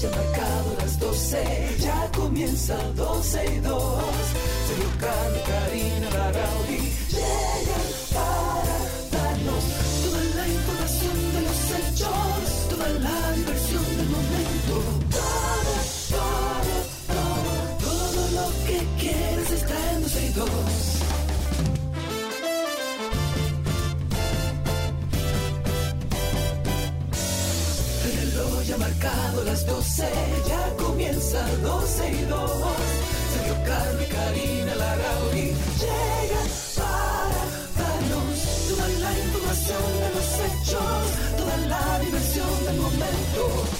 ya marcado las 12, ya comienza 12 y 2. Sergio Carlos, Karina Larrauri llegan 12, ya comienza 12 y 2. Sergio y Karina Larrauri llegan para darnos toda la información de los hechos, toda la diversión del momento.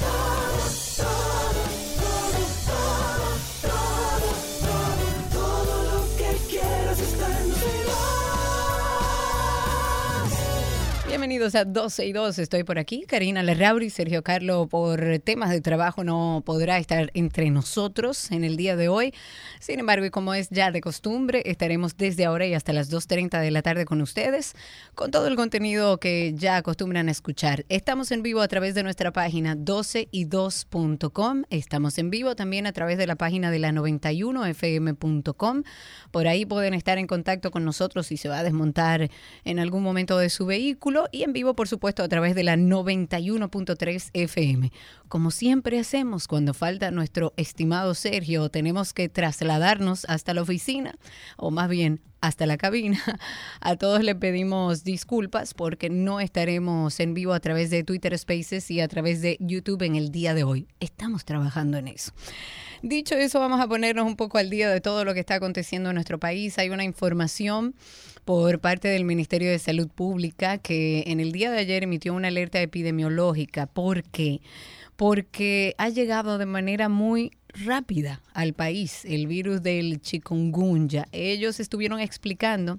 Bienvenidos a 12 y 2, estoy por aquí. Karina Lerrauri, Sergio Carlo, por temas de trabajo no podrá estar entre nosotros en el día de hoy. Sin embargo, y como es ya de costumbre, estaremos desde ahora y hasta las 2.30 de la tarde con ustedes, con todo el contenido que ya acostumbran a escuchar. Estamos en vivo a través de nuestra página 12y2.com. Estamos en vivo también a través de la página de la 91fm.com. Por ahí pueden estar en contacto con nosotros si se va a desmontar en algún momento de su vehículo y en vivo, por supuesto, a través de la 91.3 FM. Como siempre hacemos cuando falta nuestro estimado Sergio, tenemos que trasladarnos hasta la oficina, o más bien hasta la cabina. A todos le pedimos disculpas porque no estaremos en vivo a través de Twitter Spaces y a través de YouTube en el día de hoy. Estamos trabajando en eso. Dicho eso, vamos a ponernos un poco al día de todo lo que está aconteciendo en nuestro país. Hay una información por parte del Ministerio de Salud Pública que en el día de ayer emitió una alerta epidemiológica. ¿Por qué? Porque ha llegado de manera muy rápida al país el virus del chikungunya. Ellos estuvieron explicando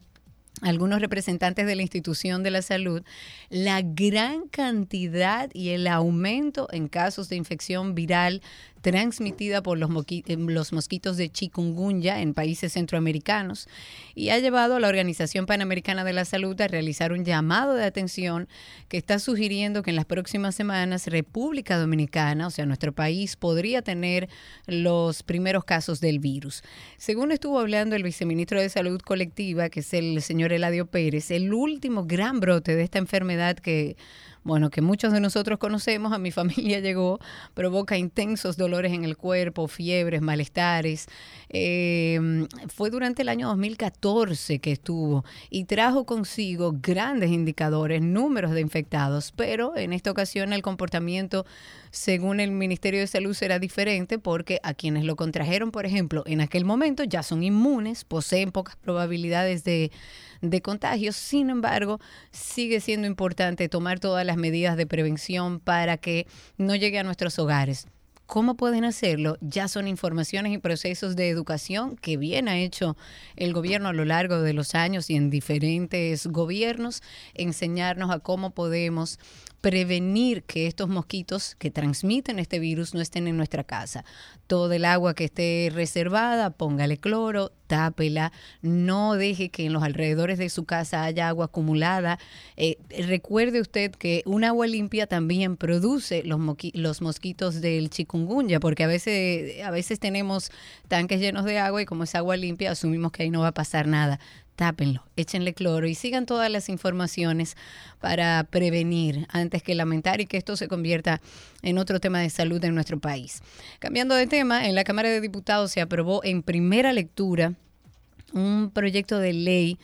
algunos representantes de la institución de la salud la gran cantidad y el aumento en casos de infección viral transmitida por eh, los mosquitos de chikungunya en países centroamericanos y ha llevado a la Organización Panamericana de la Salud a realizar un llamado de atención que está sugiriendo que en las próximas semanas República Dominicana, o sea, nuestro país, podría tener los primeros casos del virus. Según estuvo hablando el viceministro de Salud Colectiva, que es el señor Eladio Pérez, el último gran brote de esta enfermedad que bueno, que muchos de nosotros conocemos, a mi familia llegó, provoca intensos dolores en el cuerpo, fiebres, malestares. Eh, fue durante el año 2014 que estuvo y trajo consigo grandes indicadores, números de infectados, pero en esta ocasión el comportamiento, según el Ministerio de Salud, será diferente porque a quienes lo contrajeron, por ejemplo, en aquel momento ya son inmunes, poseen pocas probabilidades de de contagios. Sin embargo, sigue siendo importante tomar todas las medidas de prevención para que no llegue a nuestros hogares. ¿Cómo pueden hacerlo? Ya son informaciones y procesos de educación que bien ha hecho el gobierno a lo largo de los años y en diferentes gobiernos, enseñarnos a cómo podemos prevenir que estos mosquitos que transmiten este virus no estén en nuestra casa. Todo el agua que esté reservada, póngale cloro, tápela, no deje que en los alrededores de su casa haya agua acumulada. Eh, recuerde usted que un agua limpia también produce los, los mosquitos del chikungunya, porque a veces, a veces tenemos tanques llenos de agua y como es agua limpia asumimos que ahí no va a pasar nada tápenlo, échenle cloro y sigan todas las informaciones para prevenir antes que lamentar y que esto se convierta en otro tema de salud en nuestro país. Cambiando de tema, en la Cámara de Diputados se aprobó en primera lectura un proyecto de ley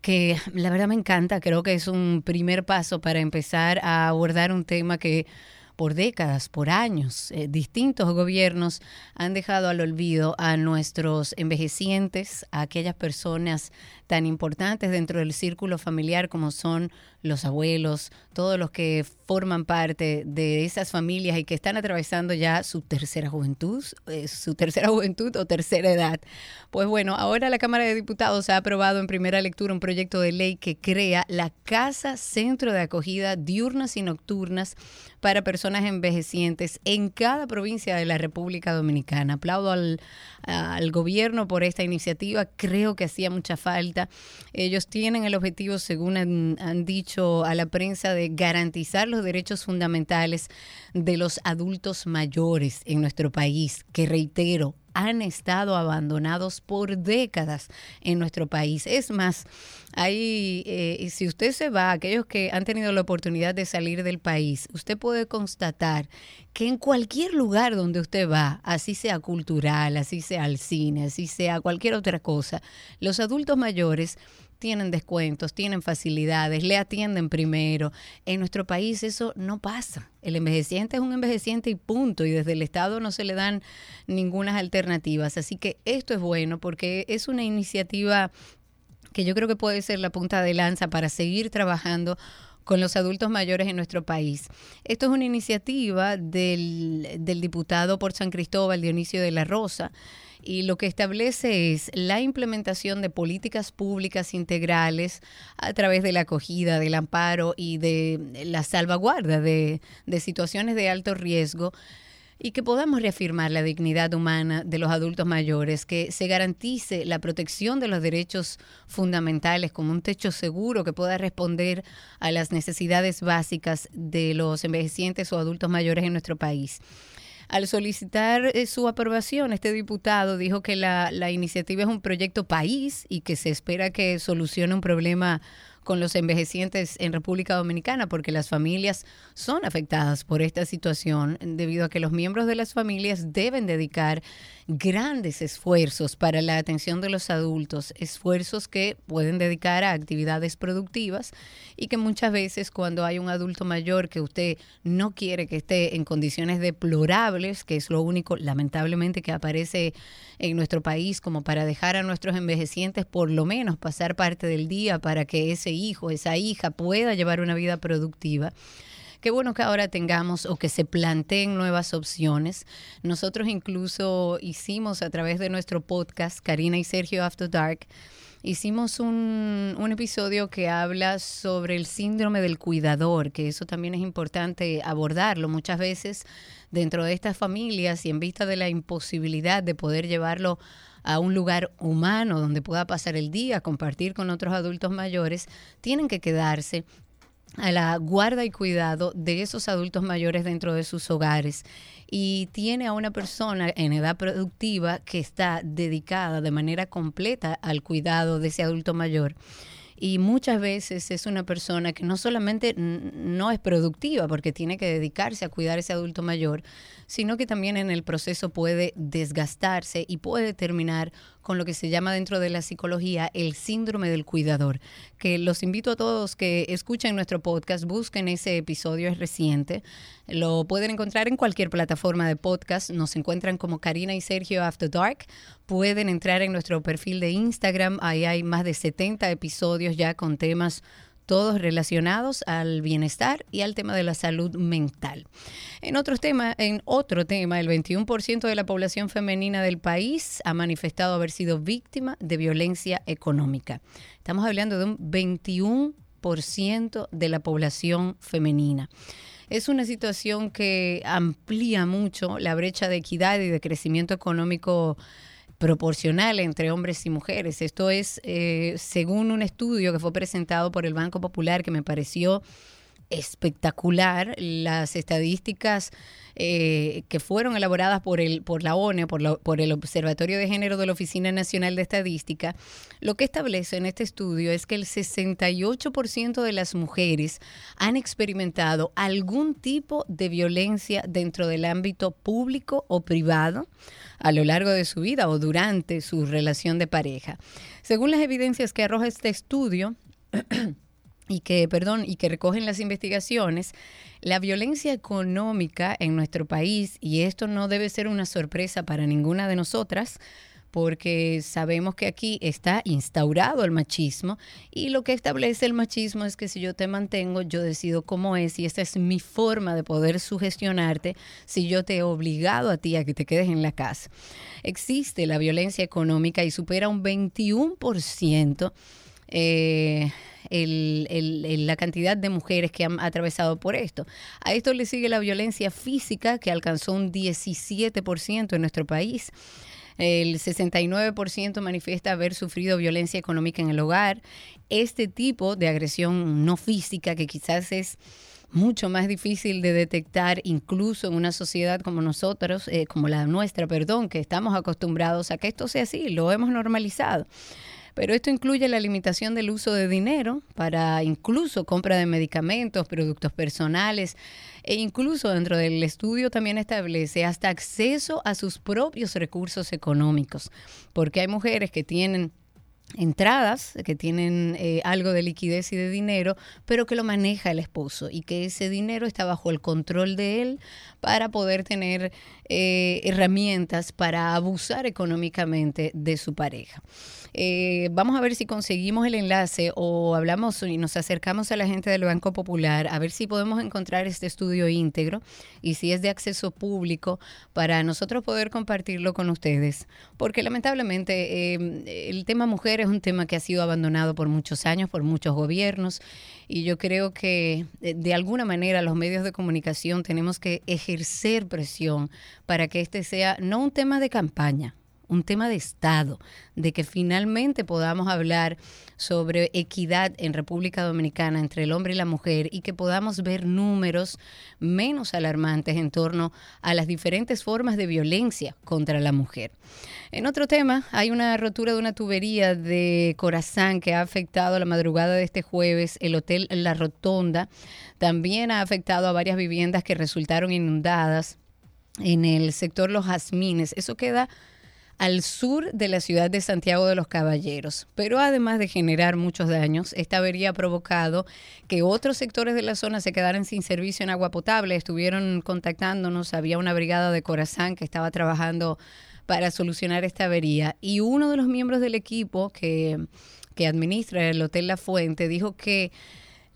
que la verdad me encanta, creo que es un primer paso para empezar a abordar un tema que por décadas, por años, eh, distintos gobiernos han dejado al olvido a nuestros envejecientes, a aquellas personas tan importantes dentro del círculo familiar como son los abuelos, todos los que forman parte de esas familias y que están atravesando ya su tercera juventud, eh, su tercera juventud o tercera edad. Pues bueno, ahora la Cámara de Diputados ha aprobado en primera lectura un proyecto de ley que crea la Casa Centro de Acogida Diurnas y Nocturnas para personas envejecientes en cada provincia de la República Dominicana. Aplaudo al, al gobierno por esta iniciativa, creo que hacía mucha falta 30. Ellos tienen el objetivo, según han, han dicho a la prensa, de garantizar los derechos fundamentales de los adultos mayores en nuestro país, que reitero, han estado abandonados por décadas en nuestro país. Es más, ahí, eh, si usted se va, aquellos que han tenido la oportunidad de salir del país, usted puede constatar que en cualquier lugar donde usted va, así sea cultural, así sea al cine, así sea cualquier otra cosa, los adultos mayores tienen descuentos, tienen facilidades, le atienden primero. En nuestro país eso no pasa. El envejeciente es un envejeciente y punto, y desde el Estado no se le dan ninguna alternativas. Así que esto es bueno porque es una iniciativa que yo creo que puede ser la punta de lanza para seguir trabajando con los adultos mayores en nuestro país. Esto es una iniciativa del, del diputado por San Cristóbal, Dionisio de la Rosa y lo que establece es la implementación de políticas públicas integrales a través de la acogida, del amparo y de la salvaguarda de, situaciones de alto riesgo y que podamos reafirmar la dignidad humana de los adultos mayores, que se garantice la protección de los derechos fundamentales como un techo seguro que pueda responder a las necesidades básicas de los envejecientes o adultos mayores en nuestro país. Al solicitar eh, su aprobación, este diputado dijo que la, la iniciativa es un proyecto país y que se espera que solucione un problema con los envejecientes en República Dominicana, porque las familias son afectadas por esta situación debido a que los miembros de las familias deben dedicar grandes esfuerzos para la atención de los adultos, esfuerzos que pueden dedicar a actividades productivas y que muchas veces cuando hay un adulto mayor que usted no quiere que esté en condiciones deplorables, que es lo único lamentablemente que aparece en nuestro país como para dejar a nuestros envejecientes por lo menos pasar parte del día para que ese hijo, esa hija pueda llevar una vida productiva. Qué bueno que ahora tengamos o que se planteen nuevas opciones. Nosotros incluso hicimos a través de nuestro podcast, Karina y Sergio After Dark, hicimos un, un, episodio que habla sobre el síndrome del cuidador, que eso también es importante abordarlo. Muchas veces dentro de estas familias y en vista de la imposibilidad de poder llevarlo a un lugar humano donde pueda pasar el día, compartir con otros adultos mayores, tienen que quedarse a la guarda y cuidado de esos adultos mayores dentro de sus hogares y tiene a una persona en edad productiva que está dedicada de manera completa al cuidado de ese adulto mayor. Y muchas veces es una persona que no solamente no es productiva porque tiene que dedicarse a cuidar a ese adulto mayor, sino que también en el proceso puede desgastarse y puede terminar con lo que se llama dentro de la psicología el síndrome del cuidador, que los invito a todos que escuchen nuestro podcast, busquen ese episodio, es reciente, lo pueden encontrar en cualquier plataforma de podcast, nos encuentran como Karina y Sergio After Dark, pueden entrar en nuestro perfil de Instagram, ahí hay más de 70 episodios ya con temas todos relacionados al bienestar y al tema de la salud mental. En otros temas, en otro tema, el 21% de la población femenina del país ha manifestado haber sido víctima de violencia económica. Estamos hablando de un 21% de la población femenina. Es una situación que amplía mucho la brecha de equidad y de crecimiento económico proporcional entre hombres y mujeres. Esto es eh, según un estudio que fue presentado por el Banco Popular que me pareció espectacular. Las estadísticas eh, que fueron elaboradas por, el, por la ONE, por, por el Observatorio de Género de la Oficina Nacional de Estadística, lo que establece en este estudio es que el 68% de las mujeres han experimentado algún tipo de violencia dentro del ámbito público o privado a lo largo de su vida o durante su relación de pareja. Según las evidencias que arroja este estudio, y que, perdón, y que recogen las investigaciones, la violencia económica en nuestro país, y esto no debe ser una sorpresa para ninguna de nosotras, porque sabemos que aquí está instaurado el machismo y lo que establece el machismo es que si yo te mantengo, yo decido cómo es y esta es mi forma de poder sugestionarte si yo te he obligado a ti a que te quedes en la casa. Existe la violencia económica y supera un 21%. Eh, la cantidad de mujeres que han atravesado por esto. A esto le sigue la violencia física, que alcanzó un 17% en nuestro país. El 69% manifiesta haber sufrido violencia económica en el hogar. Este tipo de agresión no física, que quizás es mucho más difícil de detectar incluso en una sociedad como nosotros, eh, como la nuestra, perdón, que estamos acostumbrados a que esto sea así, lo hemos normalizado. Pero esto incluye la limitación del uso de dinero para incluso compra de medicamentos, productos personales e incluso dentro del estudio también establece hasta acceso a sus propios recursos económicos, porque hay mujeres que tienen entradas que tienen eh, algo de liquidez y de dinero, pero que lo maneja el esposo y que ese dinero está bajo el control de él para poder tener eh, herramientas para abusar económicamente de su pareja. Eh, vamos a ver si conseguimos el enlace o hablamos y nos acercamos a la gente del Banco Popular a ver si podemos encontrar este estudio íntegro y si es de acceso público para nosotros poder compartirlo con ustedes. Porque lamentablemente el tema mujer es un tema que ha sido abandonado por muchos años, por muchos gobiernos, y yo creo que eh, de, alguna manera los medios de comunicación tenemos que ejercer presión para que este sea no un tema de campaña, un tema de Estado, de que finalmente podamos hablar sobre equidad en República Dominicana entre el hombre y la mujer y que podamos ver números menos alarmantes en torno a las diferentes formas de violencia contra la mujer. En otro tema, hay una rotura de una tubería de Corazán que ha afectado la madrugada de este jueves el Hotel La Rotonda. También ha afectado a varias viviendas que resultaron inundadas en el sector Los Jazmines. Eso queda al sur de la ciudad de Santiago de los Caballeros. Pero además de generar muchos daños, esta avería ha provocado que otros sectores de la zona se quedaran sin servicio en agua potable. Estuvieron contactándonos, había una brigada de Corazán que estaba trabajando para solucionar esta avería y uno de los miembros del equipo que, que administra el Hotel La Fuente dijo que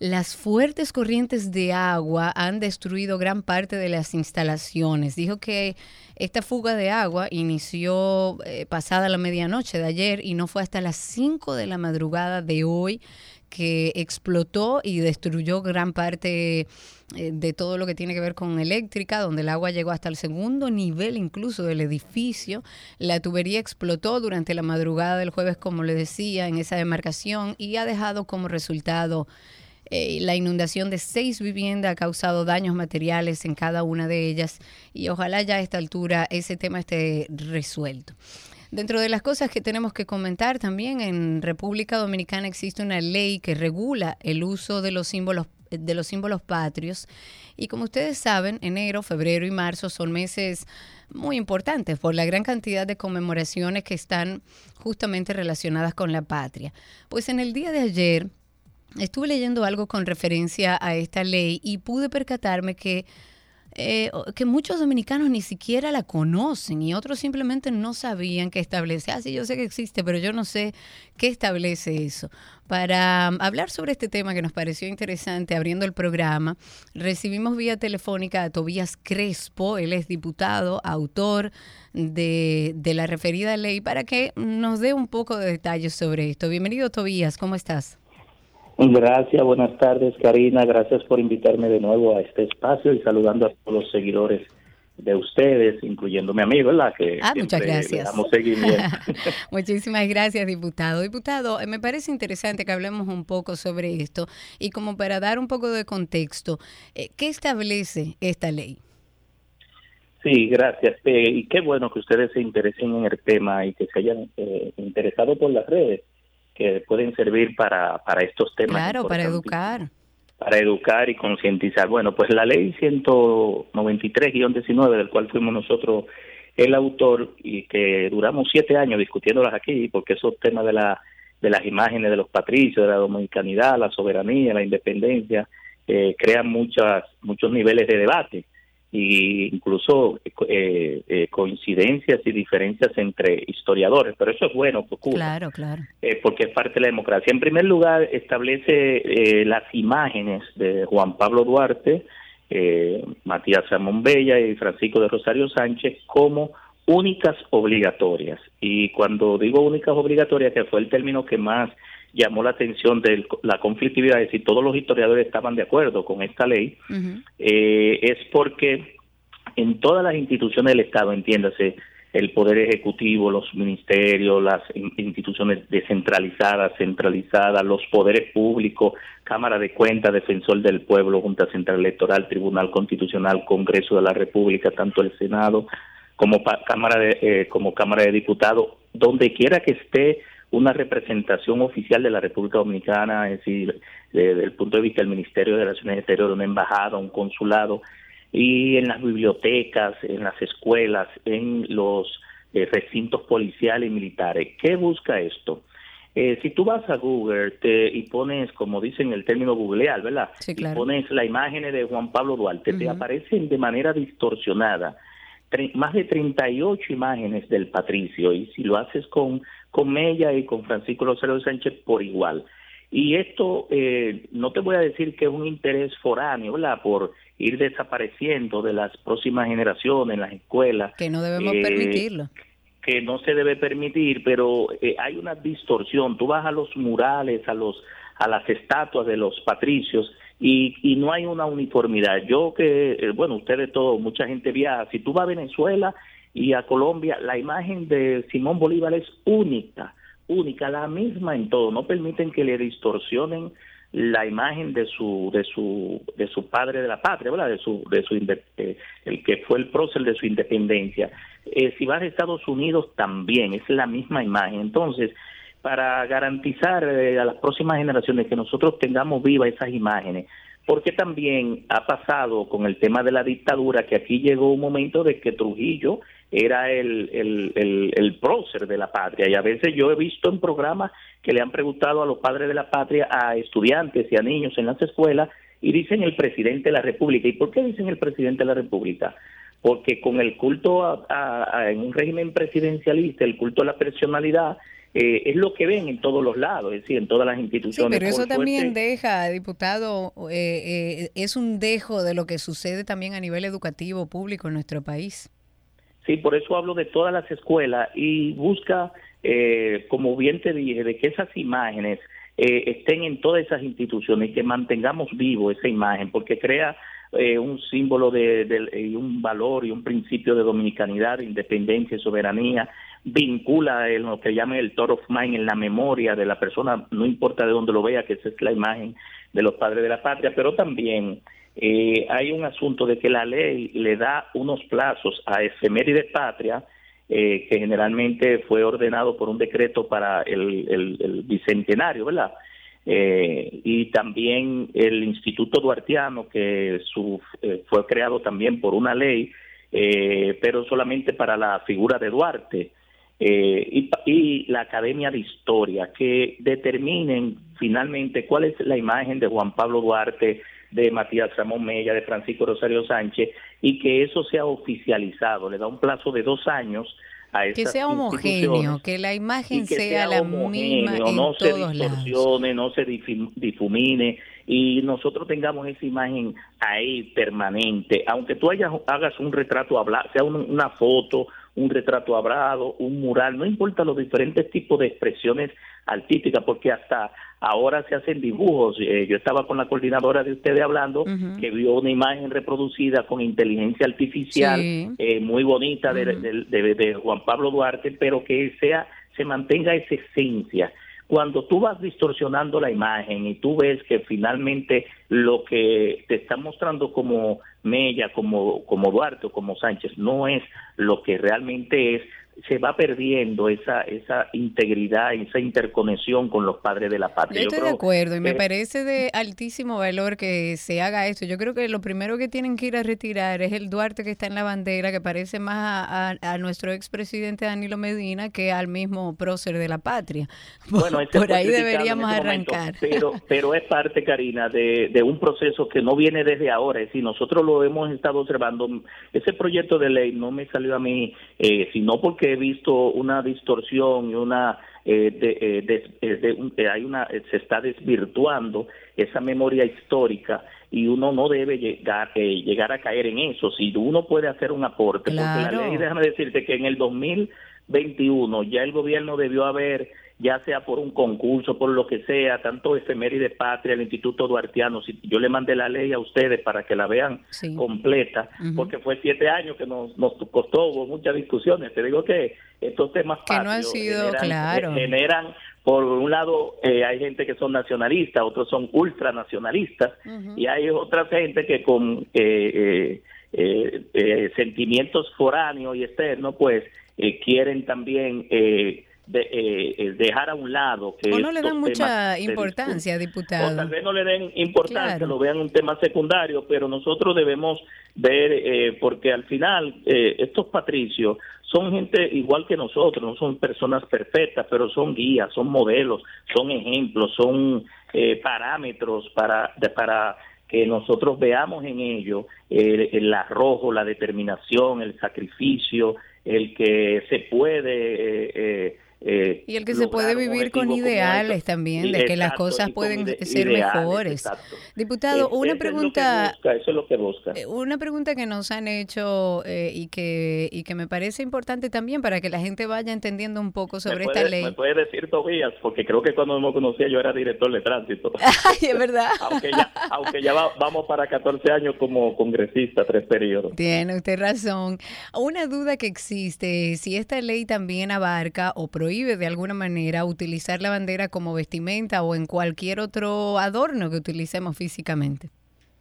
las fuertes corrientes de agua han destruido gran parte de las instalaciones. Dijo que esta fuga de agua inició eh, pasada la medianoche de ayer y no fue hasta las 5 de la madrugada de hoy que explotó y destruyó gran parte eh, de todo lo que tiene que ver con eléctrica, donde el agua llegó hasta el segundo nivel incluso del edificio. La tubería explotó durante la madrugada del jueves, como le decía, en esa demarcación y ha dejado como resultado eh, la inundación de seis viviendas ha causado daños materiales en cada una de ellas y ojalá ya a esta altura ese tema esté resuelto. Dentro de las cosas que tenemos que comentar también, en República Dominicana existe una ley que regula el uso de los símbolos de los símbolos patrios y como ustedes saben, enero, febrero y marzo son meses muy importantes por la gran cantidad de conmemoraciones que están justamente relacionadas con la patria. Pues en el día de ayer estuve leyendo algo con referencia a esta ley y pude percatarme que, eh, que muchos dominicanos ni siquiera la conocen y otros simplemente no sabían qué establece. Ah, sí, yo sé que existe, pero yo no sé qué establece eso. Para um, hablar sobre este tema que nos pareció interesante abriendo el programa, recibimos vía telefónica a Tobías Crespo, él es diputado, autor de, de la referida ley, para que nos dé un poco de detalles sobre esto. Bienvenido, Tobías, ¿cómo estás? Gracias, buenas tardes Karina, gracias por invitarme de nuevo a este espacio y saludando a todos los seguidores de ustedes, incluyendo mi amigo, ¿verdad? Que ah, muchas gracias. Muchísimas gracias, diputado. Diputado, eh, me parece interesante que hablemos un poco sobre esto y como para dar un poco de contexto, eh, ¿qué establece esta ley? Sí, gracias. Eh, y qué bueno que ustedes se interesen en el tema y que se hayan interesado por las redes que pueden servir para, para estos temas. Claro, para educar. Para educar y concientizar. Bueno, pues la ley 193-19, del cual fuimos nosotros el autor y que duramos siete años discutiéndolas aquí, porque esos temas de, la, de las imágenes de los patricios, de la dominicanidad, la soberanía, la independencia, eh, crean muchas, muchos niveles de debate y incluso eh, eh, coincidencias y diferencias entre historiadores, pero eso es bueno que Claro, claro. Eh, porque es parte de la democracia. En primer lugar, establece las imágenes de Juan Pablo Duarte, Matías Ramón Bella y Francisco de Rosario Sánchez como únicas obligatorias. Y cuando digo únicas obligatorias, que fue el término que más llamó la atención de la conflictividad, es decir, todos los historiadores estaban de acuerdo con esta ley, eh, es porque en todas las instituciones del Estado, entiéndase, el Poder Ejecutivo, los ministerios, las instituciones descentralizadas, centralizadas, los poderes públicos, Cámara de Cuentas, Defensor del Pueblo, Junta Central Electoral, Tribunal Constitucional, Congreso de la República, tanto el Senado como Cámara de, eh, como Cámara de Diputados, donde quiera que esté una representación oficial de la República Dominicana, es decir, desde el punto de vista del Ministerio de Relaciones Exteriores, una embajada, un consulado, y en las bibliotecas, en las escuelas, en los eh, recintos policiales y militares. ¿Qué busca esto? Eh, si tú vas a Google te, y pones, como dicen el término googleal, ¿verdad? Sí, claro. Y pones la imagen de Juan Pablo Duarte, te aparecen de manera distorsionada más de 38 imágenes del patricio y si lo haces con, con Mella y con Francisco Rosario Sánchez por igual. Y esto eh, no te voy a decir que es un interés foráneo, ¿verdad? Por ir desapareciendo de las próximas generaciones en las escuelas. Que no debemos eh, permitirlo. Que no se debe permitir, pero eh, hay una distorsión. Tú vas a los murales, a los a las estatuas de los patricios y, y no hay una uniformidad. Yo que, eh, bueno, ustedes todos, mucha gente viaja, si tú vas a Venezuela y a Colombia, la imagen de Simón Bolívar es única, única, la misma en todo, no permiten que le distorsionen la imagen de su de su de su padre de la patria, ¿verdad? De su de su eh, el que fue el prócer de su independencia. Eh, si vas a Estados Unidos también es la misma imagen. Entonces, para garantizar eh, a las próximas generaciones que nosotros tengamos vivas esas imágenes, porque también ha pasado con el tema de la dictadura que aquí llegó un momento de que Trujillo era el, el, el, prócer de la patria y a veces yo he visto en programas que le han preguntado a los padres de la patria, a estudiantes y a niños en las escuelas y dicen el presidente de la República. ¿Y por qué dicen el presidente de la República? Porque con el culto en un régimen presidencialista, el culto a la personalidad, eh, es lo que ven en todos los lados, es decir, en todas las instituciones. Sí, pero eso también deja, diputado, eh, eh, es un dejo de lo que sucede también a nivel educativo público en nuestro país. Sí, por eso hablo de todas las escuelas y busca, como bien te dije, de que esas imágenes estén en todas esas instituciones y que mantengamos vivo esa imagen, porque crea un símbolo de, de, un valor y un principio de dominicanidad, independencia y soberanía, vincula en lo que llaman el top of mind en la memoria de la persona, no importa de dónde lo vea, que esa es la imagen de los padres de la patria, pero también eh, hay un asunto de que la ley le da unos plazos a efeméride patria, eh, que generalmente fue ordenado por un decreto para el, el, bicentenario, ¿verdad? Eh, y también el Instituto Duartiano, que su, fue creado también por una ley, pero solamente para la figura de Duarte. Eh, y, la Academia de Historia, que determinen finalmente cuál es la imagen de Juan Pablo Duarte, de Matías Ramón Mella, de Francisco Rosario Sánchez, y que eso sea oficializado. Le da un plazo de dos años a que sea homogéneo, que la imagen sea, la misma en no se distorsione, no se difumine y nosotros tengamos esa imagen ahí permanente, aunque tú hayas, hagas un retrato sea una foto, un retrato hablado, un mural, no importa los diferentes tipos de expresiones artísticas, porque hasta ahora se hacen dibujos. Eh, yo estaba con la coordinadora de ustedes hablando, que vio una imagen reproducida con inteligencia artificial eh, muy bonita de, de, Juan Pablo Duarte, pero que sea se mantenga esa esencia cuando tú vas distorsionando la imagen y tú ves que finalmente lo que te está mostrando como Mella, como, como Duarte o como Sánchez no es lo que realmente es, se va perdiendo esa esa integridad, esa interconexión con los padres de la patria. Yo estoy de acuerdo y me parece de altísimo valor que se haga eso. Yo creo que lo primero que tienen que ir a retirar es el Duarte que está en la bandera, que parece más a, a, nuestro expresidente Danilo Medina que al mismo prócer de la patria. Bueno, por ahí deberíamos arrancar. pero, pero es parte, Karina, de, de un proceso que no viene desde ahora. Es decir, nosotros lo hemos estado observando. Ese proyecto de ley no me salió a mí, eh, sino porque he visto una distorsión y una eh, de, eh, eh, hay una se está desvirtuando esa memoria histórica y uno no debe llegar llegar a caer en eso. Si uno puede hacer un aporte porque la ley déjame decirte que en el 2021 ya el gobierno debió haber ya sea por un concurso, por lo que sea, tanto Efeméride Patria, el Instituto Duartiano, si yo le mandé la ley a ustedes para que la vean completa, porque fue siete años que nos, nos costó, hubo muchas discusiones. Te digo que estos temas que no han sido, claro. generan por un lado eh, hay gente que son nacionalistas, otros son ultranacionalistas y hay otra gente que con eh, eh, sentimientos foráneos y externos pues quieren también dejar a un lado que o no le dan mucha importancia, diputado. O tal vez no le den importancia, lo vean un tema secundario, pero nosotros debemos ver, porque al final estos patricios son gente igual que nosotros, no son personas perfectas, pero son guías, son modelos, son ejemplos, son eh, parámetros para, para que nosotros veamos en ellos el, arrojo, la determinación, el sacrificio, el que se puede eh, y el que se puede vivir con ideales también, de que las cosas pueden ser mejores. Diputado, una pregunta. eso es lo que busca. Eh, una pregunta que nos han hecho eh, y, que, y que me parece importante también para que la gente vaya entendiendo un poco sobre esta ley. Me puede decir Tobías, porque creo que cuando me conocía yo era director de tránsito. Ay, es verdad. aunque ya, aunque ya vamos para 14 años como congresista, tres periodos. Tiene usted razón. Una duda que existe, si esta ley también abarca o prohíbe de alguna manera utilizar la bandera como vestimenta o en cualquier otro adorno que utilicemos físicamente.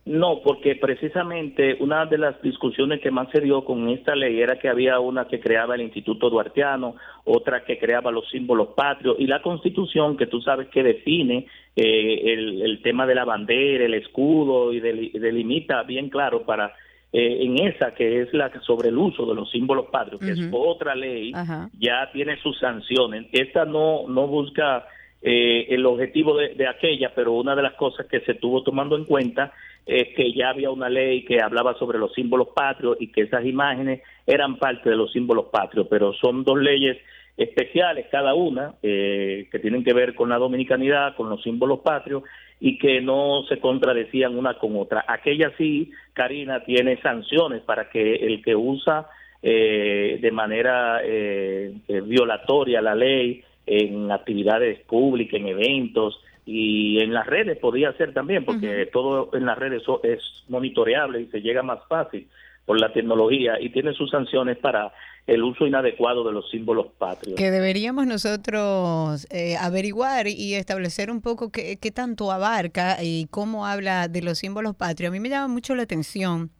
No, porque precisamente una de las discusiones que más se dio con esta ley era que había una que creaba el Instituto Duartiano, otra que creaba los símbolos patrios y la Constitución, que tú sabes que define eh, el, tema de la bandera, el escudo y delimita bien claro para eh, en esa que es la sobre el uso de los símbolos patrios, que es otra ley, ya tiene sus sanciones. Esta no, no busca eh, el objetivo de, aquella, pero una de las cosas que se estuvo tomando en cuenta es que ya había una ley que hablaba sobre los símbolos patrios y que esas imágenes eran parte de los símbolos patrios, pero son dos leyes especiales cada una eh, que tienen que ver con la dominicanidad, con los símbolos patrios y que no se contradecían una con otra. Aquella sí, Karina, tiene sanciones para que el que usa eh, de manera eh, eh, violatoria la ley en actividades públicas, en eventos y en las redes podría ser también, porque todo en las redes es monitoreable y se llega más fácil por la tecnología y tiene sus sanciones para el uso inadecuado de los símbolos patrios. Que deberíamos nosotros eh, averiguar y establecer un poco qué, qué tanto abarca y cómo habla de los símbolos patrios. A mí me llama mucho la atención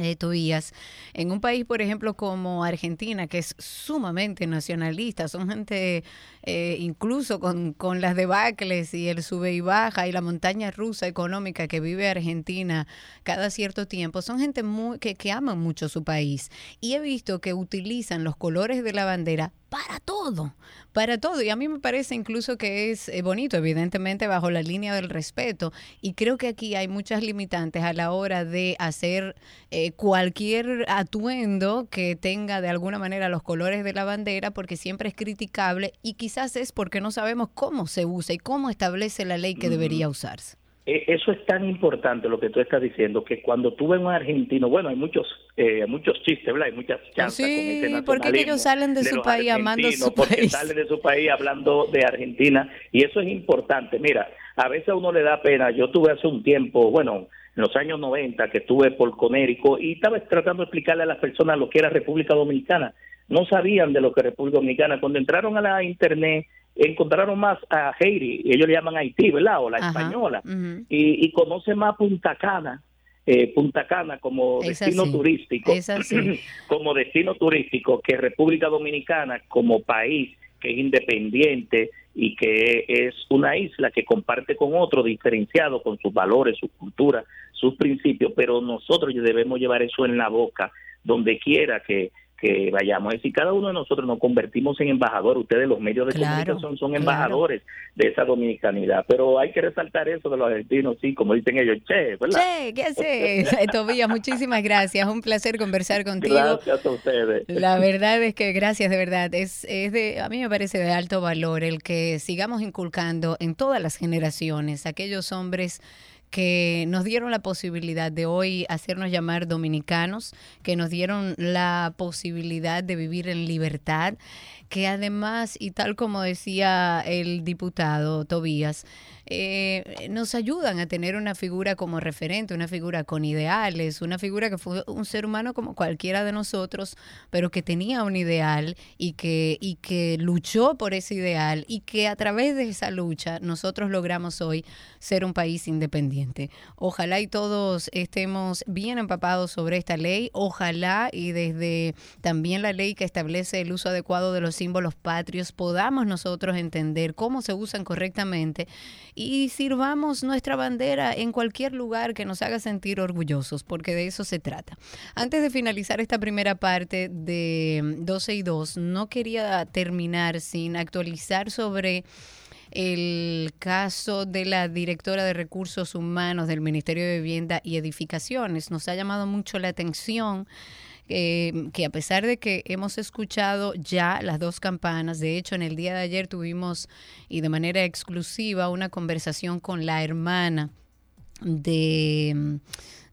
eh, Tobías, en un país, por ejemplo, como Argentina, que es sumamente nacionalista, son gente eh, incluso con, con, las debacles y el sube y baja y la montaña rusa económica que vive Argentina cada cierto tiempo, son gente muy, que, que aman mucho su país. Y he visto que utilizan los colores de la bandera para todo, para todo. Y a mí me parece incluso que es eh, bonito, evidentemente bajo la línea del respeto. Y creo que aquí hay muchas limitantes a la hora de hacer eh, cualquier atuendo que tenga de alguna manera los colores de la bandera, porque siempre es criticable y quizás es porque no sabemos cómo se usa y cómo establece la ley que debería usarse. E, eso es tan importante lo que tú estás diciendo, que cuando tú ves un argentino, bueno, hay muchos eh, muchos chistes, ¿verdad? Hay muchas chanzas con ese porque ellos salen de, su país amando su porque salen de su país hablando de Argentina, y eso es importante. Mira, a veces a uno le da pena. Yo tuve hace un tiempo, bueno, en los años 90, que estuve por Conérico, y estaba tratando de explicarle a las personas lo que era República Dominicana. No sabían de lo que era República Dominicana. Cuando entraron a la Internet, encontraron más a Haiti, ellos le llaman Haití, ¿verdad? O la española, y, y conoce más Punta Cana, eh, Punta Cana como destino turístico, como destino turístico, que República Dominicana como país que es independiente y que es una isla que comparte con otro diferenciado con sus valores, su cultura, sus principios, pero nosotros debemos llevar eso en la boca, donde quiera que, que vayamos. Es decir, cada uno de nosotros nos convertimos en embajadores. Ustedes, los medios de comunicación, son embajadores de esa dominicanidad. Pero hay que resaltar eso de los argentinos, sí, como dicen ellos, che, ¿verdad? Che, ¿qué haces? Tobías, muchísimas gracias. Un placer conversar contigo. Gracias a ustedes. La verdad es que, gracias, de verdad. Es, es de, a mí me parece de alto valor el que sigamos inculcando en todas las generaciones aquellos hombres que nos dieron la posibilidad de hoy hacernos llamar dominicanos, que nos dieron la posibilidad de vivir en libertad, que además, y tal como decía el diputado Tobías, eh, nos ayudan a tener una figura como referente, una figura con ideales, una figura que fue un ser humano como cualquiera de nosotros, pero que tenía un ideal y que, y que luchó por ese ideal y que a través de esa lucha nosotros logramos hoy ser un país independiente. Ojalá y todos estemos bien empapados sobre esta ley, ojalá y desde también la ley que establece el uso adecuado de los símbolos patrios podamos nosotros entender cómo se usan correctamente y sirvamos nuestra bandera en cualquier lugar que nos haga sentir orgullosos, porque de eso se trata. Antes de finalizar esta primera parte de 12 y 2, no quería terminar sin actualizar sobre el caso de la directora de recursos humanos del Ministerio de Vivienda y Edificaciones. Nos ha llamado mucho la atención eh, que a pesar de que hemos escuchado ya las dos campanas, de hecho en el día de ayer tuvimos y de manera exclusiva una conversación con la hermana de,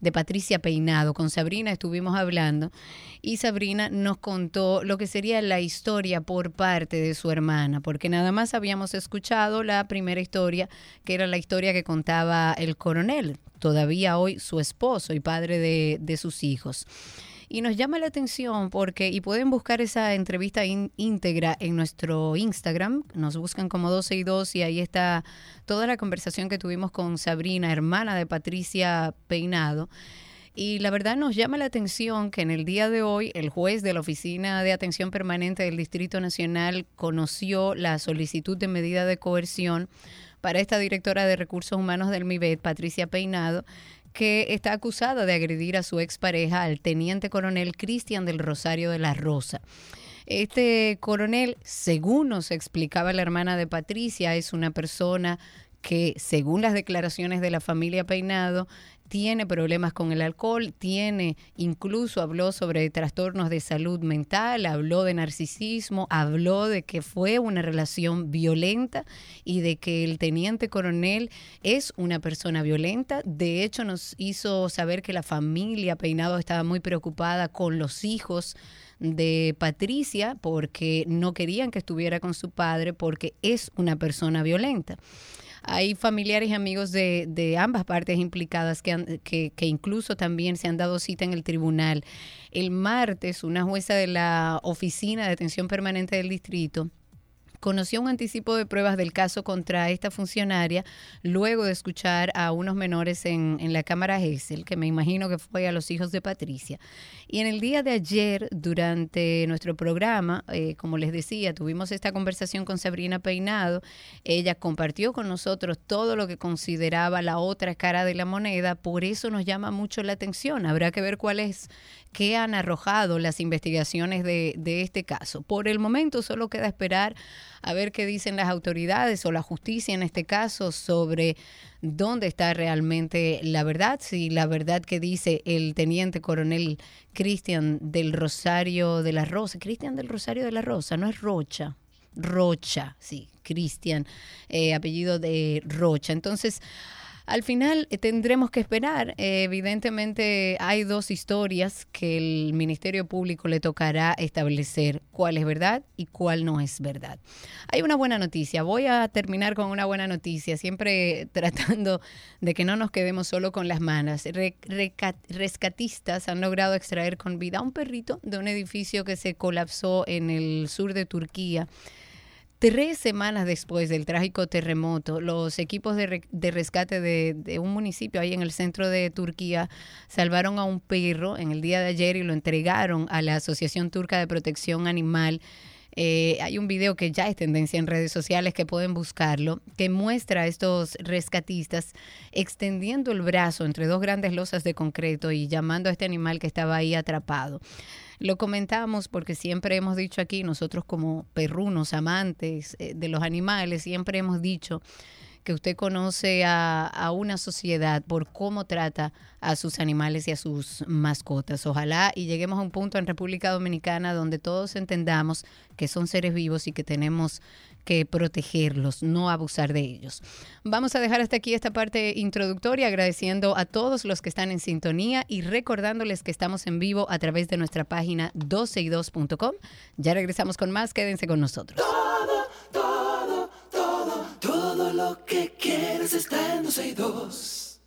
de Patricia Peinado, con Sabrina estuvimos hablando y Sabrina nos contó lo que sería la historia por parte de su hermana, porque nada más habíamos escuchado la primera historia, que era la historia que contaba el coronel, todavía hoy su esposo y padre de, de sus hijos. Y nos llama la atención porque, y pueden buscar esa entrevista íntegra en nuestro Instagram, nos buscan como 12 y 2 y ahí está toda la conversación que tuvimos con Sabrina, hermana de Patricia Peinado. Y la verdad nos llama la atención que en el día de hoy el juez de la Oficina de Atención Permanente del Distrito Nacional conoció la solicitud de medida de coerción para esta directora de recursos humanos del MIBET, Patricia Peinado, que está acusada de agredir a su expareja, al teniente coronel Cristian del Rosario de la Rosa. Este coronel, según nos explicaba la hermana de Patricia, es una persona que, según las declaraciones de la familia Peinado, tiene problemas con el alcohol, tiene, incluso habló sobre trastornos de salud mental, habló de narcisismo, habló de que fue una relación violenta y de que el teniente coronel es una persona violenta. De hecho, nos hizo saber que la familia Peinado estaba muy preocupada con los hijos de Patricia porque no querían que estuviera con su padre porque es una persona violenta. Hay familiares y amigos de, de ambas partes implicadas que, que, que incluso también se han dado cita en el tribunal. El martes, una jueza de la Oficina de Atención Permanente del Distrito conoció un anticipo de pruebas del caso contra esta funcionaria luego de escuchar a unos menores en, en la Cámara Gesell, que me imagino que fue a los hijos de Patricia. Y en el día de ayer, durante nuestro programa, eh, como les decía, tuvimos esta conversación con Sabrina Peinado. Ella compartió con nosotros todo lo que consideraba la otra cara de la moneda, por eso nos llama mucho la atención. Habrá que ver cuál es, qué han arrojado las investigaciones de, de este caso. Por el momento solo queda esperar a ver qué dicen las autoridades o la justicia en este caso sobre dónde está realmente la verdad, si la verdad que dice el teniente coronel Cristian del Rosario de la Rosa, Cristian del Rosario de la Rosa, no es Rocha, Rocha, sí, Cristian, eh, apellido de Rocha. Entonces, al final eh, tendremos que esperar. Eh, evidentemente hay dos historias que el Ministerio Público le tocará establecer cuál es verdad y cuál no es verdad. Hay una buena noticia. Voy a terminar con una buena noticia, siempre tratando de que no nos quedemos solo con las manos. rescatistas han logrado extraer con vida a un perrito de un edificio que se colapsó en el sur de Turquía. Tres semanas después del trágico terremoto, los equipos de, rescate de, un municipio ahí en el centro de Turquía salvaron a un perro en el día de ayer y lo entregaron a la Asociación Turca de Protección Animal. Eh, hay un video que ya es tendencia en redes sociales que pueden buscarlo, que muestra a estos rescatistas extendiendo el brazo entre dos grandes losas de concreto y llamando a este animal que estaba ahí atrapado. Lo comentamos porque siempre hemos dicho aquí, nosotros como perrunos, amantes eh, de los animales, siempre hemos dicho que usted conoce a, una sociedad por cómo trata a sus animales y a sus mascotas. Ojalá y lleguemos a un punto en República Dominicana donde todos entendamos que son seres vivos y que tenemos que protegerlos, no abusar de ellos. Vamos a dejar hasta aquí esta parte introductoria, agradeciendo a todos los que están en sintonía y recordándoles que estamos en vivo a través de nuestra página 12y2.com. Ya regresamos con más, quédense con nosotros. Lo que quieres está en 12 y 2.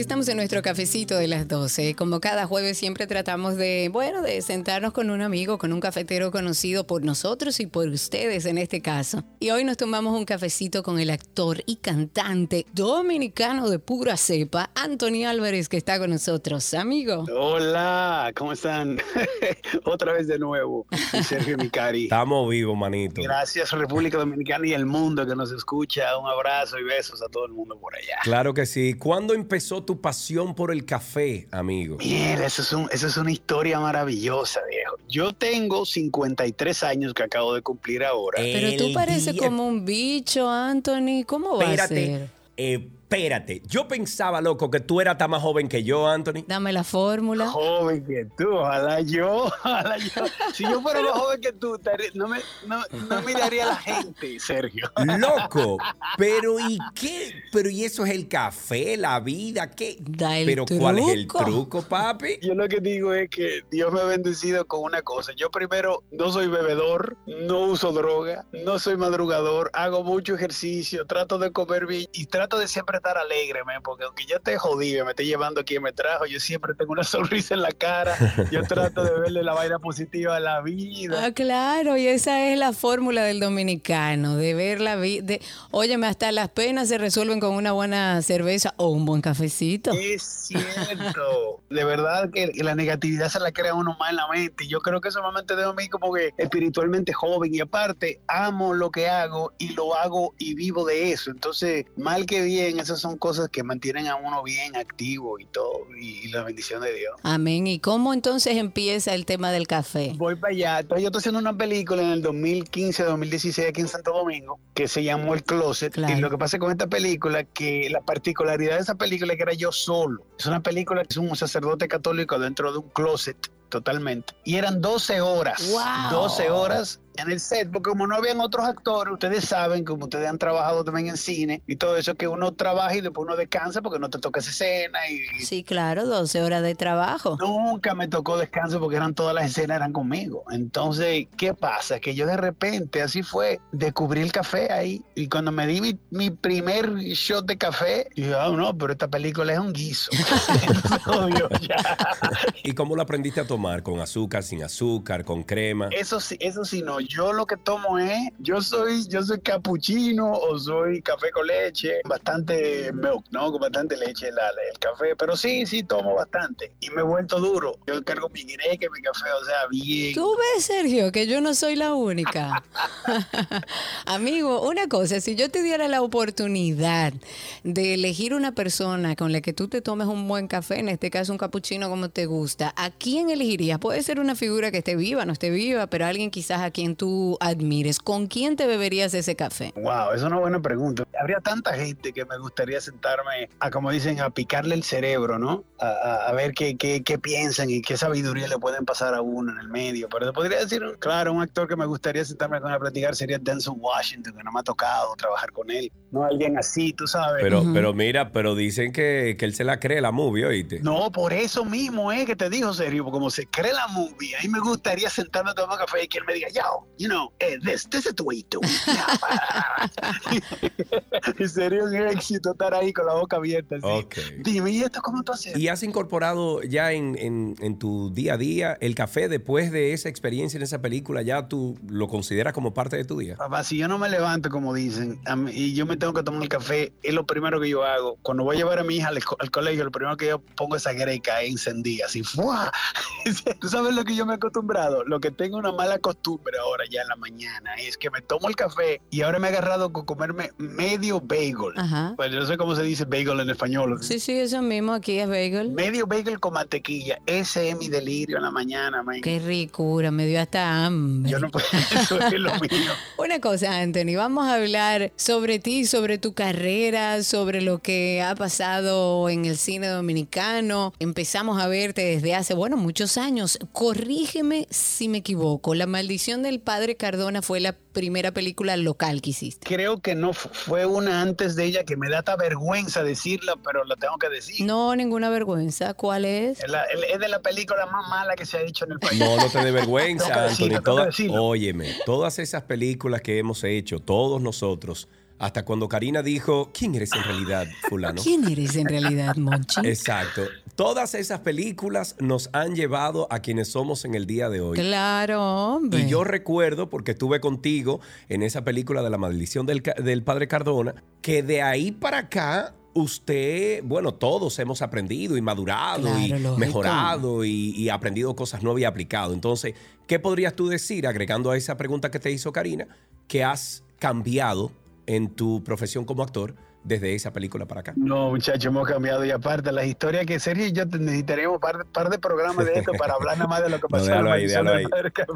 Estamos en nuestro cafecito de las 12. Como cada jueves siempre tratamos de, bueno, de sentarnos con un amigo, con un cafetero conocido por nosotros y por ustedes en este caso. Y hoy nos tomamos un cafecito con el actor y cantante dominicano de pura cepa, Antonio Álvarez, que está con nosotros. Amigo. Hola, ¿cómo están? Otra vez de nuevo, Sergio Micari. Estamos vivos, manito. Gracias República Dominicana y el mundo que nos escucha. Un abrazo y besos a todo el mundo por allá. Claro que sí. ¿Cuándo empezó tu pasión por el café, amigo? Mira, eso es, un, eso es una historia maravillosa, viejo. Yo tengo 53 años que acabo de cumplir ahora. Pero tú pareces día- como un bicho, Anthony. ¿Cómo va a Espérate, ser? eh, espérate. Yo pensaba, loco, que tú eras tan más joven que yo, Anthony. Dame la fórmula. Joven que tú, ojalá yo, ojalá yo. Si yo fuera más joven que tú, no me, no, no miraría a la gente, Sergio. Loco, pero ¿y qué? Pero ¿y eso es el café, la vida? ¿Qué? Da el pero ¿cuál es el truco. truco, papi? Yo lo que digo es que Dios me ha bendecido con una cosa. Yo primero no soy bebedor, no uso droga, no soy madrugador, hago mucho ejercicio, trato de comer bien y trato de siempre estar alegre, man, porque aunque yo esté jodido, me esté llevando quien me trajo, yo siempre tengo una sonrisa en la cara. Yo trato de verle la vaina positiva a la vida. Ah, claro, y esa es la fórmula del dominicano, de ver la vida. Óyeme, hasta las penas se resuelven con una buena cerveza o un buen cafecito. Es cierto. De verdad que la negatividad se la crea uno más en la mente. Yo creo que eso me mantiene a mí como que espiritualmente joven y aparte amo lo que hago y lo hago y vivo de eso. Entonces, mal que bien, esas son cosas que mantienen a uno bien activo y todo y, y la bendición de Dios. Amén. ¿Y cómo entonces empieza el tema del café? Voy para allá. Entonces, yo estoy haciendo una película en el 2015-2016 aquí en Santo Domingo que se llamó El Closet. Claro. Y lo que pasa con esta película, que la particularidad de esa película es que era yo solo. Es una película que es un sacerdote católico dentro de un closet totalmente. Y eran 12 horas. Wow. 12 horas en el set, porque como no habían otros actores, ustedes saben, como ustedes han trabajado también en cine y todo eso, que uno trabaja y después uno descansa porque no te toca esa escena y, Sí, claro, 12 horas de trabajo. Nunca me tocó descanso porque eran todas las escenas eran conmigo. Entonces, ¿qué pasa? Que yo de repente, así fue, descubrí el café ahí. Y cuando me di mi, mi primer shot de café, dije, ah, no, pero esta película es un guiso. Entonces, obvio, ya. ¿Y cómo lo aprendiste a tomar? ¿Con azúcar, sin azúcar, con crema? Eso sí, eso sí, no. Yo lo que tomo es, yo soy, yo soy capuchino o soy café con leche, bastante milk, ¿no? Con bastante leche la- el café. Pero sí, sí tomo bastante. Y me he vuelto duro. Yo cargo mi greque, mi café, o sea, bien. Tú ves, Sergio, que yo no soy la única. Amigo, una cosa, si yo te diera la oportunidad de elegir una persona con la que tú te tomes un buen café, en este caso un capuchino como te gusta, ¿a quién elegirías? Puede ser una figura que esté viva, no esté viva, pero alguien quizás a quien tú admires. ¿Con quién te beberías ese café? Wow, es una buena pregunta. Habría tanta gente que me gustaría sentarme a, como dicen, a picarle el cerebro, ¿no? A, a- a ver qué, qué, qué piensan y qué sabiduría le pueden pasar a uno en el medio. Pero te podría decir, claro, un actor que me gustaría sentarme con él a platicar sería Denzel Washington, que no me ha tocado trabajar con él. No alguien así, tú sabes. Pero, pero mira, pero dicen que, que él se la cree la movie, ¿oíste? No, por eso mismo es que te digo, serio, como se cree la movie, a mí me gustaría sentarme a tomar café y que él me diga, yo, you know, eh, this, this is the way to. y sería un éxito estar ahí con la boca abierta. Así. Ok. Dime, ¿y esto cómo tú haces? ¿Y has incorporado ya en, en- en tu día a día el café después de esa experiencia en esa película? ¿Ya tú lo consideras como parte de tu día? Papá, si yo no me levanto, como dicen, mí- y yo me tengo que tomar el café, es lo primero que yo hago. Cuando voy a llevar a mi hija al, co- al colegio, lo primero que yo pongo esa greca encendida, así, ¡fua! ¿Tú sabes lo que yo me he acostumbrado? Lo que tengo una mala costumbre ahora ya en la mañana. Es que me tomo el café y ahora me he agarrado con comerme medio bagel. Ajá. Pues yo no sé cómo se dice bagel en español. Sí, sí, eso mismo, aquí es bagel. Medio bagel con mantequilla. Ese es mi delirio en la mañana, man. Qué ricura, me dio hasta hambre. Yo no puedo, eso es lo mío. Una cosa, Anthony, vamos a hablar sobre ti, sobre tu carrera, sobre lo que ha pasado en el cine dominicano. Empezamos a verte desde hace, bueno, muchos años. Corrígeme si me equivoco. La maldición del padre Cardona fue la primera película local que hiciste. Creo que no fu- fue una antes de ella que me da hasta vergüenza decirla, pero la tengo que decir. No, ninguna vergüenza. ¿Cuál es? Es, la- es de la película más mala que se ha hecho en el país. No, no te dé vergüenza, decirlo, Anthony. que Toda- decirlo. óyeme, todas esas películas que hemos hecho, todos nosotros, hasta cuando Karina dijo, ¿quién eres en realidad, fulano? ¿Quién eres en realidad, Monchi? Exacto. Todas esas películas nos han llevado a quienes somos en el día de hoy. Claro, hombre. Y yo recuerdo, porque estuve contigo en esa película de la maldición del, del padre Cardona, que de ahí para acá usted, bueno, todos hemos aprendido y madurado Claro, y lógico. mejorado y, y aprendido cosas nuevas y aplicado. Entonces, ¿qué podrías tú decir, agregando a esa pregunta que te hizo Karina, que has cambiado en tu profesión como actor desde esa película para acá? No, muchachos, hemos cambiado. Y aparte, las historias que Sergio y yo necesitaríamos un par, par de programas de esto para hablar nada más de lo que No, pasó. en déjalo la ahí, déjalo ahí.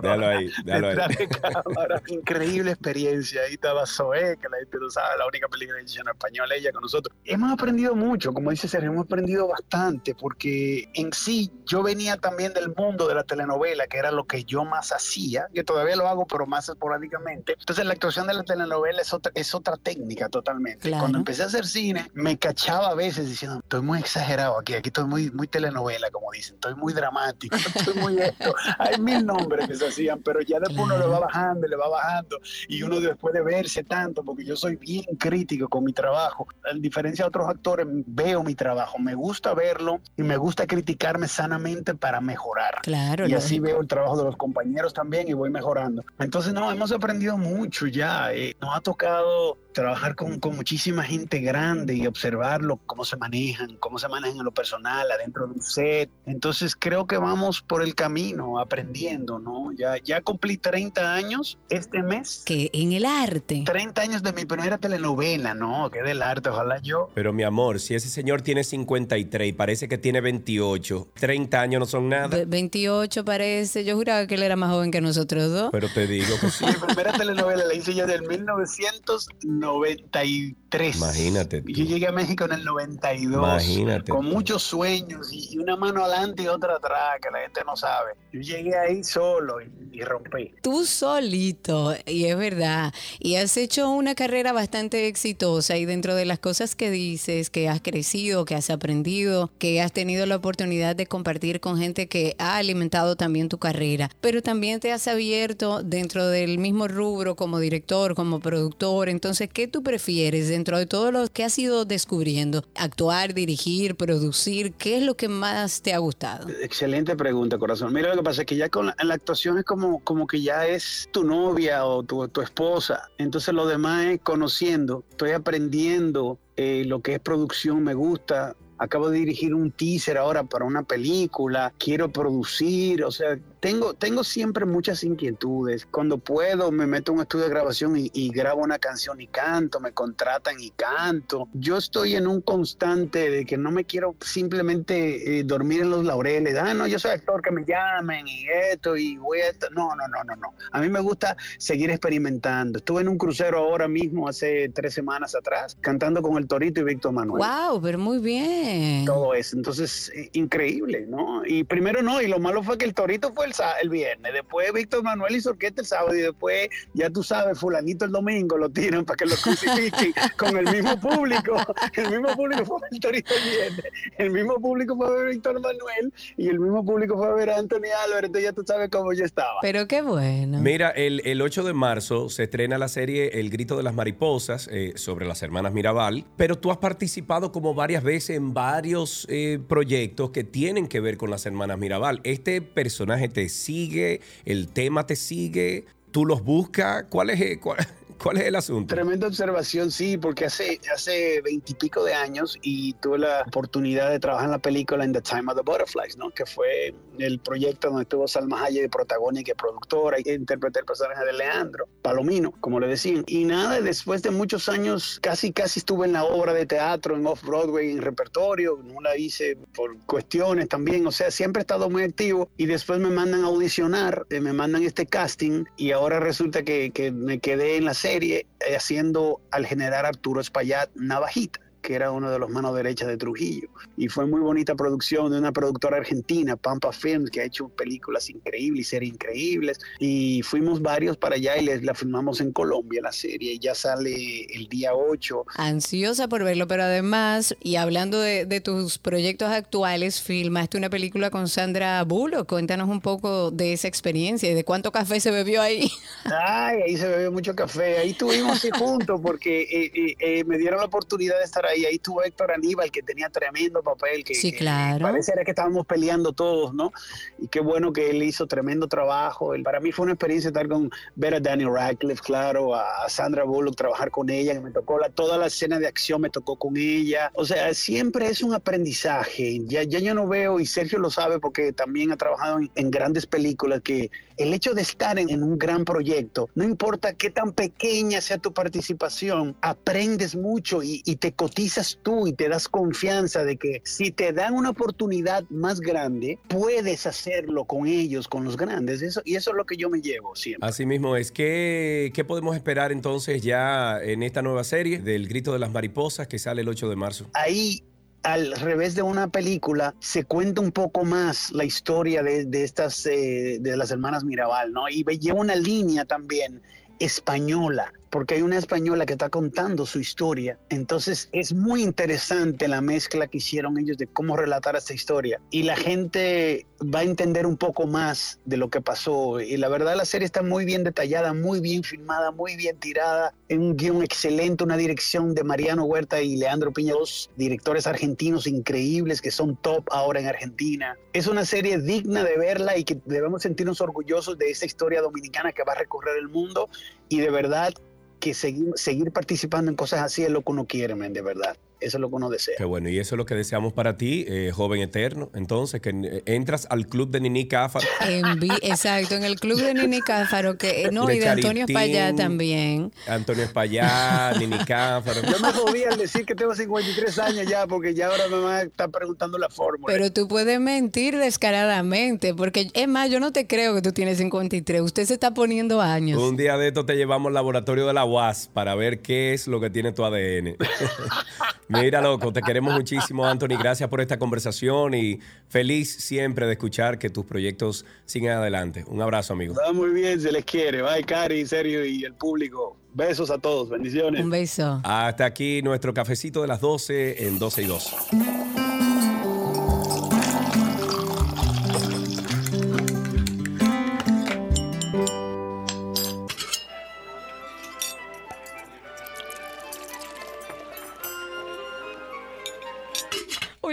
Déjalo ahí, déjalo ahí. De cámara. Increíble experiencia. Ahí estaba Zoé, que la gente no sabe, la única película que hizo en español, ella con nosotros. Hemos aprendido mucho, como dice Sergio, hemos aprendido bastante, porque en sí yo venía también del mundo de la telenovela, que era lo que yo más hacía, que todavía lo hago, pero más esporádicamente. Entonces, la actuación de la telenovela es otra, es otra técnica totalmente. Claro. Cuando empecé a hacer cine, me cachaba a veces diciendo, estoy muy exagerado aquí, aquí estoy muy, muy telenovela, como dicen, estoy muy dramático, estoy muy esto. Hay mil nombres que se hacían, pero ya después uno le va bajando, le va bajando, y uno después de verse tanto, porque yo soy bien crítico con mi trabajo, a diferencia de otros actores, veo mi trabajo, me gusta verlo y me gusta criticarme sanamente para mejorar. Claro, Y así lógico. veo el trabajo de los compañeros también y voy mejorando. Entonces, no, hemos aprendido mucho ya. eh, nos ha tocado trabajar con, con muchísima gente grande y observarlo, cómo se manejan, cómo se manejan en lo personal, adentro de un set. Entonces, creo que vamos por el camino, aprendiendo, ¿no? Ya, ya cumplí 30 años este mes. Que en el arte. 30 años de mi primera telenovela, ¿no? Que del arte, ojalá yo. Pero mi amor, si ese señor tiene 53 y parece que tiene 28, 30 años no son nada. Ve- 28 parece. Yo juraba que él era más joven que nosotros dos. Pero te digo que sí. Mi primera telenovela la hice yo del 1993. Imagínate tú. Yo llegué a México en el 92. Imagínate Con tú. muchos sueños y y una mano adelante y otra atrás, que la gente no sabe. Yo llegué ahí solo y, y rompí. Tú solito, y es verdad, y has hecho una carrera bastante exitosa y dentro de las cosas que dices, que has crecido, que has aprendido, que has tenido la oportunidad de compartir con gente que ha alimentado también tu carrera, pero también te has abierto dentro del mismo rubro como director, como productor, entonces, ¿qué tú prefieres dentro de todo lo que has ido descubriendo? Actuar, dirigir, producir, ¿qué es lo que más te ha gustado? Excelente pregunta, corazón. Mira, lo que pasa es que ya con la actuación es como, como que ya es tu novia o tu, tu esposa. Entonces lo demás es conociendo. Estoy aprendiendo eh, lo que es producción, me gusta. Acabo de dirigir un teaser ahora para una película. Quiero producir. O sea, tengo, tengo siempre muchas inquietudes. Cuando puedo, me meto en un estudio de grabación y, y grabo una canción y canto. Me contratan y canto. Yo estoy en un constante de que no me quiero simplemente eh, dormir en los laureles. Ah, no, yo soy actor, que me llamen y esto y voy a esto. No, no, no, no, no. A mí me gusta seguir experimentando. Estuve en un crucero ahora mismo, hace tres semanas atrás, cantando con el Torito y Víctor Manuel Wow, pero muy bien. todo eso. Entonces, eh, increíble, ¿no? Y primero no, y lo malo fue que el Torito fue el, el viernes, después Víctor Manuel hizo orquesta el sábado y después, ya tú sabes, fulanito el domingo lo tiran para que lo crucifiquen con el mismo público. El mismo público fue a ver el Torito el viernes, el mismo público fue a ver Víctor Manuel y el mismo público fue a ver a Anthony Álvarez, entonces ya tú sabes cómo yo estaba. Pero qué bueno. Mira, el, el 8 de marzo se estrena la serie El Grito de las Mariposas eh, sobre las hermanas Mirabal, pero tú has participado como varias veces en varios eh, proyectos que tienen que ver con las hermanas Mirabal. ¿Este personaje te sigue? ¿El tema te sigue? ¿Tú los buscas? ¿Cuál es, eh, cuál- ¿Cuál es el asunto? Tremenda observación, sí, porque hace hace veintipico de años y tuve la oportunidad de trabajar en la película In the Time of the Butterflies, ¿no? Que fue el proyecto donde estuvo Salma Hayek de protagónica y productora y interpreté el personaje de Leandro Palomino, como le decían. Y nada, después de muchos años, casi casi estuve en la obra de teatro, en Off-Broadway, en repertorio, no la hice por cuestiones también, o sea, siempre he estado muy activo y después me mandan a audicionar, eh, me mandan este casting y ahora resulta que, que me quedé en la serie eh, haciendo al general Arturo Espaillat Navajita que era uno de los manos derechas de Trujillo. Y fue muy bonita producción de una productora argentina, Pampa Films, que ha hecho películas increíbles y series increíbles. Y fuimos varios para allá y les, la filmamos en Colombia, la serie. Y ya sale el día 8. Ansiosa por verlo, pero además, y hablando de, de tus proyectos actuales, filmaste una película con Sandra Bullock. Cuéntanos un poco de esa experiencia y de cuánto café se bebió ahí. Ay, ahí se bebió mucho café. Ahí estuvimos juntos porque eh, eh, eh, me dieron la oportunidad de estar ahí y ahí estuvo Héctor Aníbal, que tenía tremendo papel, que, sí, claro. que que estábamos peleando todos, ¿no? Y qué bueno que él hizo tremendo trabajo. Para mí fue una experiencia estar con, ver a Daniel Radcliffe, claro, a Sandra Bullock, trabajar con ella, que me tocó la, toda la escena de acción, me tocó con ella. O sea, siempre es un aprendizaje. Ya, ya yo no veo, y Sergio lo sabe porque también ha trabajado en, en grandes películas, que el hecho de estar en, en, un gran proyecto, no importa qué tan pequeña sea tu participación, aprendes mucho y, y te cotizas tú y te das confianza de que si te dan una oportunidad más grande, puedes hacerlo con ellos, con los grandes. Eso, y eso es lo que yo me llevo siempre. Así mismo es. ¿Qué, ¿Qué podemos esperar entonces ya en esta nueva serie del Grito de las Mariposas que sale el 8 de marzo? Ahí al revés de una película, se cuenta un poco más la historia de, de estas, eh, de las hermanas Mirabal, ¿no? Y lleva una línea también española porque hay una española que está contando su historia. Entonces es muy interesante la mezcla que hicieron ellos de cómo relatar esta historia. Y la gente va a entender un poco más de lo que pasó. Y la verdad la serie está muy bien detallada, muy bien filmada, muy bien tirada. En un guion excelente, una dirección de Mariano Huerta y Leandro Piña, dos directores argentinos increíbles que son top ahora en Argentina. Es una serie digna de verla y que debemos sentirnos orgullosos de esa historia dominicana que va a recorrer el mundo. Y de verdad que seguir, seguir participando en cosas así es lo que uno quiere, de verdad. Eso es lo que uno desea. Qué bueno, y eso es lo que deseamos para ti, eh, joven eterno. Entonces, que eh, entras al club de Nini Cáfaro. exacto, en el club de Nini Cáfaro, que no, y de Antonio Espallá también. Antonio Espallá, Nini Cáfaro. Yo me jodí al decir que tengo 53 años ya, porque ya ahora me van a estar preguntando la fórmula. Pero tú puedes mentir descaradamente, porque es más, yo no te creo que tú tienes 53. Usted se está poniendo años. Un día de esto te llevamos al laboratorio de la UAS para ver qué es lo que tiene tu ADN. Mira, loco, te queremos muchísimo, Anthony. Gracias por esta conversación y feliz siempre de escuchar que tus proyectos siguen adelante. Un abrazo, amigo. Está muy bien, se les quiere. Bye, Cari, Sergio y el público. Besos a todos, bendiciones. Un beso. Hasta aquí nuestro cafecito de las 12 en 12 y 2.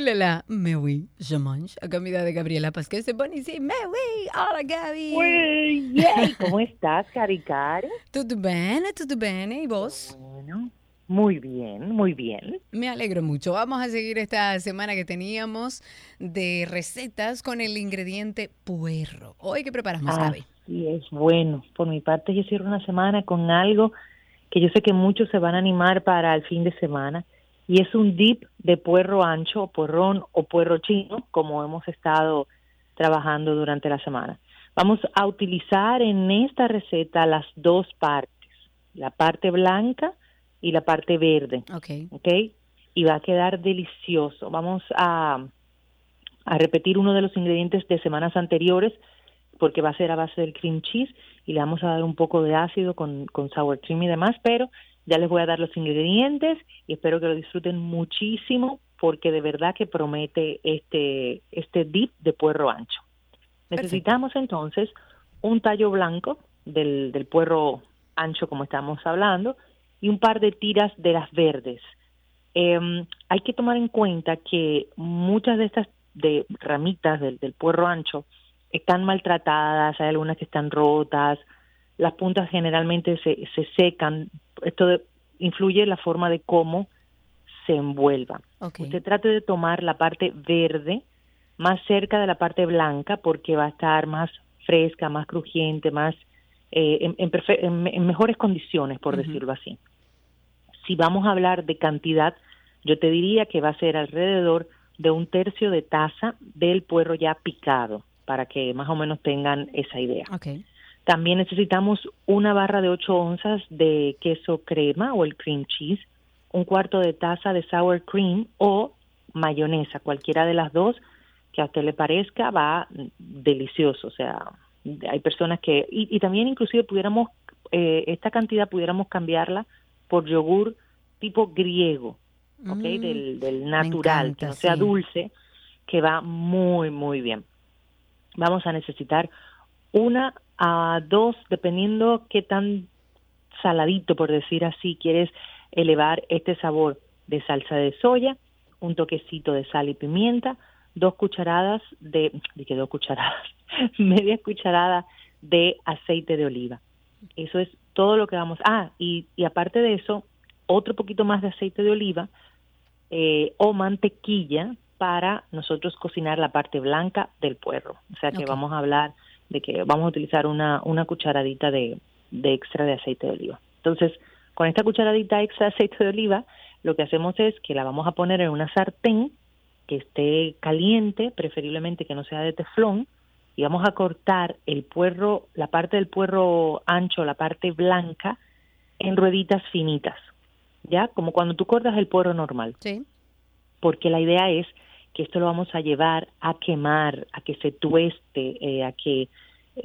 Hola, me oui, je mange. A comida de Gabriela Pasquez se pone así, me oui, hola Gaby. Uy, yay. ¿Cómo estás, Caricari? Tudo bene, tudo bene. ¿Y vos? Bueno, muy bien, muy bien. Me alegro mucho. Vamos a seguir esta semana que teníamos de recetas con el ingrediente puerro. Hoy, ¿qué preparamos, Gaby? Sí, es bueno. Por mi parte, yo cierro una semana con algo que yo sé que muchos se van a animar para el fin de semana y es un dip de puerro ancho, porrón o puerro chino, como hemos estado trabajando durante la semana. Vamos a utilizar en esta receta las dos partes, la parte blanca y la parte verde. Ok. ¿Ok? Y va a quedar delicioso. Vamos a, a repetir uno de los ingredientes de semanas anteriores porque va a ser a base del cream cheese y le vamos a dar un poco de ácido con, con sour cream y demás, pero ya les voy a dar los ingredientes y espero que lo disfruten muchísimo porque de verdad que promete este, este dip de puerro ancho. Necesitamos entonces un tallo blanco del, del puerro ancho como estamos hablando y un par de tiras de las verdes. Eh, hay que tomar en cuenta que muchas de estas de ramitas del, del puerro ancho están maltratadas, hay algunas que están rotas, las puntas generalmente se, se secan. Esto de- influye en la forma de cómo se envuelva. Usted trate de tomar la parte verde más cerca de la parte blanca porque va a estar más fresca, más crujiente, más eh, en, en perfe- en- en mejores condiciones, por decirlo así. Si vamos a hablar de cantidad, yo te diría que va a ser alrededor de un tercio de taza del puerro ya picado, para que más o menos tengan esa idea. También necesitamos una barra de 8 onzas de queso crema o el cream cheese, un cuarto de taza de sour cream o mayonesa, cualquiera de las dos que a usted le parezca va delicioso. O sea, hay personas que y, y también inclusive pudiéramos eh, esta cantidad pudiéramos cambiarla por yogur tipo griego, ¿ok? Mm, del, del natural, encanta, que no sea sí. dulce, que va muy muy bien. Vamos a necesitar una a dos, dependiendo qué tan saladito, por decir así, quieres elevar este sabor de salsa de soya, un toquecito de sal y pimienta, dos cucharadas de, que dos cucharadas, media cucharada de aceite de oliva. Eso es todo lo que vamos. Ah, y, y aparte de eso, otro poquito más de aceite de oliva eh, o mantequilla para nosotros cocinar la parte blanca del puerro. O sea que vamos a hablar de que vamos a utilizar una, una cucharadita de, de extra de aceite de oliva. Entonces, con esta cucharadita extra de aceite de oliva, lo que hacemos es que la vamos a poner en una sartén que esté caliente, preferiblemente que no sea de teflón, y vamos a cortar el puerro, la parte del puerro ancho, la parte blanca, en rueditas finitas, ¿ya? Como cuando tú cortas el puerro normal Sí. porque la idea es que esto lo vamos a llevar a quemar, a que se tueste, eh, a que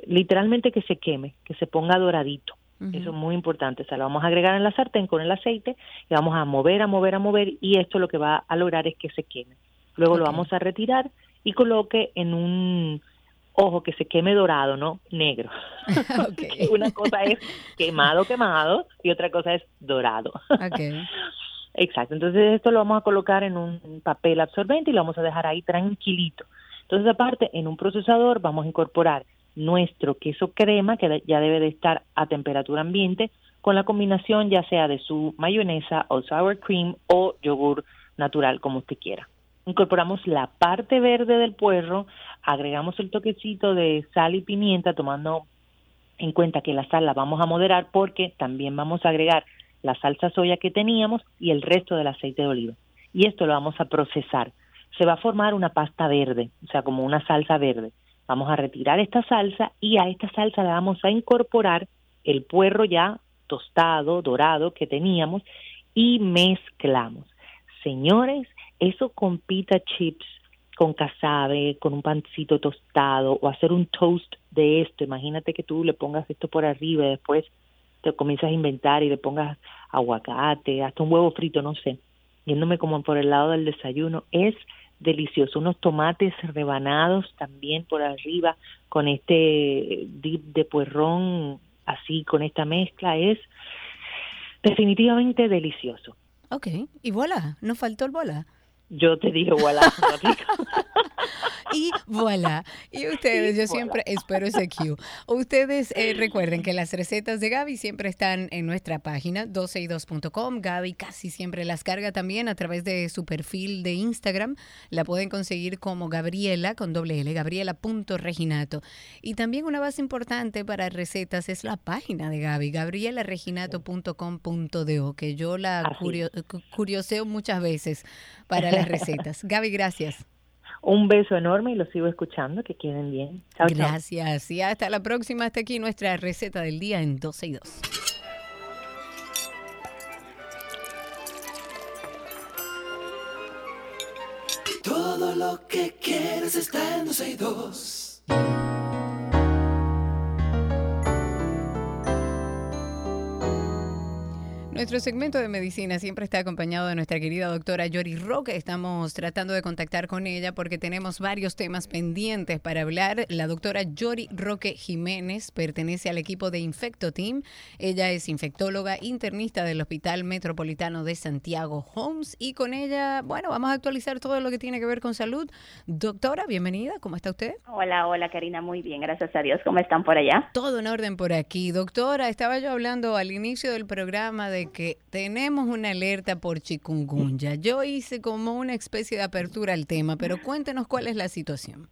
literalmente que se queme, que se ponga doradito. Eso es muy importante. O sea, lo vamos a agregar en la sartén con el aceite y vamos a mover, a mover, a mover y esto lo que va a lograr es que se queme. Luego lo vamos a retirar y coloque en un ojo que se queme dorado, no negro. Una cosa es quemado, quemado y otra cosa es dorado. Ok. Exacto, entonces esto lo vamos a colocar en un papel absorbente y lo vamos a dejar ahí tranquilito. Entonces aparte, en un procesador vamos a incorporar nuestro queso crema, que ya debe de estar a temperatura ambiente, con la combinación ya sea de su mayonesa o sour cream o yogur natural, como usted quiera. Incorporamos la parte verde del puerro, agregamos el toquecito de sal y pimienta, tomando en cuenta que la sal la vamos a moderar porque también vamos a agregar la salsa soya que teníamos y el resto del aceite de oliva. Y esto lo vamos a procesar. Se va a formar una pasta verde, o sea, como una salsa verde. Vamos a retirar esta salsa y a esta salsa le vamos a incorporar el puerro ya tostado, dorado que teníamos y mezclamos. Señores, eso con pita chips, con casabe, con un pancito tostado o hacer un toast de esto. Imagínate que tú le pongas esto por arriba y después te comienzas a inventar y le pongas aguacate, hasta un huevo frito, no sé, yéndome como por el lado del desayuno, es delicioso. Unos tomates rebanados también por arriba con este dip de puerrón, así con esta mezcla, es definitivamente delicioso. Ok. Y voilà, nos faltó el voilà. Yo te dije, voilà. Y voilà. Y ustedes, Y yo voilà. siempre espero ese cue. Ustedes eh, recuerden que las recetas de Gaby siempre están en nuestra página 12y2.com. Gaby casi siempre las carga también a través de su perfil de Instagram. La pueden conseguir como Gabriela con doble L, gabriela.reginato. Y también una base importante para recetas es la página de Gaby, gabrielareginato.com.do, que yo la curio- cu- curioseo muchas veces para las recetas. Gaby, gracias. Un beso enorme y los sigo escuchando, que queden bien. Chao, chao. Gracias. Y hasta la próxima. Hasta aquí nuestra receta del día en 12 y 2. Todo lo que quieres está en 12 y 2. Nuestro segmento de medicina siempre está acompañado de nuestra querida doctora Yori Roque. Estamos tratando de contactar con ella porque tenemos varios temas pendientes para hablar. La doctora Yori Roque Jiménez pertenece al equipo de Infecto Team. Ella es infectóloga internista del Hospital Metropolitano de Santiago Homes y con ella, bueno, vamos a actualizar todo lo que tiene que ver con salud. Doctora, bienvenida. ¿Cómo está usted? Hola, hola Karina, muy bien, gracias a Dios. ¿Cómo están por allá? Todo en orden por aquí. Doctora, estaba yo hablando al inicio del programa de que tenemos una alerta por chikungunya. Yo hice como una especie de apertura al tema, pero cuéntenos cuál es la situación.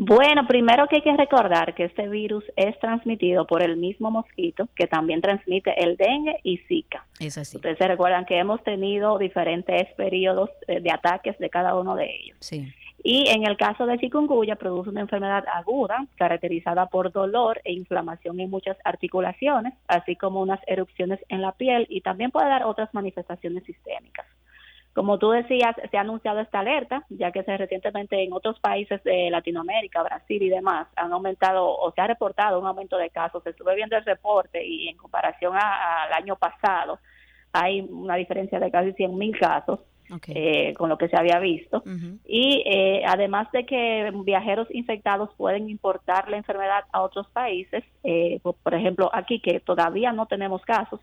Bueno, primero que hay que recordar que este virus es transmitido por el mismo mosquito que también transmite el dengue y Zika. Es así. Ustedes se recuerdan que hemos tenido diferentes periodos eh, de ataques de cada uno de ellos. Sí. Y en el caso de chikungunya produce una enfermedad aguda caracterizada por dolor e inflamación en muchas articulaciones, así como unas erupciones en la piel y también puede dar otras manifestaciones sistémicas. Como tú decías, se ha anunciado esta alerta, ya que se recientemente en otros países de Latinoamérica, Brasil y demás, han aumentado o se ha reportado un aumento de casos. Estuve viendo el reporte y en comparación al año pasado hay una diferencia de casi 100 mil eh, con lo que se había visto. Y eh, además de que viajeros infectados pueden importar la enfermedad a otros países, eh, por, ejemplo, aquí que todavía no tenemos casos,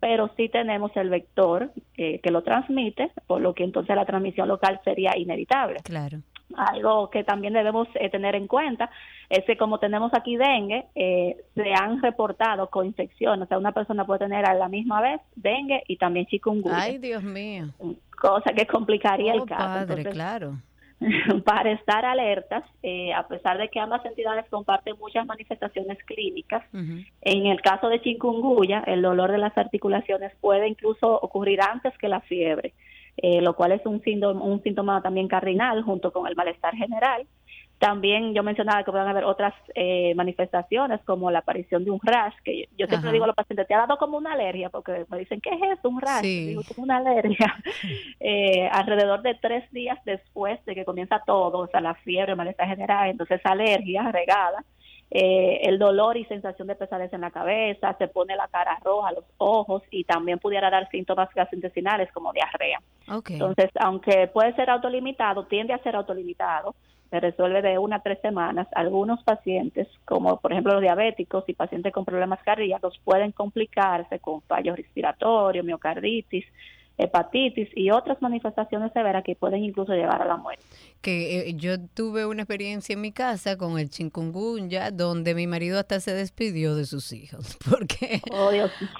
pero sí tenemos el vector que lo transmite, por lo que entonces la transmisión local sería inevitable. Claro algo que también debemos tener en cuenta es que como tenemos aquí dengue, eh, se han reportado coinfecciones, o sea, una persona puede tener a la misma vez dengue y también chikungunya. Ay, Dios mío. Cosa que complicaría el Oh, caso. padre, Entonces, claro. para estar alertas, eh, a pesar de que ambas entidades comparten muchas manifestaciones clínicas, en el caso de chikungunya, el dolor de las articulaciones puede incluso ocurrir antes que la fiebre, eh, lo cual es un síntoma, un síntoma también cardinal junto con el malestar general. También yo mencionaba que pueden haber otras eh, manifestaciones como la aparición de un rash, que yo, yo siempre Ajá. digo a los pacientes, te ha dado como una alergia, porque me dicen, ¿qué es eso? Un rash. Sí. Digo, como una alergia. Eh, alrededor de tres días después de que comienza todo, o sea, la fiebre, el malestar general, entonces alergia regada, eh, el dolor y sensación de pesadez en la cabeza, se pone la cara roja, los ojos y también pudiera dar síntomas gastrointestinales como diarrea. Entonces, aunque puede ser autolimitado, tiende a ser autolimitado, se resuelve de una a tres semanas. Algunos pacientes, como por ejemplo los diabéticos y pacientes con problemas cardíacos, pueden complicarse con fallos respiratorios, miocarditis, hepatitis y otras manifestaciones severas que pueden incluso llevar a la muerte. que eh, yo tuve una experiencia en mi casa con el chikungunya donde mi marido hasta se despidió de sus hijos porque Oh,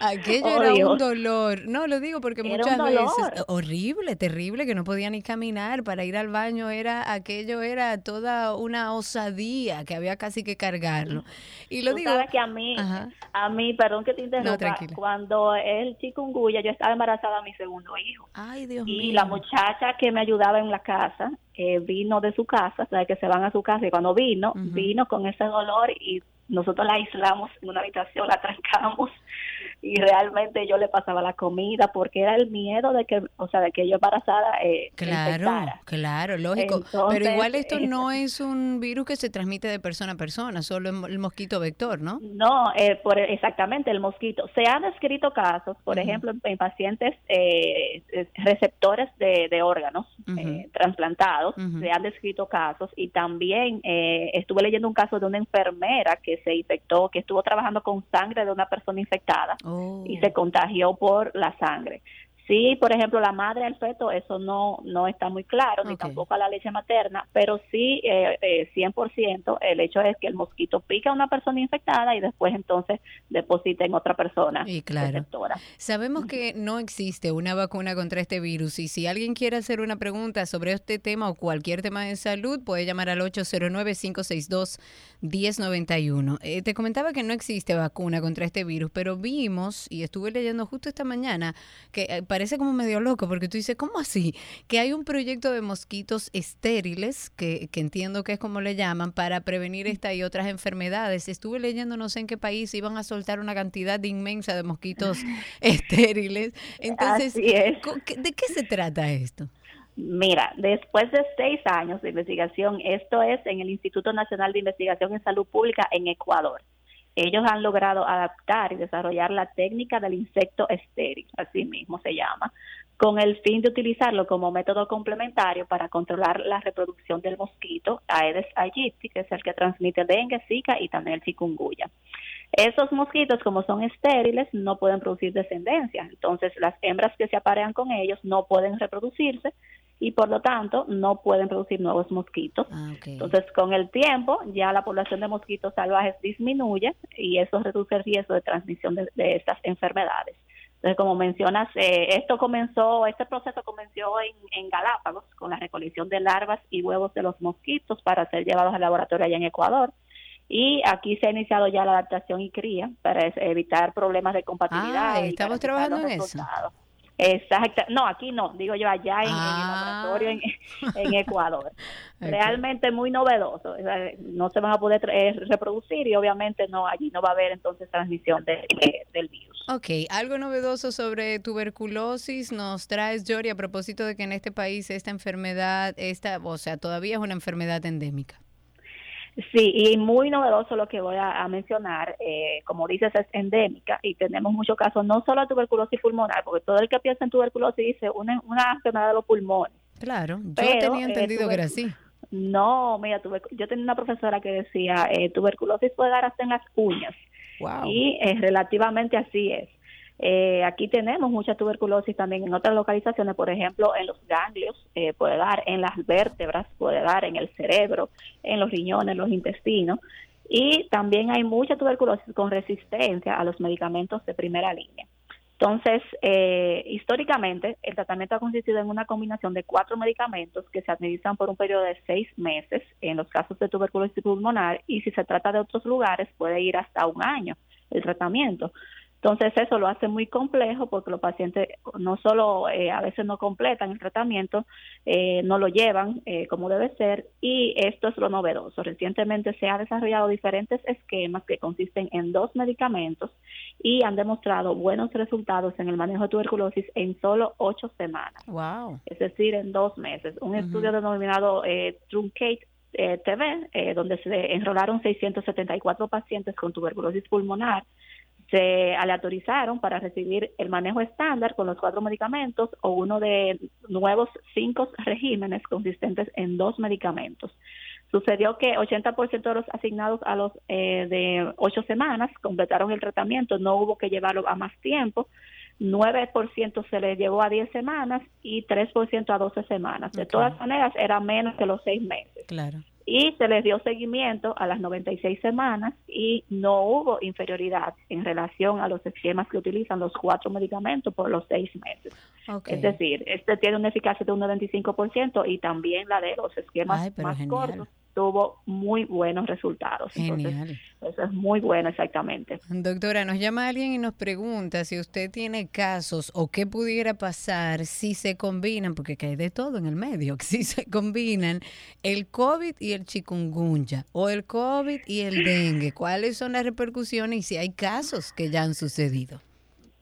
aquello Oh, era un dolor. No, lo digo porque Era muchas veces horrible, terrible que no podía ni caminar para ir al baño era aquello era toda una osadía que había casi que cargarlo. Y lo Tú digo sabes que a mí, Ajá. a mí, perdón que te interrumpa, tranquila. cuando el chikungunya, yo estaba embarazada de mi segundo hijo. Ay, Dios Y mío. la muchacha que me ayudaba en la casa eh, vino de su casa, o sea, que se van a su casa y cuando vino, vino con ese dolor y nosotros la aislamos en una habitación, la trancamos y realmente yo le pasaba la comida porque era el miedo de que, o sea, de que yo embarazada eh, Claro, infectara. claro, lógico. Pero igual esto eh, no es un virus que se transmite de persona a persona, solo el, mosquito vector, ¿no? No, eh, por exactamente el mosquito. Se han descrito casos, por ejemplo, en, en pacientes eh, receptores de, de órganos eh, trasplantados, se han descrito casos y también eh, estuve leyendo un caso de una enfermera que se infectó, que estuvo trabajando con sangre de una persona infectada Oh. y se contagió por la sangre. Sí, por ejemplo, la madre del feto, eso no no está muy claro, ni tampoco a la leche materna, pero sí, eh, eh, 100%, el hecho es que el mosquito pica a una persona infectada y después entonces deposita en otra persona Y claro. receptora. Sabemos que no existe una vacuna contra este virus y si alguien quiere hacer una pregunta sobre este tema o cualquier tema de salud, puede llamar al 809-562-1091. Eh, te comentaba que no existe vacuna contra este virus, pero vimos, y estuve leyendo justo esta mañana, que eh, parece como medio loco, porque tú dices, ¿cómo así? Que hay un proyecto de mosquitos estériles, que, que entiendo que es como le llaman, para prevenir esta y otras enfermedades. Estuve leyendo, no sé en qué país, iban a soltar una cantidad inmensa de mosquitos estériles. Entonces, Así es. co- ¿qué- ¿de qué se trata esto? Mira, después de seis años de investigación, esto es en el Instituto Nacional de Investigación en Salud Pública en Ecuador. Ellos han logrado adaptar y desarrollar la técnica del insecto estéril, así mismo se llama, con el fin de utilizarlo como método complementario para controlar la reproducción del mosquito Aedes aegypti, que es el que transmite dengue, zika y también el chikungunya. Esos mosquitos, como son estériles, no pueden producir descendencia, entonces las hembras que se aparean con ellos no pueden reproducirse y por lo tanto no pueden producir nuevos mosquitos. Ah, Entonces, con el tiempo, ya la población de mosquitos salvajes disminuye y eso reduce el riesgo de transmisión de, de estas enfermedades. Entonces, como mencionas, eh, esto comenzó, este proceso comenzó en, en, Galápagos con la recolección de larvas y huevos de los mosquitos para ser llevados al laboratorio allá en Ecuador. Y aquí se ha iniciado ya la adaptación y cría para evitar problemas de compatibilidad. Ah, estamos trabajando en eso. Exacto. No, aquí no, digo yo allá en, el ah. laboratorio en, Ecuador. Realmente muy novedoso. No se van a poder eh, reproducir y obviamente no allí no va a haber entonces transmisión del virus. Ok, algo novedoso sobre tuberculosis nos traes, Jory, a propósito de que en este país esta enfermedad, esta, o sea, todavía es una enfermedad endémica. Sí, y muy novedoso lo que voy a, mencionar, eh, como dices, es endémica y tenemos muchos casos, no solo de tuberculosis pulmonar, porque todo el que piensa en tuberculosis dice una, una enfermedad de los pulmones. Claro, yo tenía eh, entendido que era así. No, mira, yo tenía una profesora que decía, eh, tuberculosis puede dar hasta en las uñas. Y relativamente así es. Eh, aquí tenemos mucha tuberculosis también en otras localizaciones, por ejemplo, en los ganglios, eh, puede dar en las vértebras, puede dar en el cerebro, en los riñones, en los intestinos. Y también hay mucha tuberculosis con resistencia a los medicamentos de primera línea. Entonces, eh, históricamente, el tratamiento ha consistido en una combinación de cuatro medicamentos que se administran por un periodo de seis meses en los casos de tuberculosis pulmonar y si se trata de otros lugares puede ir hasta un año el tratamiento. Entonces eso lo hace muy complejo porque los pacientes no solo eh, a veces no completan el tratamiento, eh, no lo llevan eh, como debe ser y esto es lo novedoso. Recientemente se han desarrollado diferentes esquemas que consisten en dos medicamentos y han demostrado buenos resultados en el manejo de tuberculosis en solo ocho semanas. Wow. Es decir, en dos meses. Un estudio denominado Truncate TV, donde se enrolaron 674 pacientes con tuberculosis pulmonar se aleatorizaron para recibir el manejo estándar con los cuatro medicamentos o uno de nuevos cinco regímenes consistentes en dos medicamentos. Sucedió que 80% de los asignados a los eh, de ocho semanas completaron el tratamiento, no hubo que llevarlo a más tiempo. 9% se le llevó a 10 semanas y 3% a 12 semanas. De todas maneras, era menos que los seis meses. Claro y se les dio seguimiento a las 96 semanas y no hubo inferioridad en relación a los esquemas que utilizan los cuatro medicamentos por los seis meses. Es decir, este tiene una eficacia de un 95% y también la de los esquemas más cortos tuvo muy buenos resultados. Genial. eso es muy bueno, exactamente. Doctora, nos llama alguien y nos pregunta si usted tiene casos o qué pudiera pasar si se combinan, porque hay de todo en el medio, si se combinan el COVID y el chikungunya o el COVID y el dengue. ¿Cuáles son las repercusiones y si hay casos que ya han sucedido?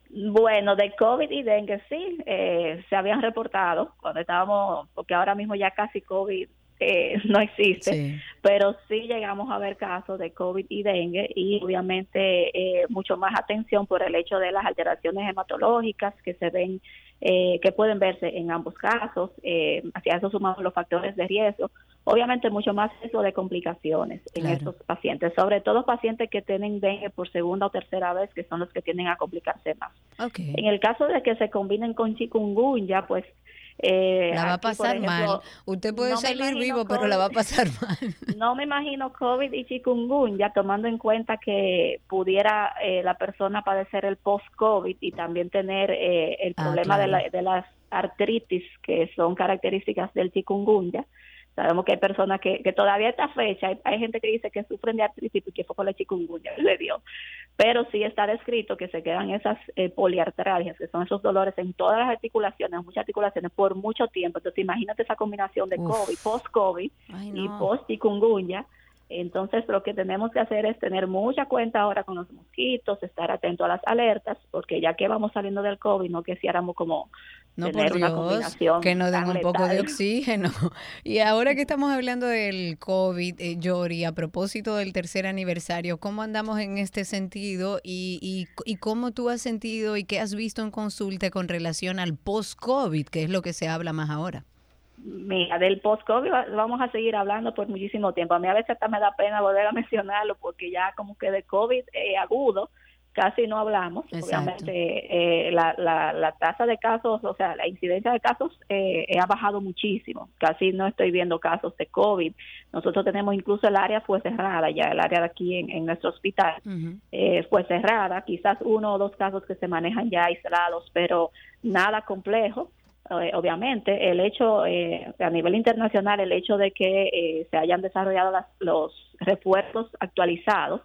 Bueno, de COVID y dengue sí, eh, se habían reportado cuando estábamos, porque ahora mismo ya casi COVID eh, no existe, pero sí llegamos a ver casos de COVID y dengue y obviamente eh, mucho más atención por el hecho de las alteraciones hematológicas que se ven, eh, que pueden verse en ambos casos, hacia eso sumamos los factores de riesgo, obviamente mucho más riesgo de complicaciones en estos pacientes, sobre todo pacientes que tienen dengue por segunda o tercera vez, que son los que tienden a complicarse más. En el caso de que se combinen con chikungunya, pues eh, la va a pasar mal. Usted puede salir vivo, pero la va a pasar mal. No me imagino COVID y chikungunya, tomando en cuenta que pudiera eh, la persona padecer el post-COVID y también tener eh, el ah, problema de, la, de las artritis que son características del chikungunya. Sabemos que hay personas que, que todavía a esta fecha, hay, gente que dice que sufren de artritis y que fue con la chikungunya, le dio. Pero sí está descrito que se quedan esas eh, poliartralgias, que son esos dolores en todas las articulaciones, muchas articulaciones, por mucho tiempo. Entonces imagínate esa combinación de COVID, post-COVID y post-chikungunya Entonces, lo que tenemos que hacer es tener mucha cuenta ahora con los mosquitos, estar atento a las alertas, porque ya que vamos saliendo del COVID, no quisiéramos como no, tener por una Dios, combinación que nos den un poco de oxígeno. Y ahora que estamos hablando del COVID, eh, Yori, a propósito del tercer aniversario, ¿cómo andamos en este sentido y, y, y cómo tú has sentido y qué has visto en consulta con relación al post-COVID, que es lo que se habla más ahora? Mira, del post-COVID va- vamos a seguir hablando por muchísimo tiempo. A mí a veces hasta me da pena volver a mencionarlo porque ya como que de COVID eh, agudo casi no hablamos. Exacto. Obviamente eh, la, la, la tasa de casos, o sea, la incidencia de casos eh, ha bajado muchísimo. Casi no estoy viendo casos de COVID. Nosotros tenemos incluso el área fue cerrada ya, el área de aquí en, en nuestro hospital eh, fue cerrada, quizás uno o dos casos que se manejan ya aislados, pero nada complejo. Eh, obviamente, el hecho eh, a nivel internacional, el hecho de que eh, se hayan desarrollado las- los refuerzos actualizados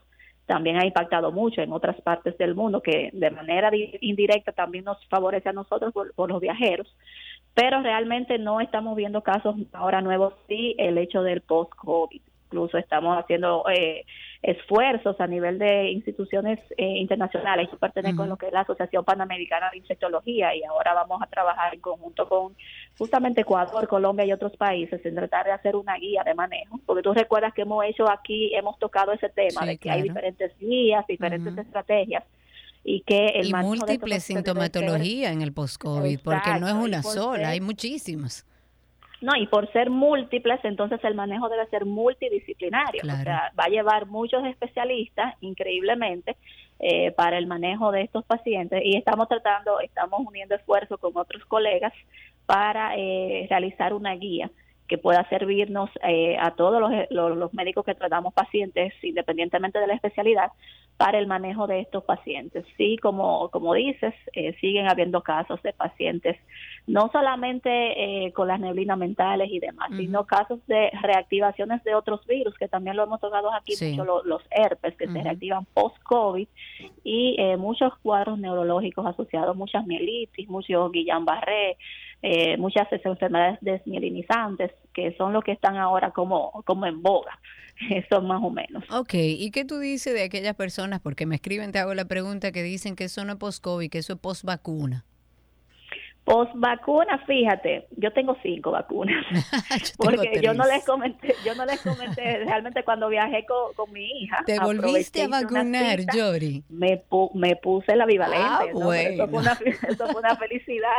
también ha impactado mucho en otras partes del mundo, que de manera di- indirecta también nos favorece a nosotros por, por los viajeros, pero realmente no estamos viendo casos ahora nuevos, sí, el hecho del post-COVID. Incluso estamos haciendo eh, esfuerzos a nivel de instituciones eh, internacionales. Yo pertenezco a Ujú. lo que es la Asociación Panamericana de Infectología y ahora vamos a trabajar en conjunto con justamente Ecuador, Colombia y otros países en tratar de hacer una guía de manejo. Porque tú recuerdas que hemos hecho aquí, hemos tocado ese tema Sí, de que hay diferentes guías, diferentes estrategias y que el y múltiples sintomatología en el post-COVID, porque no es una sola, hay muchísimas. No, y por ser múltiples, entonces el manejo debe ser multidisciplinario. Claro. O sea, va a llevar muchos especialistas, increíblemente, eh, para el manejo de estos pacientes. Y estamos tratando, estamos uniendo esfuerzos con otros colegas para eh, realizar una guía que pueda servirnos eh, a todos los, los, los médicos que tratamos pacientes, independientemente de la especialidad, para el manejo de estos pacientes. Sí, como, como dices, eh, siguen habiendo casos de pacientes, no solamente eh, con las neblinas mentales y demás, sino casos de reactivaciones de otros virus, que también lo hemos tocado aquí Sí. mucho, lo- los herpes, que se reactivan post-COVID, y eh, muchos cuadros neurológicos asociados, muchas mielitis, muchos Guillain-Barré, eh, muchas enfermedades desmielinizantes, que son los que están ahora como, como en boga. Eso más o menos. Ok, ¿y qué tú dices de aquellas personas? Porque me escriben, te hago la pregunta, que dicen que eso no es post-COVID, que eso es post-vacuna. Post vacuna, fíjate, yo tengo cinco vacunas. Yo Porque yo no les comenté, yo no les comenté realmente cuando viajé con, con mi hija. ¿Te volviste a vacunar, cita, Yori? Me, pu- me puse la bivalente. Ah, ¿no? Eso, fue una, eso fue una felicidad.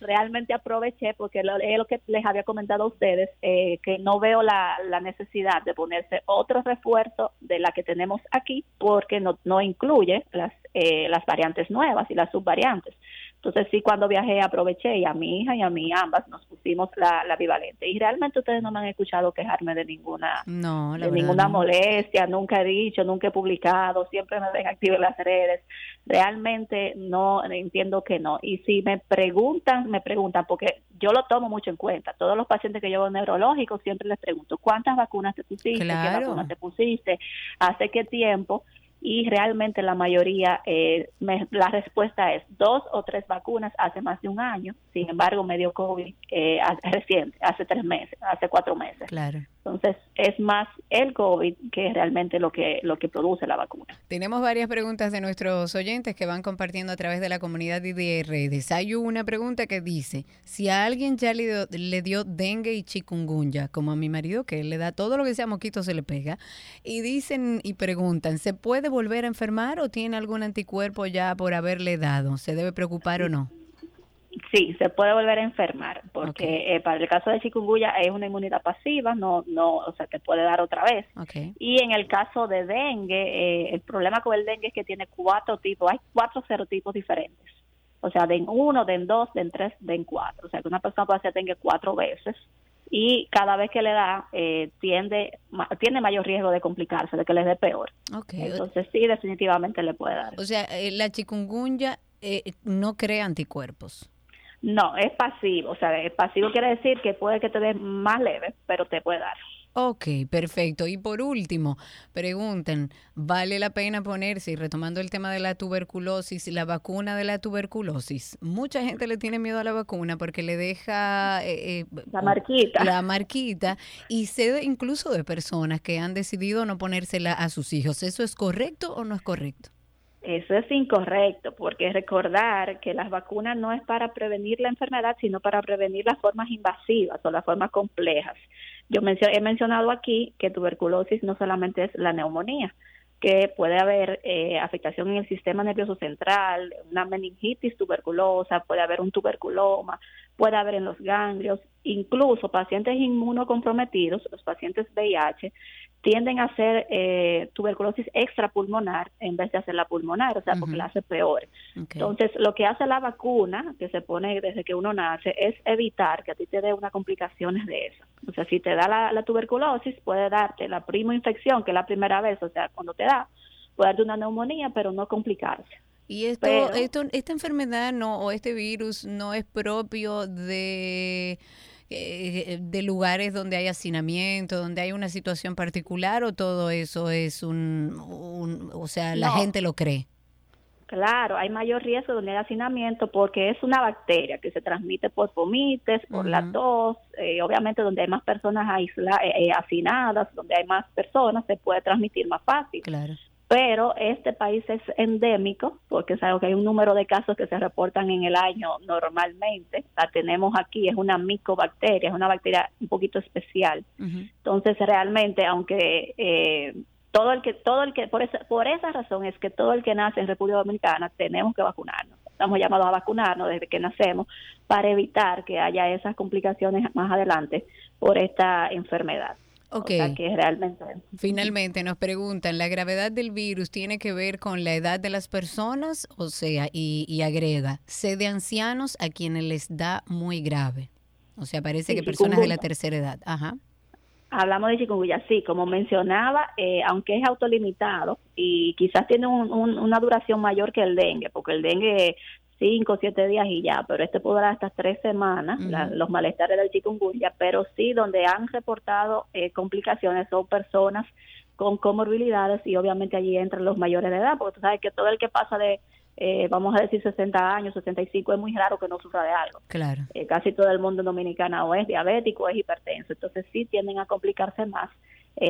Realmente aproveché porque lo, es lo que les había comentado a ustedes, eh, que no veo la, la necesidad de ponerse otro refuerzo de la que tenemos aquí porque no, no incluye las, eh, las variantes nuevas y las subvariantes. Entonces sí, cuando viajé aproveché y a mi hija y a mí ambas nos pusimos la, la bivalente. Y realmente ustedes no me han escuchado quejarme de ninguna No, de ninguna no. molestia, nunca he dicho, nunca he publicado, siempre me ven activa en las redes. Realmente no entiendo que no. Y si me preguntan, me preguntan, porque yo lo tomo mucho en cuenta. Todos los pacientes que llevo neurológicos siempre les pregunto, ¿cuántas vacunas te pusiste? Claro. ¿Qué vacunas te pusiste? ¿Hace qué tiempo? Y realmente la mayoría, eh, me- la respuesta es dos o tres vacunas hace más de un año. Sin embargo, me dio COVID eh, hace- reciente, hace tres meses, hace cuatro meses. Claro. Entonces, es más el COVID que realmente lo que lo que produce la vacuna. Tenemos varias preguntas de nuestros oyentes que van compartiendo a través de la comunidad de redes. Hay una pregunta que dice, si a alguien ya le dio, le dio dengue y chikungunya, como a mi marido, que le da todo lo que sea mosquito se le pega, y dicen y preguntan, ¿se puede volver a enfermar o tiene algún anticuerpo ya por haberle dado? ¿Se debe preocupar o no? Sí, se puede volver a enfermar, porque eh, para el caso de chikungunya es una inmunidad pasiva, no, no, o sea, te puede dar otra vez. Y en el caso de dengue, eh, el problema con el dengue es que tiene cuatro tipos, hay cuatro serotipos diferentes. O sea, den uno, den dos, den tres, den cuatro. O sea, que una persona puede hacer dengue cuatro veces y cada vez que le da, eh, tiende, ma- tiene mayor riesgo de complicarse, de que le dé peor. Ok. Entonces, sí, definitivamente le puede dar. O sea, eh, la chikungunya eh, no crea anticuerpos. No, es pasivo. O sea, es pasivo quiere decir que puede que te dé más leve, pero te puede dar. Ok, perfecto. Y por último, pregunten, ¿vale la pena ponerse, y retomando el tema de la tuberculosis, la vacuna de la tuberculosis? Mucha gente le tiene miedo a la vacuna porque le deja eh, eh, la marquita. La marquita. Y sé incluso de personas que han decidido no ponérsela a sus hijos. ¿Eso es correcto o no es correcto? Eso es incorrecto, porque recordar que las vacunas no es para prevenir la enfermedad, sino para prevenir las formas invasivas o las formas complejas. Yo he mencionado aquí que tuberculosis no solamente es la neumonía, que puede haber eh, afectación en el sistema nervioso central, una meningitis tuberculosa, puede haber un tuberculoma, puede haber en los ganglios, incluso pacientes inmunocomprometidos, los pacientes VIH, tienden a hacer eh, tuberculosis extrapulmonar en vez de hacer la pulmonar, o sea, porque la hace peor. Entonces, lo que hace la vacuna, que se pone desde que uno nace, es evitar que a ti te dé una complicaciones de eso. O sea, si te da la, tuberculosis, puede darte la prima infección, que es la primera vez, o sea, cuando te da, puede darte una neumonía, pero no complicarse. Y esto, esto, esta enfermedad no, o este virus no es propio de eh, de lugares donde hay hacinamiento, donde hay una situación particular o todo eso es un, o sea, la gente lo cree? Claro, hay mayor riesgo donde hay hacinamiento porque es una bacteria que se transmite por vomites, por la tos, eh, obviamente donde hay más personas aisladas, eh, hacinadas, donde hay más personas, se puede transmitir más fácil. Claro pero este país es endémico, porque sabemos que hay un número de casos que se reportan en el año normalmente. La tenemos aquí, es una micobacteria, es una bacteria un poquito especial. Entonces, realmente, aunque eh, todo el que, todo el que, por esa, por esa razón es que todo el que nace en República Dominicana tenemos que vacunarnos. Estamos llamados a vacunarnos desde que nacemos para evitar que haya esas complicaciones más adelante por esta enfermedad. Ok. que realmente. Finalmente nos preguntan, ¿la gravedad del virus tiene que ver con la edad de las personas? O sea, y, agrega, sé de ancianos a quienes les da muy grave. O sea, parece que personas de la tercera edad. Ajá. Hablamos de chikungunya, sí, como mencionaba, eh, aunque es autolimitado y quizás tiene una duración mayor que el dengue, porque el dengue cinco o siete días y ya, pero este podrá hasta tres semanas, los malestares del chikungunya, pero sí donde han reportado eh, complicaciones son personas con comorbilidades y obviamente allí entran los mayores de edad, porque tú sabes que todo el que pasa de, eh, vamos a decir, 60 años, 65, es muy raro que no sufra de algo. Claro. Eh, casi todo el mundo dominicano o es diabético o es hipertenso, entonces sí tienden a complicarse más.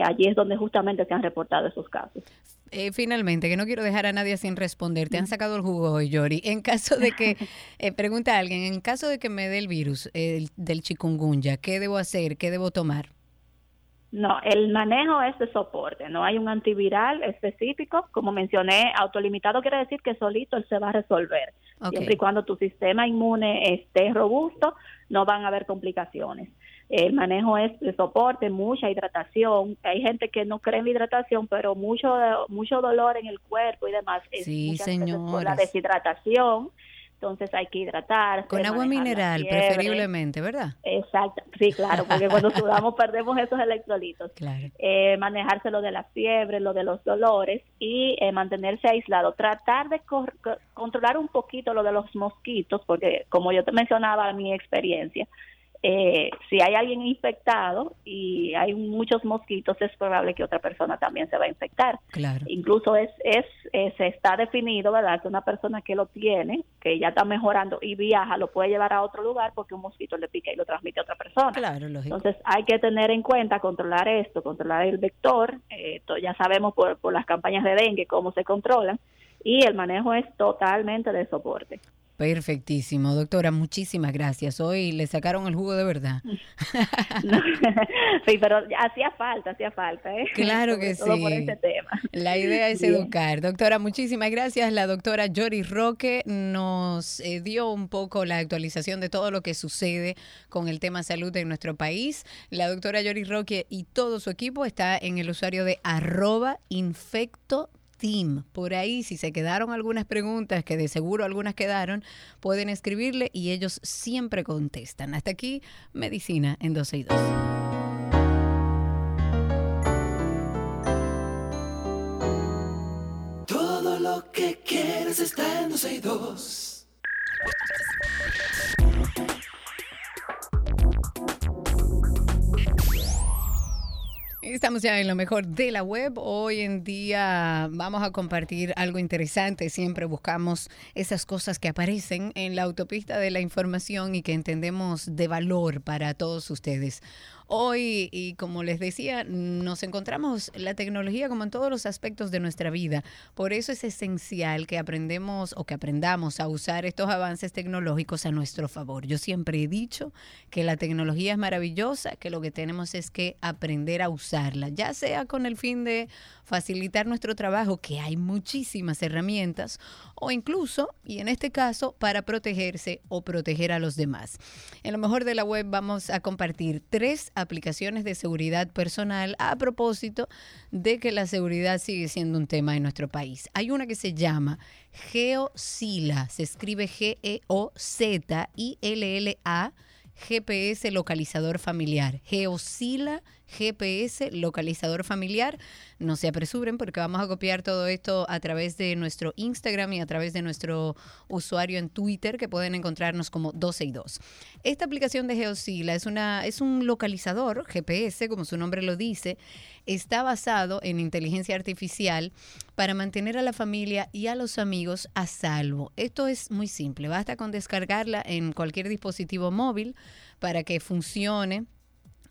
Allí es donde justamente se han reportado esos casos. Eh, finalmente, que no quiero dejar a nadie sin responder, te han sacado el jugo hoy, Yori. En caso de que, eh, pregunta a alguien, en caso de que me dé el virus del chikungunya, ¿qué debo hacer? ¿Qué debo tomar? No, el manejo es de soporte, no hay un antiviral específico. Como mencioné, autolimitado quiere decir que solito él se va a resolver. Siempre y cuando tu sistema inmune esté robusto, no van a haber complicaciones. El manejo es de soporte, mucha hidratación. Hay gente que no cree en la hidratación, pero mucho mucho dolor en el cuerpo y demás. Sí, señor. Por la deshidratación. Entonces hay que hidratar. Con agua mineral, preferiblemente, ¿verdad? Exacto, sí, claro, porque cuando sudamos perdemos esos electrolitos. Claro. Eh, manejarse lo de la fiebre, lo de los dolores y eh, mantenerse aislado. Tratar de controlar un poquito lo de los mosquitos, porque como yo te mencionaba mi experiencia, eh, si hay alguien infectado y hay muchos mosquitos, es probable que otra persona también se va a infectar. Claro. Incluso es, es, se está definido, ¿verdad?, que una persona que lo tiene, que ya está mejorando y viaja, lo puede llevar a otro lugar porque un mosquito le pica y lo transmite a otra persona. Claro, lógico. Entonces hay que tener en cuenta, controlar esto, controlar el vector. Eh, ya sabemos por, por las campañas de dengue cómo se controlan y el manejo es totalmente de soporte. Perfectísimo, doctora, muchísimas gracias. Hoy le sacaron el jugo de verdad. sí, pero hacía falta, hacía falta. ¿eh? Claro que sí. Por este tema. La idea es educar. Doctora, muchísimas gracias. La doctora Jory Roque nos eh, dio un poco la actualización de todo lo que sucede con el tema salud en nuestro país. La doctora Jory Roque y todo su equipo está en el usuario de arroba infecto Team. Por ahí, si se quedaron algunas preguntas, que de seguro algunas quedaron, pueden escribirle y ellos siempre contestan. Hasta aquí, Medicina en 12 y 2. Todo lo que quieres está en 12 y 2. Estamos ya en lo mejor de la web. Hoy en día vamos a compartir algo interesante. Siempre buscamos esas cosas que aparecen en la autopista de la información y que entendemos de valor para todos ustedes. Hoy, y como les decía, nos encontramos la tecnología como en todos los aspectos de nuestra vida. Por eso es esencial que aprendemos o que aprendamos a usar estos avances tecnológicos a nuestro favor. Yo siempre he dicho que la tecnología es maravillosa, que lo que tenemos es que aprender a usarla, ya sea con el fin de facilitar nuestro trabajo, que hay muchísimas herramientas, o incluso, y en este caso, para protegerse o proteger a los demás. En lo mejor de la web vamos a compartir tres aplicaciones de seguridad personal a propósito de que la seguridad sigue siendo un tema en nuestro país. Hay una que se llama GeoSila, se escribe G-E-O-Z-I-L-L-A. GPS localizador familiar. GeoSila GPS localizador familiar. No se apresuren porque vamos a copiar todo esto a través de nuestro Instagram y a través de nuestro usuario en Twitter que pueden encontrarnos como 12 y 2. Esta aplicación de Geosila es, una, es un localizador GPS, como su nombre lo dice. Está basado en inteligencia artificial para mantener a la familia y a los amigos a salvo. Esto es muy simple. Basta con descargarla en cualquier dispositivo móvil para que funcione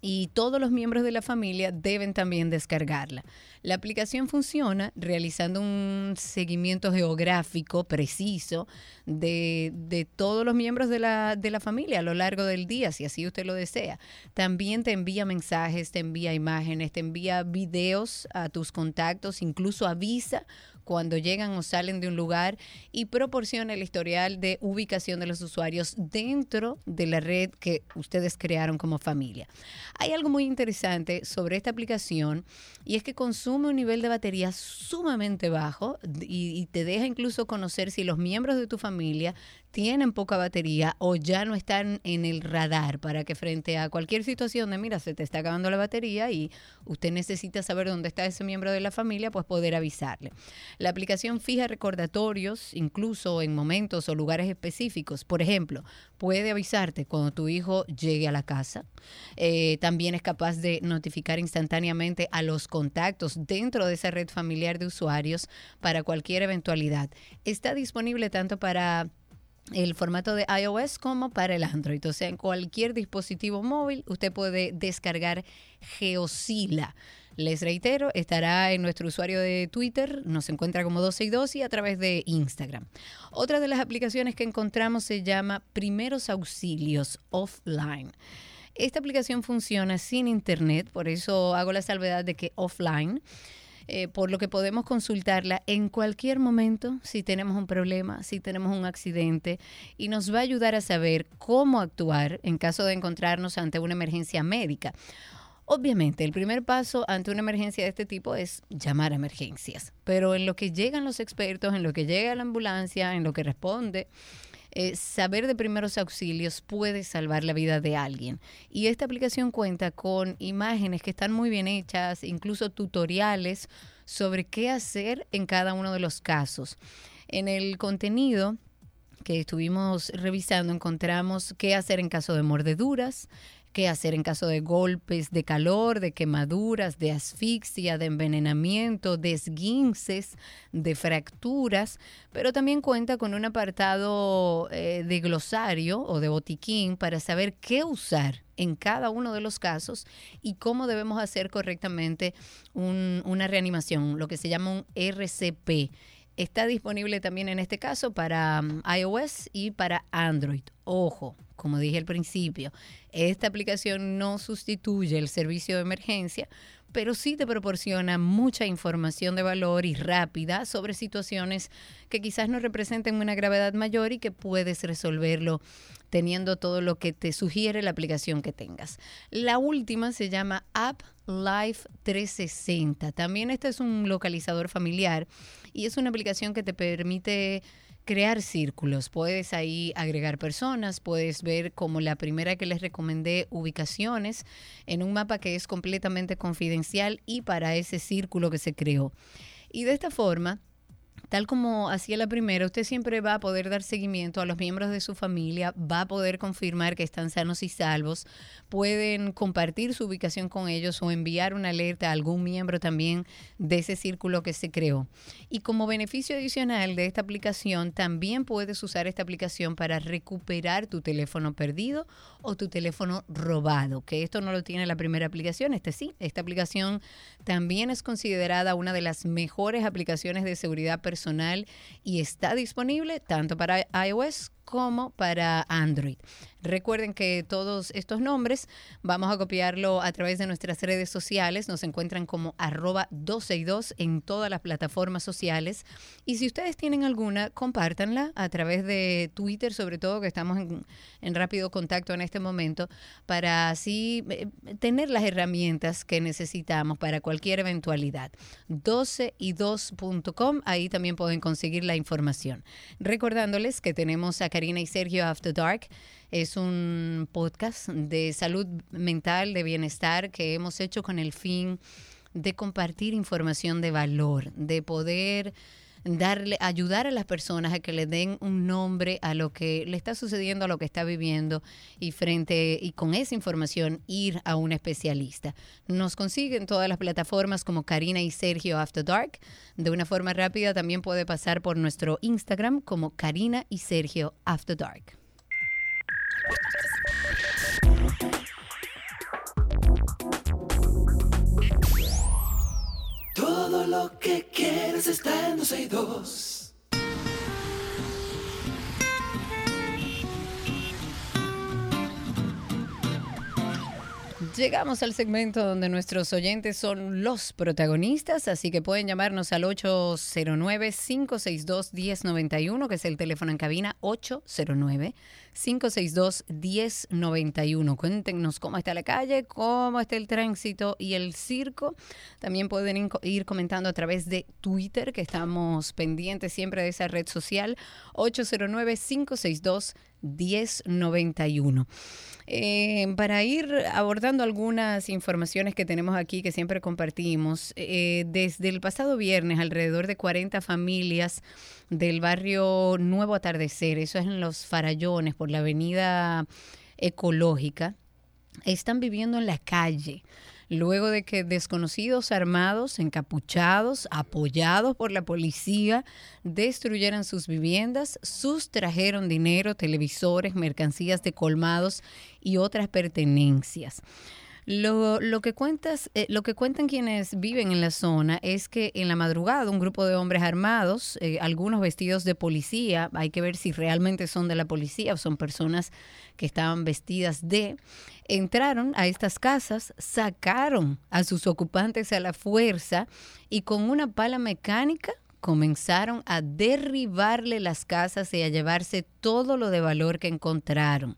y todos los miembros de la familia deben también descargarla. La aplicación funciona realizando un seguimiento geográfico preciso de, de, todos los miembros de la, de la familia a lo largo del día, si así usted lo desea. También te envía mensajes, te envía imágenes, te envía videos a tus contactos, incluso avisa cuando llegan o salen de un lugar y proporciona el historial de ubicación de los usuarios dentro de la red que ustedes crearon como familia. Hay algo muy interesante sobre esta aplicación y es que consume un nivel de batería sumamente bajo y, te deja incluso conocer si los miembros de tu familia tienen poca batería o ya no están en el radar para que frente a cualquier situación de, mira, se te está acabando la batería y usted necesita saber dónde está ese miembro de la familia, pues poder avisarle. La aplicación fija recordatorios, incluso en momentos o lugares específicos. Por ejemplo, puede avisarte cuando tu hijo llegue a la casa. Eh, también es capaz de notificar instantáneamente a los contactos dentro de esa red familiar de usuarios para cualquier eventualidad. Está disponible tanto para el formato de iOS como para el Android. O sea, en cualquier dispositivo móvil usted puede descargar Geosila. Les reitero, estará en nuestro usuario de Twitter, nos encuentra como 12 y 12 y a través de Instagram. Otra de las aplicaciones que encontramos se llama Primeros Auxilios Offline. Esta aplicación funciona sin internet, por eso hago la salvedad de que offline. Eh, por lo que podemos consultarla en cualquier momento si tenemos un problema, si tenemos un accidente, y nos va a ayudar a saber cómo actuar en caso de encontrarnos ante una emergencia médica. Obviamente, el primer paso ante una emergencia de este tipo es llamar a emergencias, pero en lo que llegan los expertos, en lo que llega la ambulancia, en lo que responde, eh, saber de primeros auxilios puede salvar la vida de alguien. Y esta aplicación cuenta con imágenes que están muy bien hechas, incluso tutoriales sobre qué hacer en cada uno de los casos. En el contenido que estuvimos revisando encontramos qué hacer en caso de mordeduras, qué hacer en caso de golpes de calor, de quemaduras, de asfixia, de envenenamiento, de esguinces, de fracturas, pero también cuenta con un apartado eh, de glosario o de botiquín para saber qué usar en cada uno de los casos y cómo debemos hacer correctamente una reanimación, lo que se llama un RCP. Está disponible también en este caso para um, iOS y para Android. Ojo, como dije al principio, esta aplicación no sustituye el servicio de emergencia, pero sí te proporciona mucha información de valor y rápida sobre situaciones que quizás no representen una gravedad mayor y que puedes resolverlo teniendo todo lo que te sugiere la aplicación que tengas. La última se llama App Life 360. También este es un localizador familiar y es una aplicación que te permite crear círculos. Puedes ahí agregar personas, puedes ver como la primera que les recomendé ubicaciones en un mapa que es completamente confidencial y para ese círculo que se creó. Y de esta forma tal como hacía la primera, usted siempre va a poder dar seguimiento a los miembros de su familia, va a poder confirmar que están sanos y salvos, pueden compartir su ubicación con ellos o enviar una alerta a algún miembro también de ese círculo que se creó. Y como beneficio adicional de esta aplicación, también puedes usar esta aplicación para recuperar tu teléfono perdido o tu teléfono robado, que esto no lo tiene la primera aplicación, este sí, esta aplicación también es considerada una de las mejores aplicaciones de seguridad personal personal y está disponible tanto para iOS como para Android. Recuerden que todos estos nombres vamos a copiarlo a través de nuestras redes sociales. Nos encuentran como arroba 262 en todas las plataformas sociales. Y si ustedes tienen alguna, compártanla a través de Twitter, sobre todo que estamos en, en rápido contacto en este momento, para así eh, tener las herramientas que necesitamos para cualquier eventualidad. 12y2.com, ahí también pueden conseguir la información. Recordándoles que tenemos acá Karina y Sergio After Dark. Es un podcast de salud mental, de bienestar que hemos hecho con el fin de compartir información de valor, de poder darle, ayudar a las personas a que le den un nombre a lo que le está sucediendo, a lo que está viviendo y frente y con esa información ir a un especialista. Nos consiguen todas las plataformas como Karina y Sergio After Dark. De una forma rápida también puede pasar por nuestro Instagram como Karina y Sergio After Dark. Lo que quieres está en 262. Llegamos al segmento donde nuestros oyentes son los protagonistas, así que pueden llamarnos al 809-562-1091, que es el teléfono en cabina 809-562-1091. Cuéntenos cómo está la calle, cómo está el tránsito y el circo. También pueden ir comentando a través de Twitter, que estamos pendientes siempre de esa red social, 809-562-1091. Eh, para ir abordando algunas informaciones que tenemos aquí que siempre compartimos, eh, desde el pasado viernes alrededor de 40 familias del barrio Nuevo Atardecer, eso es en los Farallones, por la avenida ecológica, están viviendo en la calle luego de que desconocidos armados, encapuchados, apoyados por la policía, destruyeran sus viviendas, sustrajeron dinero, televisores, mercancías de colmados y otras pertenencias. Lo, lo, que cuentas, eh, lo que cuentan quienes viven en la zona es que en la madrugada un grupo de hombres armados, eh, algunos vestidos de policía, hay que ver si realmente son de la policía o son personas que estaban vestidas de, entraron a estas casas, sacaron a sus ocupantes a la fuerza y con una pala mecánica comenzaron a derribarle las casas y a llevarse todo lo de valor que encontraron.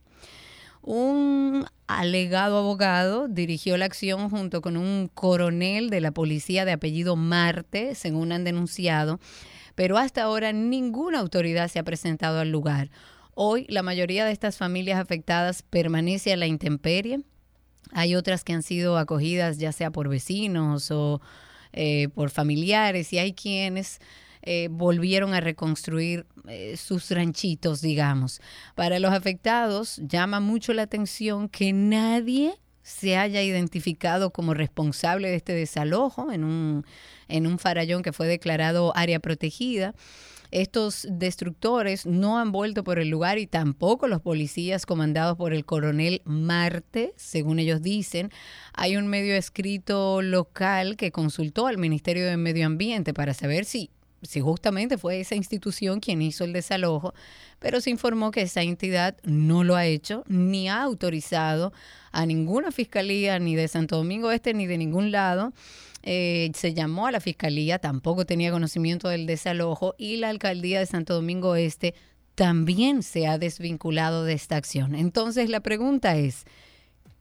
Un alegado abogado dirigió la acción junto con un coronel de la policía de apellido Marte, según han denunciado, pero hasta ahora ninguna autoridad se ha presentado al lugar. Hoy la mayoría de estas familias afectadas permanece a la intemperie. Hay otras que han sido acogidas ya sea por vecinos o eh, por familiares y hay quienes eh, volvieron a reconstruir eh, sus ranchitos, digamos. Para los afectados llama mucho la atención que nadie se haya identificado como responsable de este desalojo en un, en un farallón que fue declarado área protegida. Estos destructores no han vuelto por el lugar y tampoco los policías comandados por el coronel Marte, según ellos dicen. Hay un medio escrito local que consultó al Ministerio de Medio Ambiente para saber si si justamente fue esa institución quien hizo el desalojo, pero se informó que esa entidad no lo ha hecho ni ha autorizado a ninguna fiscalía, ni de Santo Domingo Este, ni de ningún lado. Eh, se llamó a la fiscalía, tampoco tenía conocimiento del desalojo y la alcaldía de Santo Domingo Este también se ha desvinculado de esta acción. Entonces la pregunta es,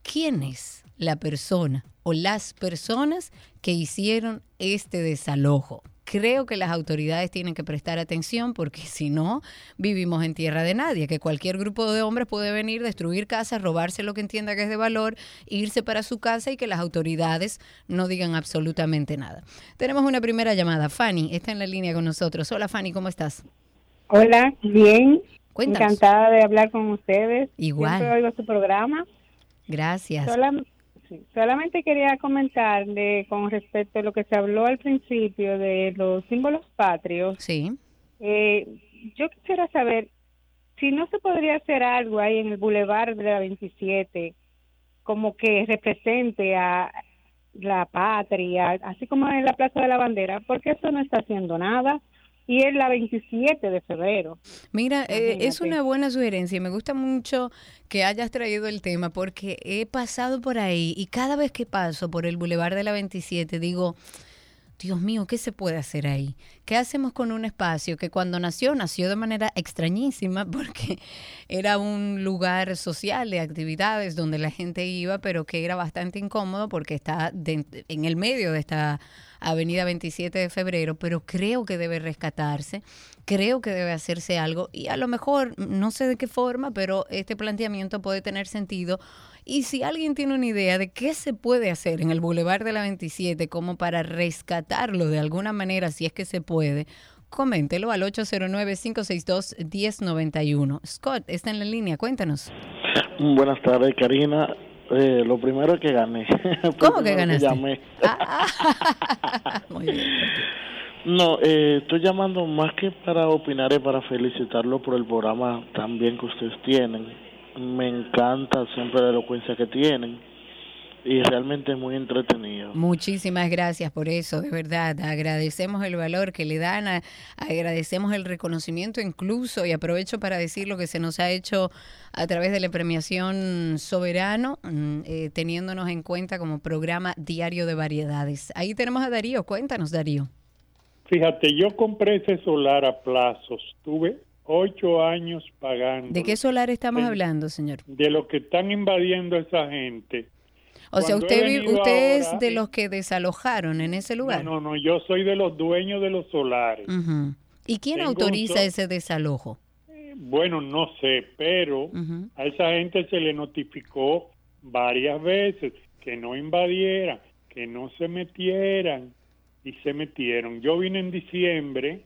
¿quién es la persona o las personas que hicieron este desalojo? Creo que las autoridades tienen que prestar atención porque si no, vivimos en tierra de nadie, que cualquier grupo de hombres puede venir, destruir casas, robarse lo que entienda que es de valor, irse para su casa y que las autoridades no digan absolutamente nada. Tenemos una primera llamada. Fanny está en la línea con nosotros. Hola Fanny, ¿cómo estás? Hola, bien. Cuéntanos. Encantada de hablar con ustedes. Igual. Siempre oigo su programa. Gracias. Solam- sí, solamente quería comentarle con respecto a lo que se habló al principio de los símbolos patrios. Sí. Eh, yo quisiera saber si no se podría hacer algo ahí en el Boulevard de la 27 como que represente a la patria, así como en la Plaza de la Bandera, porque eso no está haciendo nada. Y es la 27 de febrero. Mira, eh, es una buena sugerencia y me gusta mucho que hayas traído el tema porque he pasado por ahí y cada vez que paso por el Boulevard de la 27 digo, Dios mío, ¿qué se puede hacer ahí? ¿Qué hacemos con un espacio que cuando nació, nació de manera extrañísima porque era un lugar social de actividades donde la gente iba, pero que era bastante incómodo porque está de- en el medio de esta avenida 27 de febrero, pero creo que debe rescatarse, creo que debe hacerse algo y a lo mejor, no sé de qué forma, pero este planteamiento puede tener sentido. Y si alguien tiene una idea de qué se puede hacer en el Boulevard de la 27 como para rescatarlo de alguna manera, si es que se puede, coméntelo al 809-562-1091. Scott, está en la línea, cuéntanos. Buenas tardes, Karina. Eh, lo primero es que gané. ¿Cómo que ganaste? llamé. Ah, Muy bien. No, eh, estoy llamando más que para opinar, es para felicitarlo por el programa también que ustedes tienen. Me encanta siempre la elocuencia que tienen y realmente es muy entretenido. Muchísimas gracias por eso, de verdad. Agradecemos el valor que le dan, a- agradecemos el reconocimiento incluso y aprovecho para decir lo que se nos ha hecho a través de la premiación Soberano, mm, eh, teniéndonos en cuenta como programa diario de variedades. Ahí tenemos a Darío, cuéntanos Darío. Fíjate, yo compré ese solar a plazos. Tuve ocho años pagando. ¿De qué solar estamos hablando, señor? De lo que están invadiendo esa gente. O sea, usted, usted es de eh, los que desalojaron en ese lugar. No, no, no, yo soy de los dueños de los solares. ¿Y quién Tengo autoriza ese desalojo? Bueno, no sé, pero a esa gente se le notificó varias veces que no invadieran, que no se metieran y se metieron. Yo vine en diciembre,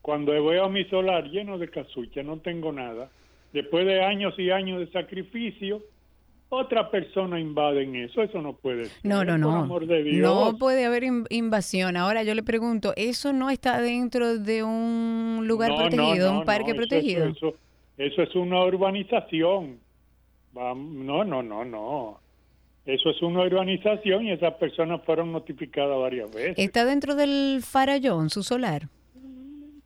cuando veo a mi solar lleno de casucha, no tengo nada. Después de años y años de sacrificio, otra persona invade en eso. Eso no puede ser. No, no, por no. amor de Dios. No puede haber in- invasión. Ahora yo le pregunto, ¿eso no está dentro de un lugar No, protegido, no, un parque protegido? Eso, eso, eso es una urbanización. No, no, no, no. Eso es una urbanización y esas personas fueron notificadas varias veces. Está dentro del farallón, su solar,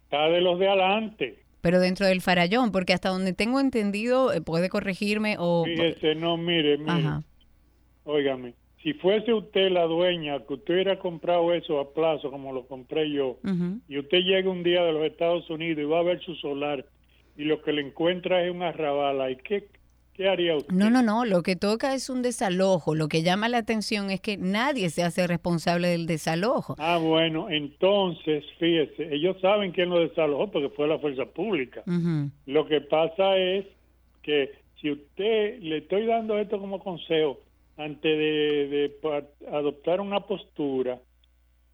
Está de los de adelante. Pero dentro del farallón, porque hasta donde tengo entendido, eh, puede corregirme o... Fíjese, no, mire, mire. Ajá. Óigame, si fuese usted la dueña, que usted hubiera comprado eso a plazo como lo compré yo, y usted llega un día de los Estados Unidos y va a ver su solar y lo que le encuentra es un arrabal, ¿y qué, qué haría usted? No, no, no, lo que toca es un desalojo. Lo que llama la atención es que nadie se hace responsable del desalojo. Ah, bueno, entonces, fíjese, ellos saben quién lo desalojó porque fue la fuerza pública. Lo que pasa es que si usted le estoy dando esto como consejo, antes de, de adoptar una postura,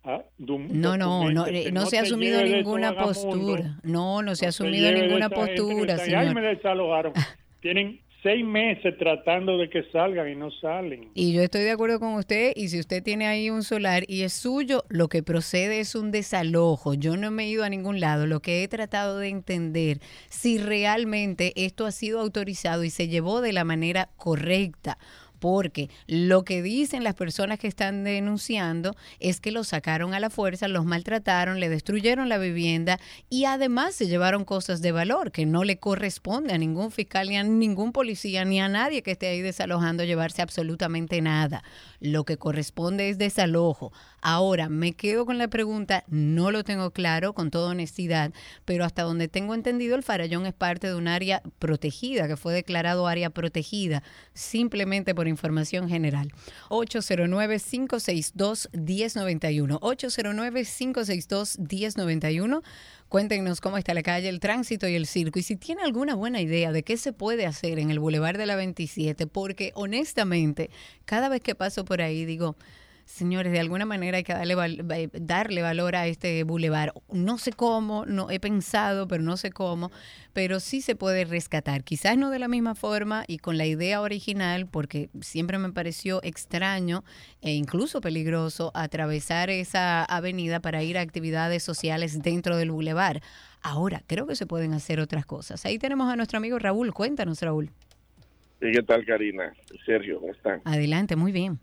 ah, No, no, no, eh, no se ha asumido ninguna postura. No, no se ha asumido ninguna gente postura, está ahí, "Ay, señor. me desalojaron. Tienen seis meses tratando de que salgan y no salen. Y yo estoy de acuerdo con usted y si usted tiene ahí un solar y es suyo, lo que procede es un desalojo. Yo no me he ido a ningún lado. Lo que he tratado de entender si realmente esto ha sido autorizado y se llevó de la manera correcta. Porque lo que dicen las personas que están denunciando es que los sacaron a la fuerza, los maltrataron, le destruyeron la vivienda y además se llevaron cosas de valor que no le corresponde a ningún fiscal ni a ningún policía ni a nadie que esté ahí desalojando llevarse absolutamente nada. Lo que corresponde es desalojo. Ahora, me quedo con la pregunta, no lo tengo claro con toda honestidad, pero hasta donde tengo entendido el Farallón es parte de un área protegida, que fue declarado área protegida, simplemente por información general. 809-562-1091. 809-562-1091. Cuéntenos cómo está la calle, el tránsito y el circo. Y si tiene alguna buena idea de qué se puede hacer en el Boulevard de la 27, porque honestamente, cada vez que paso por ahí digo, Señores, de alguna manera hay que darle, val- darle valor a este bulevar. No sé cómo, no he pensado, pero no sé cómo, pero sí se puede rescatar. Quizás no de la misma forma y con la idea original, porque siempre me pareció extraño e incluso peligroso atravesar esa avenida para ir a actividades sociales dentro del bulevar. Ahora, creo que se pueden hacer otras cosas. Ahí tenemos a nuestro amigo Raúl. Cuéntanos, Raúl. ¿qué tal, Karina? Sergio, ¿cómo están? Adelante, muy bien.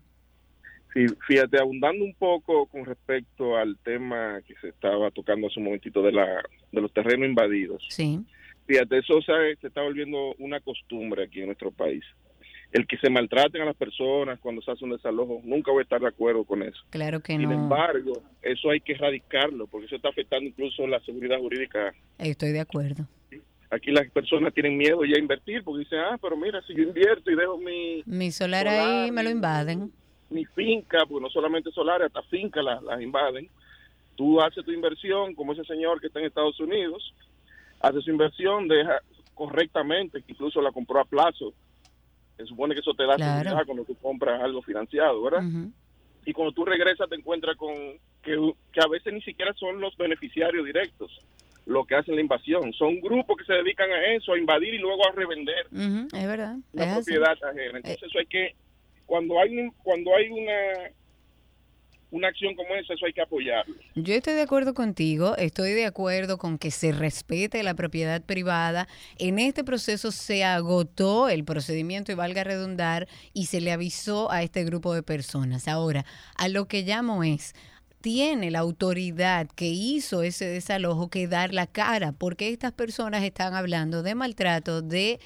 Sí, fíjate, abundando un poco con respecto al tema que se estaba tocando hace un momentito de, la, de los terrenos invadidos. Sí. Fíjate, eso se, se está volviendo una costumbre aquí en nuestro país. El que se maltraten a las personas cuando se hace un desalojo, nunca voy a estar de acuerdo con eso. Claro que Sin no. embargo, eso hay que erradicarlo porque eso está afectando incluso la seguridad jurídica. Estoy de acuerdo. Aquí las personas tienen miedo ya a invertir porque dicen, ah, pero mira, si yo invierto y dejo mi, Mi solar ahí me lo invaden. Mi finca, porque no solamente solares, hasta fincas las, las invaden. Tú haces tu inversión, como ese señor que está en Estados Unidos, hace su inversión, deja correctamente, que incluso la compró a plazo. Se supone que eso te da Claro. seguridad cuando tú compras algo financiado, ¿verdad? Y cuando tú regresas te encuentras con que, que a veces ni siquiera son los beneficiarios directos lo que hacen la invasión. Son grupos que se dedican a eso, a invadir y luego a revender es verdad. la es así. propiedad ajena. Entonces eso hay que, cuando hay cuando hay una una acción como esa, eso hay que apoyarlo. Yo estoy de acuerdo contigo, estoy de acuerdo con que se respete la propiedad privada. En este proceso se agotó el procedimiento y valga redundar y se le avisó a este grupo de personas. Ahora, a lo que llamo es, tiene la autoridad que hizo ese desalojo que dar la cara, porque estas personas están hablando de maltrato, de,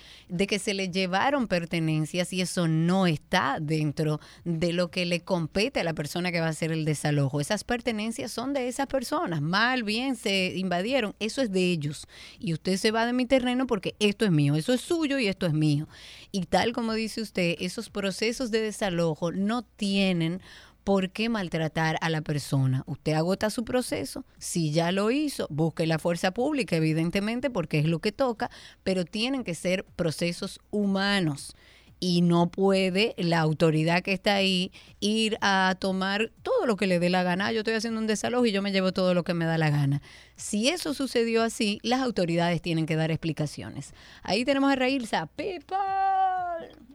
que se le llevaron pertenencias y eso no está dentro de lo que le compete a la persona que va a hacer el desalojo. Esas pertenencias son de esas personas, mal, bien, se invadieron, eso es de ellos. Y usted se va de mi terreno porque esto es mío, eso es suyo y esto es mío. Y tal como dice usted, esos procesos de desalojo no tienen ¿Por qué maltratar a la persona? Usted agota su proceso. Si ya lo hizo, busque la fuerza pública, evidentemente, porque es lo que toca, pero tienen que ser procesos humanos. Y no puede la autoridad que está ahí ir a tomar todo lo que le dé la gana. Ah, Yo estoy haciendo un desalojo y yo me llevo todo lo que me da la gana. Si eso sucedió así, las autoridades tienen que dar explicaciones. Ahí tenemos a Railsa. People.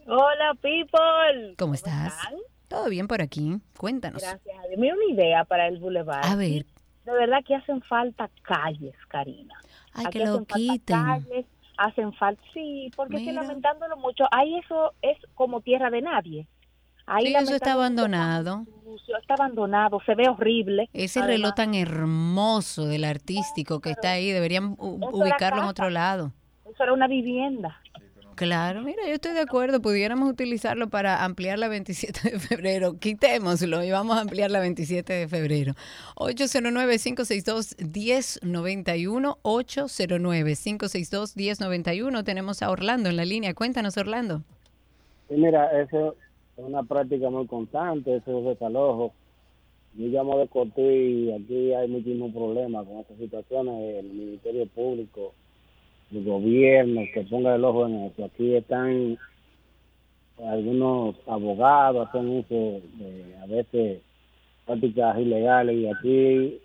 Hola, people. ¿Cómo estás? Todo bien por aquí. Cuéntanos. Gracias. Mira una idea para el bulevar. A ver. De verdad que hacen falta calles, Karina. Ay, Aquí que lo hacen falta quiten. calles, hacen falta, sí, porque es que Mira. lamentándolo mucho, ahí eso es como tierra de nadie. Ahí Sí, eso está abandonado. está abandonado, se ve horrible. Ese Además, reloj tan hermoso del artístico que está ahí, deberían ubicarlo en otro lado. Eso era una vivienda. Claro, mira, yo estoy de acuerdo, pudiéramos utilizarlo para ampliar la 27 de febrero. Quitémoslo y vamos a ampliar la 27 de febrero. 809-562-1091, 809-562-1091. Tenemos a Orlando en la línea. Cuéntanos, Orlando. Sí, mira, eso es una práctica muy constante, esos desalojos. Yo llamo de Cotuí y aquí hay muchísimos problemas con estas situaciones. El Ministerio Público, el gobierno, que ponga el ojo en eso. Aquí están algunos abogados, hacen uso a veces prácticas ilegales y aquí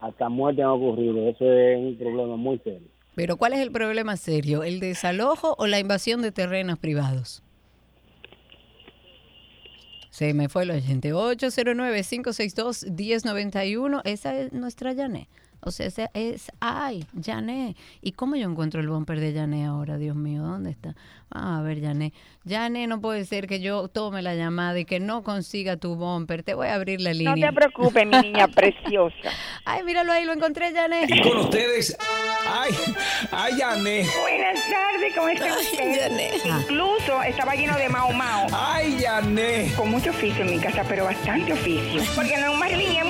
hasta muertes han ocurrido. Eso es un problema muy serio. Pero ¿cuál es el problema serio? ¿El desalojo o la invasión de terrenos privados? Se me fue el oyente. 809-562-1091. Esa es nuestra Yané. O sea, es, ay, Yané. ¿Y cómo yo encuentro el bumper de Yané ahora? Dios mío, ¿dónde está? Vamos a ver, Yané. Yané, no puede ser que yo tome la llamada y que no consiga tu bumper. Te voy a abrir la No línea. te preocupes, mi niña preciosa. Ay, míralo ahí, lo encontré, Yané. Y con ustedes, ay, ay, Yané. Buenas tardes, ¿cómo está usted? Incluso estaba lleno de mao mao. Ay, Yané. Con mucho oficio en mi casa, pero bastante oficio. Porque no es un marilín, es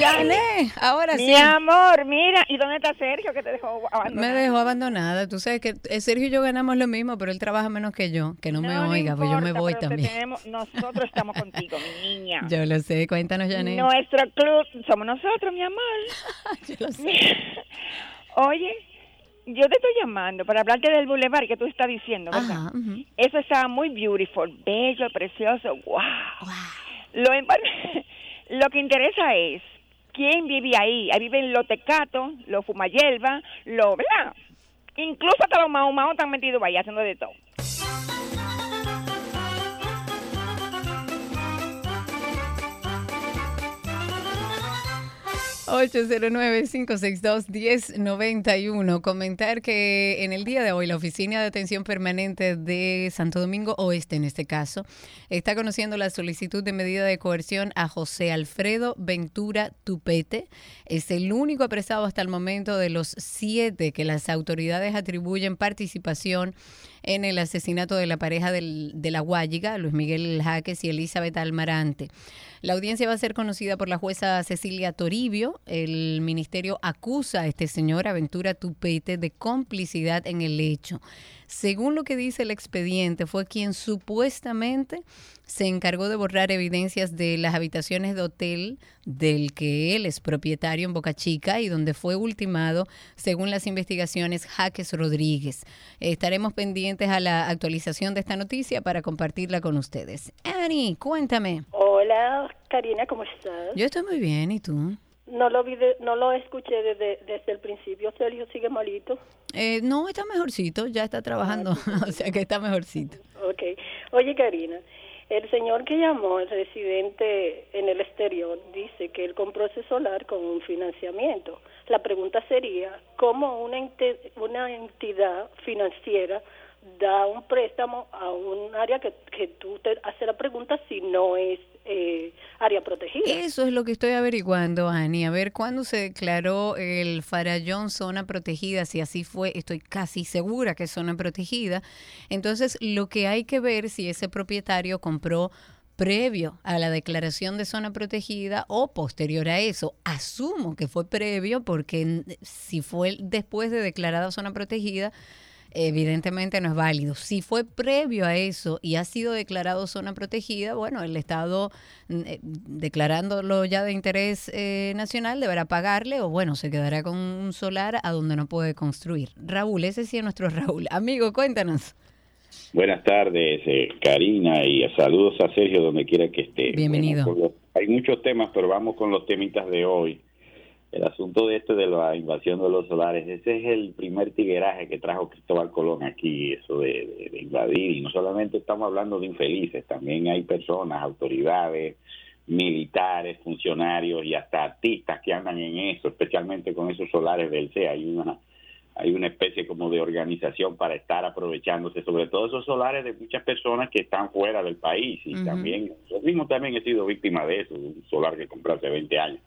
marilón. Yané, ahora sí. Mi amor, mira, ¿y dónde está Sergio que te dejó Me abandonada? dejó abandonada. Tú sabes que eh, Sergio y yo ganamos lo mismo, pero él trabaja menos que yo. Que no, me No, oiga, pues yo me importa, voy también. tenemos- nosotros estamos contigo, mi niña. Yo lo sé. Cuéntanos, Yané. Nuestro club somos nosotros, mi amor. Oye, yo te estoy llamando para hablarte del boulevard que tú estás diciendo, ¿verdad? Eso está muy beautiful, bello, precioso, wow. Lo, en- lo que interesa es quién vive ahí. Ahí viven los tecatos, los fumayelva, los, ¿verdad? Incluso hasta los mahumaos están metidos ahí haciendo de todo. 809-562-1091. Comentar que en el día de hoy la Oficina de Atención Permanente de Santo Domingo Oeste, en este caso, está conociendo la solicitud de medida de coerción a José Alfredo Ventura Tupete. Es el único apresado hasta el momento de los siete que las autoridades atribuyen participación en el asesinato de la pareja del- de la Guayiga, Luis Miguel Jaques y Elizabeth Almarante. La audiencia va a ser conocida por la jueza Cecilia Toribio. El ministerio acusa a este señor Aventura Tupete de complicidad en el hecho. Según lo que dice el expediente, fue quien supuestamente se encargó de borrar evidencias de las habitaciones de hotel del que él es propietario en Boca Chica y donde fue ultimado, según las investigaciones, Jaques Rodríguez. Estaremos pendientes a la actualización de esta noticia para compartirla con ustedes. Annie, cuéntame. Hola, Karina, ¿cómo estás? Yo estoy muy bien, ¿y tú? No lo vi de- no lo escuché desde, desde el principio. Sergio sigue malito. Eh, no, está mejorcito, ya está trabajando, o sea que está mejorcito. Ok. Oye, Karina, el señor que llamó, el residente en el exterior, dice que él compró ese solar con un financiamiento. La pregunta sería, ¿cómo una, una entidad financiera da un préstamo a un área que, que tú te haces la pregunta si no es eh, área protegida? Eso es lo que estoy averiguando, Ani. A ver, ¿cuándo se declaró el Farallón zona protegida? Si así fue, estoy casi segura que es zona protegida. Entonces, lo que hay que ver si ese propietario compró previo a la declaración de zona protegida o posterior a eso. Asumo que fue previo porque si fue después de declarada zona protegida, evidentemente no es válido. Si fue previo a eso y ha sido declarado zona protegida, bueno, el Estado mm, eh, declarándolo ya de interés eh, nacional deberá pagarle o bueno, se quedará con un solar a donde no puede construir. Raúl, ese sí es nuestro Raúl. Amigo, cuéntanos. Buenas tardes, eh, Karina, y saludos a Sergio donde quiera que esté. Bienvenido. Bueno, con los- hay muchos temas, pero vamos con los temitas de hoy. El asunto de este de la invasión de los solares, ese es el primer tigueraje que trajo Cristóbal Colón aquí, eso de, de- de invadir. Y no solamente estamos hablando de infelices, también hay personas, autoridades, militares, funcionarios y hasta artistas que andan en eso, especialmente con esos solares del CEA. Hay una hay una especie como de organización para estar aprovechándose, sobre todo esos solares de muchas personas que están fuera del país y también, yo mismo también he sido víctima de eso, un solar que compré hace 20 años.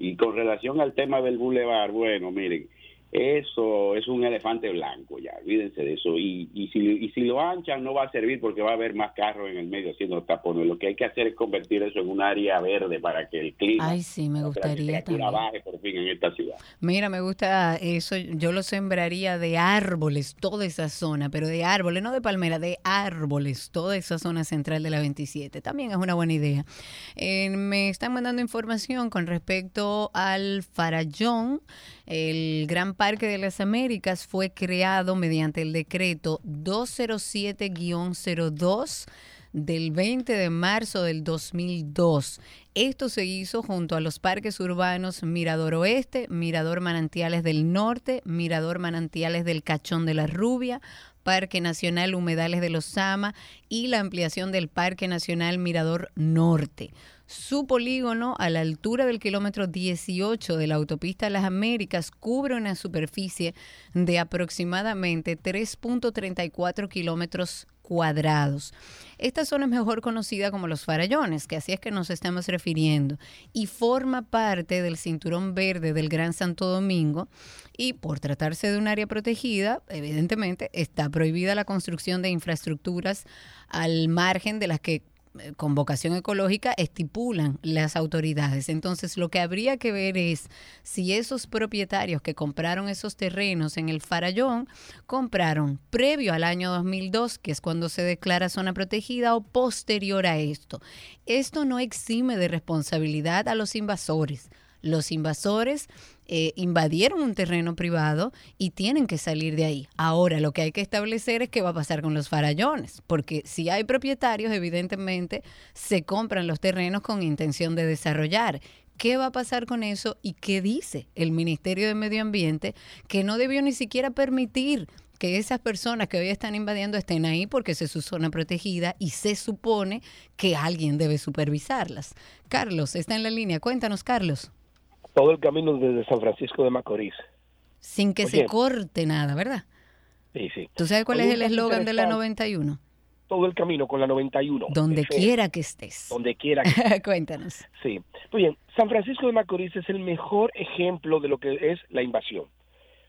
Y con relación al tema del bulevar, bueno, miren, eso es un elefante blanco ya, olvídense de eso. Y, y, si, y si lo anchan no va a servir porque va a haber más carros en el medio haciendo tapones. Lo que hay que hacer es convertir eso en un área verde para que el clima, Ay, sí, me la gustaría también. baje por fin en esta ciudad. Mira, me gusta eso. Yo lo sembraría de árboles, toda esa zona, pero de árboles, no de palmera, de árboles, toda esa zona central de la 27. También es una buena idea. Eh, me están mandando información con respecto al Farallón. El Gran Parque de las Américas fue creado mediante el decreto 207-02 del 20 de marzo del 2002. Esto se hizo junto a los parques urbanos Mirador Oeste, Mirador Manantiales del Norte, Mirador Manantiales del Cachón de la Rubia, Parque Nacional Humedales de los Sama y la ampliación del Parque Nacional Mirador Norte. Su polígono, a la altura del kilómetro 18 de la autopista Las Américas, cubre una superficie de aproximadamente 3.34 kilómetros cuadrados. Esta zona es mejor conocida como los farallones, que así es que nos estamos refiriendo, y forma parte del cinturón verde del Gran Santo Domingo. Y por tratarse de un área protegida, evidentemente está prohibida la construcción de infraestructuras al margen de las que con vocación ecológica estipulan las autoridades. Entonces, lo que habría que ver es si esos propietarios que compraron esos terrenos en el Farallón compraron previo al año 2002, que es cuando se declara zona protegida, o posterior a esto. Esto no exime de responsabilidad a los invasores. Los invasores eh, invadieron un terreno privado y tienen que salir de ahí. Ahora, lo que hay que establecer es qué va a pasar con los farallones, porque si hay propietarios, evidentemente se compran los terrenos con intención de desarrollar. ¿Qué va a pasar con eso y qué dice el Ministerio de Medio Ambiente que no debió ni siquiera permitir que esas personas que hoy están invadiendo estén ahí porque es su zona protegida y se supone que alguien debe supervisarlas. Carlos, está en la línea. Cuéntanos, Carlos todo el camino desde San Francisco de Macorís. Sin que se corte nada, ¿verdad? Sí, sí. ¿Tú sabes cuál es el eslogan de la 91? Todo el camino con la 91. Donde quiera que estés. Donde quiera que estés. Cuéntanos. Sí. Muy bien, San Francisco de Macorís es el mejor ejemplo de lo que es la invasión.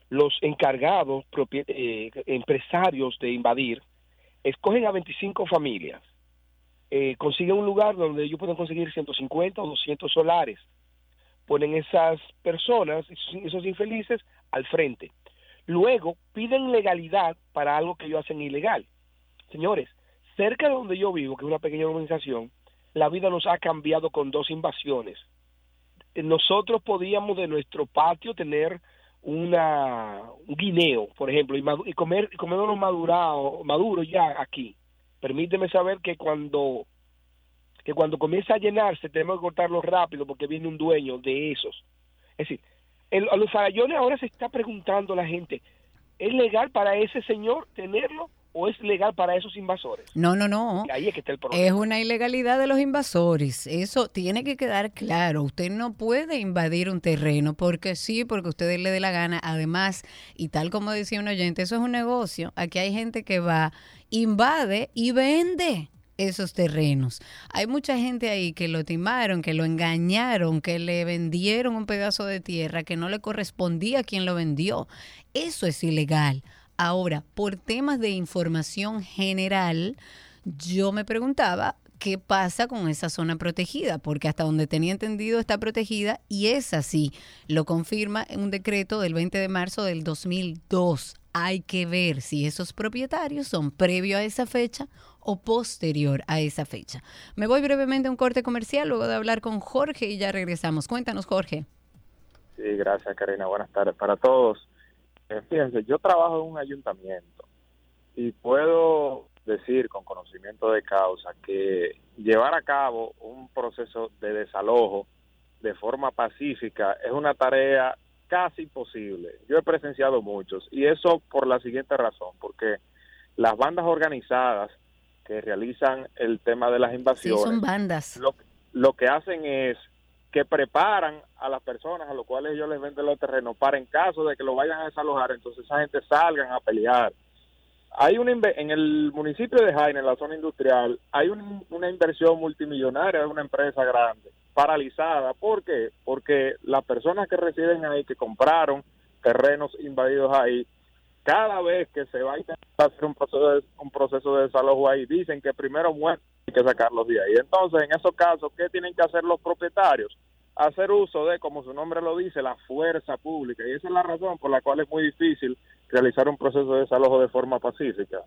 Los encargados, eh, empresarios de invadir, escogen a 25 familias, eh, consiguen un lugar donde ellos pueden conseguir 150 o 200 solares, ponen esas personas, esos, infelices, al frente. Luego piden legalidad para algo que ellos hacen ilegal. Señores, cerca de donde yo vivo, que es una pequeña organización, la vida nos ha cambiado con dos invasiones. Nosotros podíamos de nuestro patio tener una, un guineo, por ejemplo, y, y comer y comerlo madurado, maduro ya aquí. Permíteme saber que cuando que cuando comienza a llenarse tenemos que cortarlo rápido porque viene un dueño de esos. Es decir, a los farallones ahora se está preguntando la gente, ¿es legal para ese señor tenerlo o es legal para esos invasores? No, no, no. ahí es que está el problema. Es una ilegalidad de los invasores. Eso tiene que quedar claro. Usted no puede invadir un terreno porque sí, porque usted le dé la gana. Además, y tal como decía un oyente, eso es un negocio. Aquí hay gente que va, invade y vende esos terrenos. Hay mucha gente ahí que lo timaron, que lo engañaron, que le vendieron un pedazo de tierra que no le correspondía a quien lo vendió. Eso es ilegal. Ahora, por temas de información general, yo me preguntaba qué pasa con esa zona protegida, porque hasta donde tenía entendido está protegida y es así. Lo confirma un decreto del 20 de marzo del 2002. Hay que ver si esos propietarios son previo a esa fecha o posterior a esa fecha. Me voy brevemente a un corte comercial luego de hablar con Jorge y ya regresamos. Cuéntanos, Jorge. Sí, gracias, Karina. Buenas tardes para todos. Eh, fíjense, yo trabajo en un ayuntamiento y puedo decir con conocimiento de causa que llevar a cabo un proceso de desalojo de forma pacífica es una tarea casi imposible. Yo he presenciado muchos y eso por la siguiente razón, porque las bandas organizadas que realizan el tema de las invasiones. son bandas. Lo, lo que hacen es que preparan a las personas a los cuales ellos les venden los terrenos para en caso de que lo vayan a desalojar, entonces esa gente salgan a pelear. Hay una en el municipio de Jaime, en la zona industrial, hay una inversión multimillonaria de una empresa grande, paralizada. ¿Por qué? Porque las personas que residen ahí, que compraron terrenos invadidos ahí, cada vez que se va a intentar hacer un proceso de, un proceso de desalojo ahí, dicen que primero mueren hay que sacarlos de ahí. Entonces, en esos casos, ¿qué tienen que hacer los propietarios? Hacer uso de, como su nombre lo dice, la fuerza pública. Y esa es la razón por la cual es muy difícil realizar un proceso de desalojo de forma pacífica.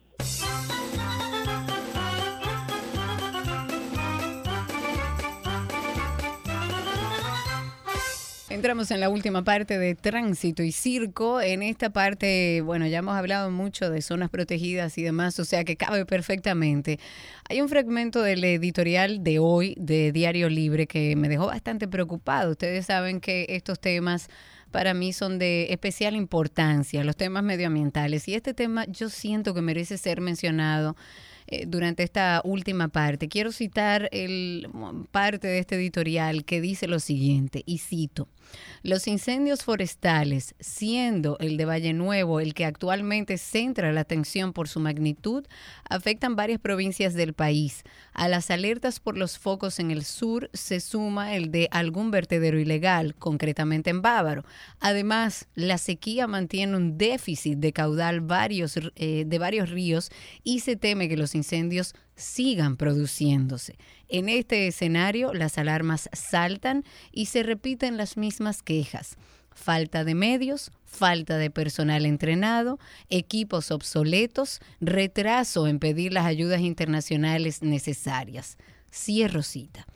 Entramos en la última parte de tránsito y circo. En esta parte, bueno, ya hemos hablado mucho de zonas protegidas y demás, o sea que cabe perfectamente. Hay un fragmento del editorial de hoy de Diario Libre que me dejó bastante preocupado. Ustedes saben que estos temas para mí son de especial importancia, los temas medioambientales. Y este tema yo siento que merece ser mencionado eh, durante esta última parte. Quiero citar el, parte de este editorial que dice lo siguiente, y cito. Los incendios forestales, siendo el de Valle Nuevo el que actualmente centra la atención por su magnitud, afectan varias provincias del país. A las alertas por los focos en el sur se suma el de algún vertedero ilegal, concretamente en Bávaro. Además, la sequía mantiene un déficit de caudal eh, de varios ríos y se teme que los incendios sigan produciéndose. En este escenario, las alarmas saltan y se repiten las mismas quejas. Falta de medios, falta de personal entrenado, equipos obsoletos, retraso en pedir las ayudas internacionales necesarias. Cierro cita.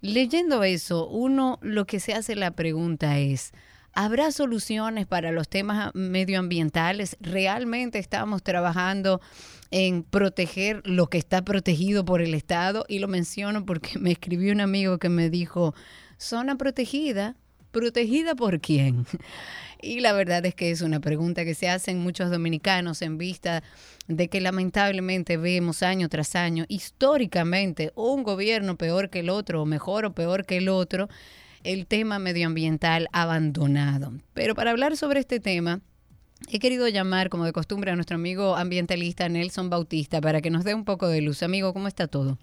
Leyendo eso, uno lo que se hace la pregunta es, ¿habrá soluciones para los temas medioambientales? ¿Realmente estamos trabajando en proteger lo que está protegido por el Estado? Y lo menciono porque me escribió un amigo que me dijo, zona protegida, ¿protegida por quién? Y la verdad es que es una pregunta que se hacen muchos dominicanos en vista de que lamentablemente vemos año tras año, históricamente, un gobierno peor que el otro, o mejor o peor que el otro, el tema medioambiental abandonado. Pero para hablar sobre este tema, he querido llamar, como de costumbre, a nuestro amigo ambientalista Nelson Bautista para que nos dé un poco de luz. Amigo, ¿cómo está todo?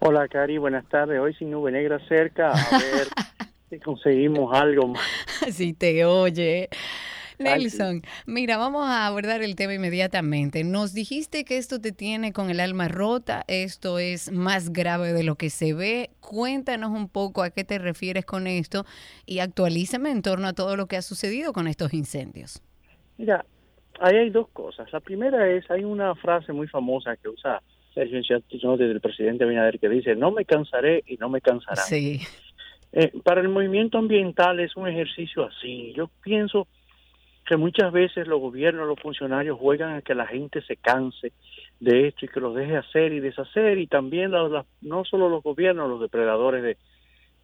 Hola, Cari, buenas tardes. Hoy sin nube negra cerca, a ver si conseguimos algo más. Si te oye. Nelson, mira, vamos a abordar el tema inmediatamente. Nos dijiste que esto te tiene con el alma rota, esto es más grave de lo que se ve. Cuéntanos un poco a qué te refieres con esto y actualízame en torno a todo lo que ha sucedido con estos incendios. Mira, ahí hay dos cosas. La primera es, hay una frase muy famosa que usa Sergio desde el presidente Abinader que dice, no me cansaré y no me cansarán. Sí. Eh, para el movimiento ambiental es un ejercicio así. Yo pienso que muchas veces los gobiernos, los funcionarios juegan a que la gente se canse de esto y que los deje hacer y deshacer y también no solo los gobiernos, los depredadores de,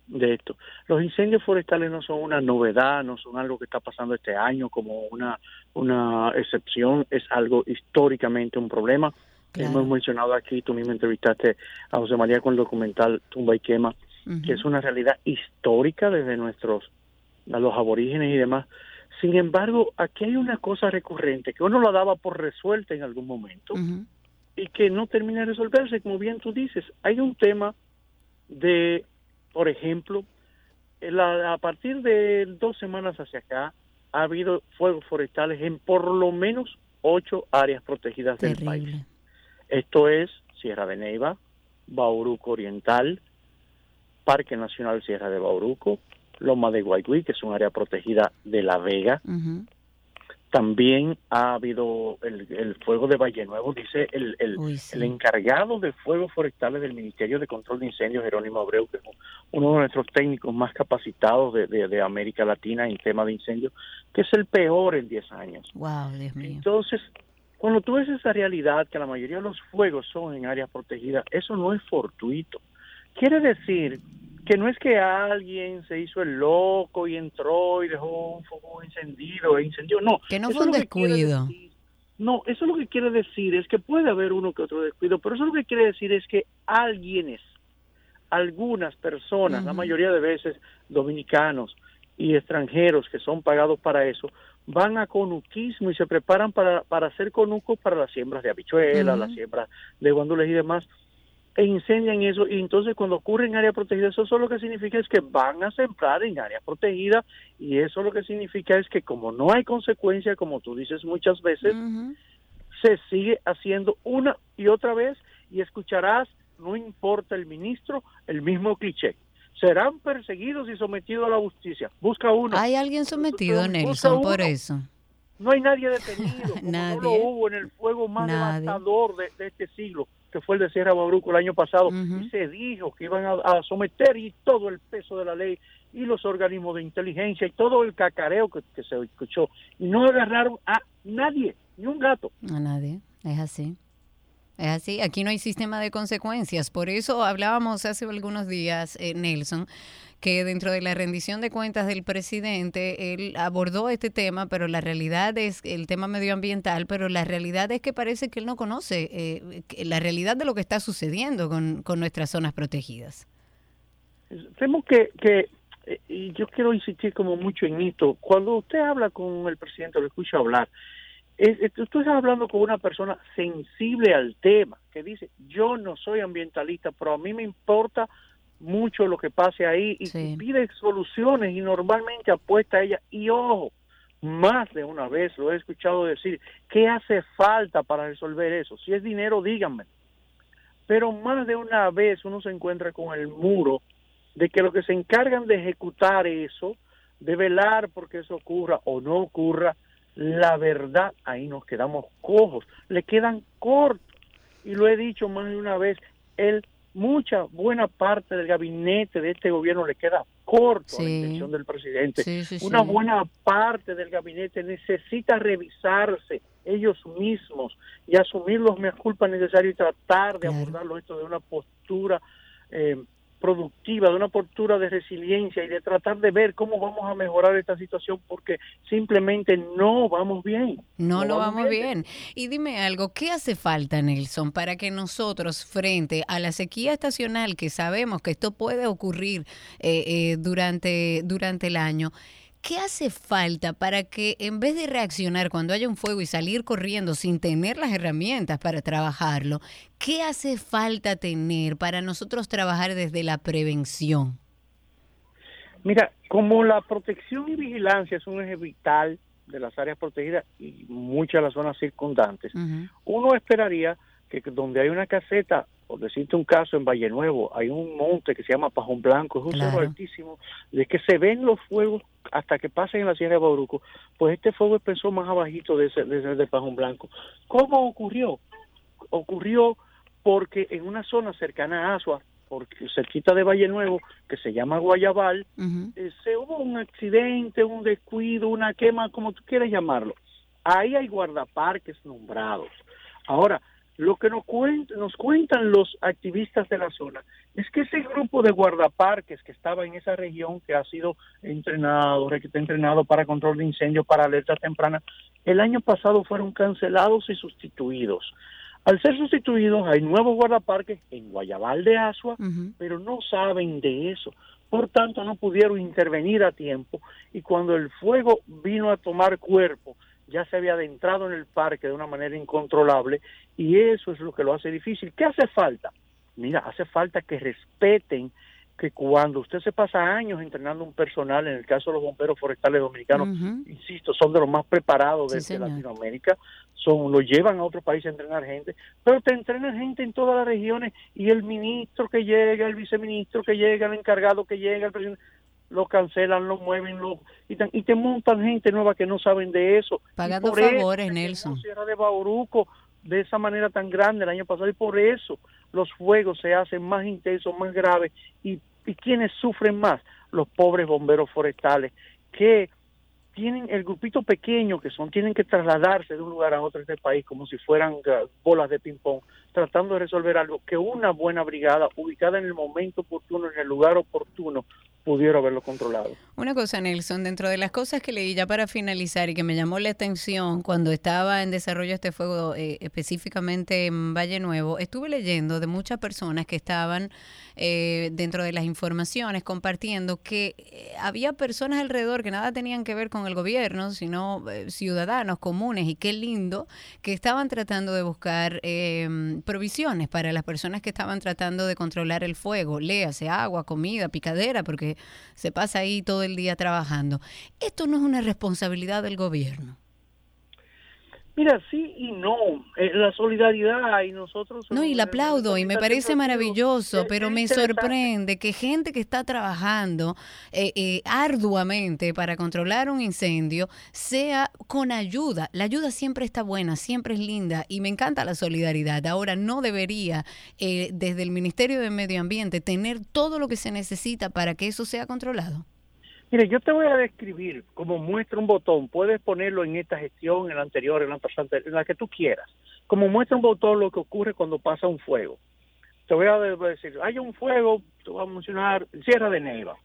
de esto. Los incendios forestales no son una novedad, no son algo que está pasando este año como una, una excepción, es algo históricamente un problema. Hemos mencionado aquí, tú mismo entrevistaste a José María con el documental Tumba y Quema, que es una realidad histórica desde nuestros, a los aborígenes y demás. Sin embargo, aquí hay una cosa recurrente que uno lo daba por resuelta en algún momento y que no termina de resolverse, como bien tú dices. Hay un tema de, por ejemplo, a partir de dos semanas hacia acá, ha habido fuegos forestales en por lo menos ocho áreas protegidas del país. Esto es Sierra de Neiva, Bauruco Oriental, Parque Nacional Sierra de Bauruco, Loma de Guayguí, que es un área protegida de La Vega. También ha habido el, fuego de Valle Nuevo, dice el, el, encargado de fuegos forestales del Ministerio de Control de Incendios, Jerónimo Abreu, que es uno de nuestros técnicos más capacitados de, de, América Latina en tema de incendios, que es el peor en 10 años. Wow, Dios mío. Entonces, cuando tú ves esa realidad, que la mayoría de los fuegos son en áreas protegidas, eso no es fortuito. Quiere decir que no es que alguien se hizo el loco y entró y dejó un fuego encendido e incendió, no. Que no fue un descuido. no, eso lo que quiere decir es que puede haber uno que otro descuido, pero eso lo que quiere decir es que alguienes, algunas personas, la mayoría de veces dominicanos y extranjeros que son pagados para eso, van a conuquismo y se preparan para, para hacer conucos para las siembras de habichuelas, las siembras de guandules y demás e incendian eso y entonces cuando ocurre en área protegida eso solo lo que significa es que van a sembrar en área protegida y eso lo que significa es que como no hay consecuencia como tú dices muchas veces se sigue haciendo una y otra vez y escucharás no importa el ministro el mismo cliché. Serán perseguidos y sometidos a la justicia. Busca uno. Hay alguien sometido Nelson por eso. No hay nadie detenido nadie. no lo hubo en el fuego más devastador de, de este siglo que fue el de Sierra Bauruco el año pasado, y se dijo que iban a, someter y todo el peso de la ley y los organismos de inteligencia y todo el cacareo que, se escuchó. Y no agarraron a nadie, ni un gato. A nadie, es así. Es así, aquí no hay sistema de consecuencias. Por eso hablábamos hace algunos días, eh, Nelson, que dentro de la rendición de cuentas del presidente, él abordó este tema, pero la realidad es el tema medioambiental, pero la realidad es que parece que él no conoce eh, la realidad de lo que está sucediendo con, con nuestras zonas protegidas. Temo que, que eh, y yo quiero insistir como mucho en esto, cuando usted habla con el presidente, lo escucha hablar, es, estás hablando con una persona sensible al tema, que dice, yo no soy ambientalista, pero a mí me importa mucho lo que pase ahí y pide soluciones y normalmente apuesta a ella. Y ojo, más de una vez lo he escuchado decir, ¿qué hace falta para resolver eso? Si es dinero, díganme. Pero más de una vez uno se encuentra con el muro de que los que se encargan de ejecutar eso, de velar porque eso ocurra o no ocurra, la verdad, ahí nos quedamos cojos, le quedan cortos. Y lo he dicho más de una vez, el mucha buena parte del gabinete de este gobierno le queda corto a la intención del presidente. Una buena parte del gabinete necesita revisarse ellos mismos y asumir los mea culpa necesarios y tratar de abordarlo esto de una postura eh, productiva, de una postura de resiliencia y de tratar de ver cómo vamos a mejorar esta situación porque simplemente no vamos bien. No, lo vamos, bien. Y dime algo, ¿qué hace falta, Nelson, para que nosotros, frente a la sequía estacional, que sabemos que esto puede ocurrir eh, eh, durante, durante el año, ¿Qué hace falta para que en vez de reaccionar cuando haya un fuego y salir corriendo sin tener las herramientas para trabajarlo, qué hace falta tener para nosotros trabajar desde la prevención? Mira, como la protección y vigilancia es un eje vital de las áreas protegidas y muchas de las zonas circundantes, uno esperaría que donde hay una caseta por decirte un caso, en Valle Nuevo hay un monte que se llama Pajón Blanco, es un cerro altísimo, de que se ven los fuegos hasta que pasen en la Sierra de Bauruco, pues este fuego empezó más abajito de ese, de, de Pajón Blanco. ¿Cómo ocurrió? Ocurrió porque en una zona cercana a Asua, porque cerquita de Valle Nuevo, que se llama Guayabal, eh, se hubo un accidente, un descuido, una quema, como tú quieras llamarlo. Ahí hay guardaparques nombrados. Ahora, lo que nos, cuentan, nos cuentan los activistas de la zona es que ese grupo de guardaparques que estaba en esa región, que ha sido entrenado, que está entrenado para control de incendios, para alerta temprana, el año pasado fueron cancelados y sustituidos. Al ser sustituidos, hay nuevos guardaparques en Guayabal de Asua, pero no saben de eso. Por tanto, no pudieron intervenir a tiempo y cuando el fuego vino a tomar cuerpo, ya se había adentrado en el parque de una manera incontrolable y eso es lo que lo hace difícil. ¿Qué hace falta? Mira, hace falta que respeten que cuando usted se pasa años entrenando un personal, en el caso de los bomberos forestales dominicanos, insisto, son de los más preparados de, Latinoamérica, son lo llevan a otro país a entrenar gente, pero te entrenan gente en todas las regiones y el ministro que llega, el viceministro que llega, el encargado que llega, el presidente, lo cancelan, lo mueven, lo y, te, y te montan gente nueva que no saben de eso. Pagando favores, Nelson. Sierra de Bauruco de esa manera tan grande el año pasado y por eso los fuegos se hacen más intensos, más graves y, y quienes sufren más, los pobres bomberos forestales que tienen el grupito pequeño que son, tienen que trasladarse de un lugar a otro de este país como si fueran bolas de ping-pong, tratando de resolver algo que una buena brigada ubicada en el momento oportuno, en el lugar oportuno, pudiera haberlo controlado. Una cosa, Nelson, dentro de las cosas que leí ya para finalizar y que me llamó la atención cuando estaba en desarrollo este fuego eh, específicamente en Valle Nuevo, estuve leyendo de muchas personas que estaban eh, dentro de las informaciones compartiendo que eh, había personas alrededor que nada tenían que ver con el gobierno, sino ciudadanos comunes y qué lindo que estaban tratando de buscar provisiones para las personas que estaban tratando de controlar el fuego, léase agua, comida, picadera, porque se pasa ahí todo el día trabajando. Esto no es una responsabilidad del gobierno. Mira, sí y no. Eh, la solidaridad y nosotros... No, y la aplaudo y me parece maravilloso, pero me sorprende que gente que está trabajando eh, eh, arduamente para controlar un incendio sea con ayuda. La ayuda siempre está buena, siempre es linda y me encanta la solidaridad. Ahora, no debería desde el Ministerio de Medio Ambiente tener todo lo que se necesita para que eso sea controlado. Mire, yo te voy a describir como muestra un botón, puedes ponerlo en esta gestión, en la anterior, en la pasante, en la que tú quieras. Como muestra un botón lo que ocurre cuando pasa un fuego. Te voy a decir, hay un fuego, te voy a mencionar, Sierra de Neiva.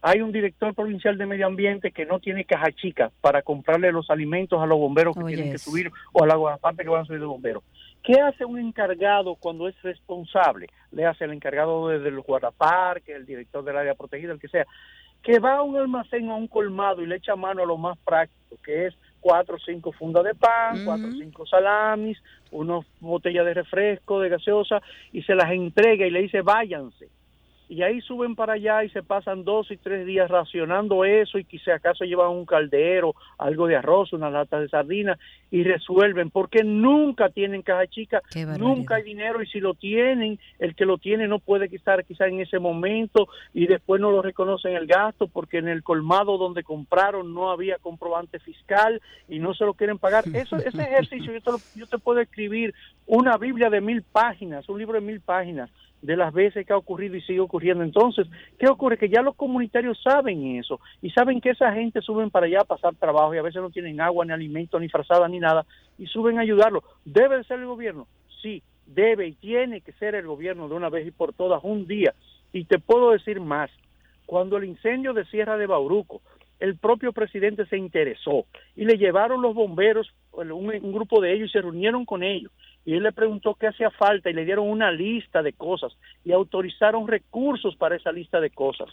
Hay un director provincial de medio ambiente que no tiene caja chica para comprarle los alimentos a los bomberos que tienen que subir o a la parte que van a subir de bomberos. ¿Qué hace un encargado cuando es responsable? Le hace el encargado desde el guardaparque, el director del área protegida, el que sea que va a un almacén o a un colmado y le echa mano a lo más práctico, que es cuatro o cinco fundas de pan, cuatro o cinco salamis, una botella de refresco, de gaseosa, y se las entrega y le dice váyanse. Y ahí suben para allá y se pasan dos y tres días racionando eso y quizá acaso llevan un caldero, algo de arroz, una lata de sardinas y resuelven porque nunca tienen caja chica, nunca hay dinero y si lo tienen, el que lo tiene no puede estar quizá en ese momento y después no lo reconocen el gasto porque en el colmado donde compraron no había comprobante fiscal y no se lo quieren pagar. Eso, ese ejercicio yo te, yo te puedo escribir una Biblia de mil páginas, un libro de mil páginas de las veces que ha ocurrido y sigue ocurriendo. Entonces, ¿qué ocurre? Que ya los comunitarios saben eso y saben que esa gente suben para allá a pasar trabajo y a veces no tienen agua, ni alimento, ni frazada, ni nada y suben a ayudarlo. ¿Debe ser el gobierno? Sí, debe y tiene que ser el gobierno de una vez y por todas un día. Y te puedo decir más, cuando el incendio de Sierra de Bauruco, el propio presidente se interesó y le llevaron los bomberos, un, un grupo de ellos, y se reunieron con ellos y él le preguntó qué hacía falta y le dieron una lista de cosas y autorizaron recursos para esa lista de cosas.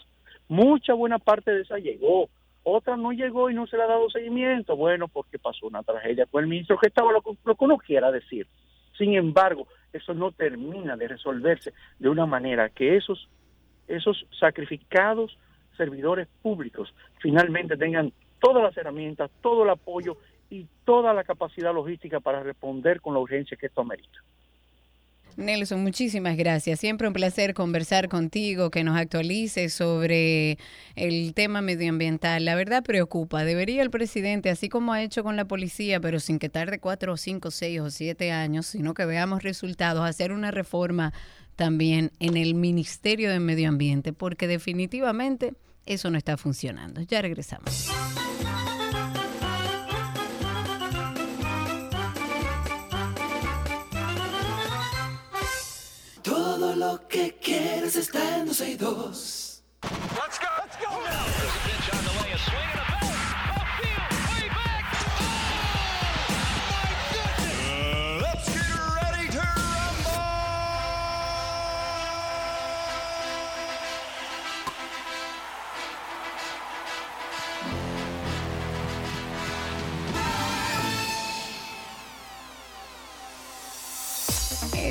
Mucha buena parte de esa llegó, otra no llegó y no se le ha dado seguimiento. Bueno, porque pasó una tragedia con el ministro que estaba lo, lo que uno quiera decir. Sin embargo, eso no termina de resolverse de una manera que esos, esos sacrificados servidores públicos finalmente tengan todas las herramientas, todo el apoyo y toda la capacidad logística para responder con la urgencia que esto amerita. Nelson, muchísimas gracias. Siempre un placer conversar contigo, que nos actualice sobre el tema medioambiental. La verdad preocupa. Debería el presidente, así como ha hecho con la policía, pero sin que tarde cuatro, cinco, seis o siete años, sino que veamos resultados, hacer una reforma también en el Ministerio de Medio Ambiente, porque definitivamente eso no está funcionando. Ya regresamos. Todo lo que quieres está en 12 y 2. Let's go. Let's go. There's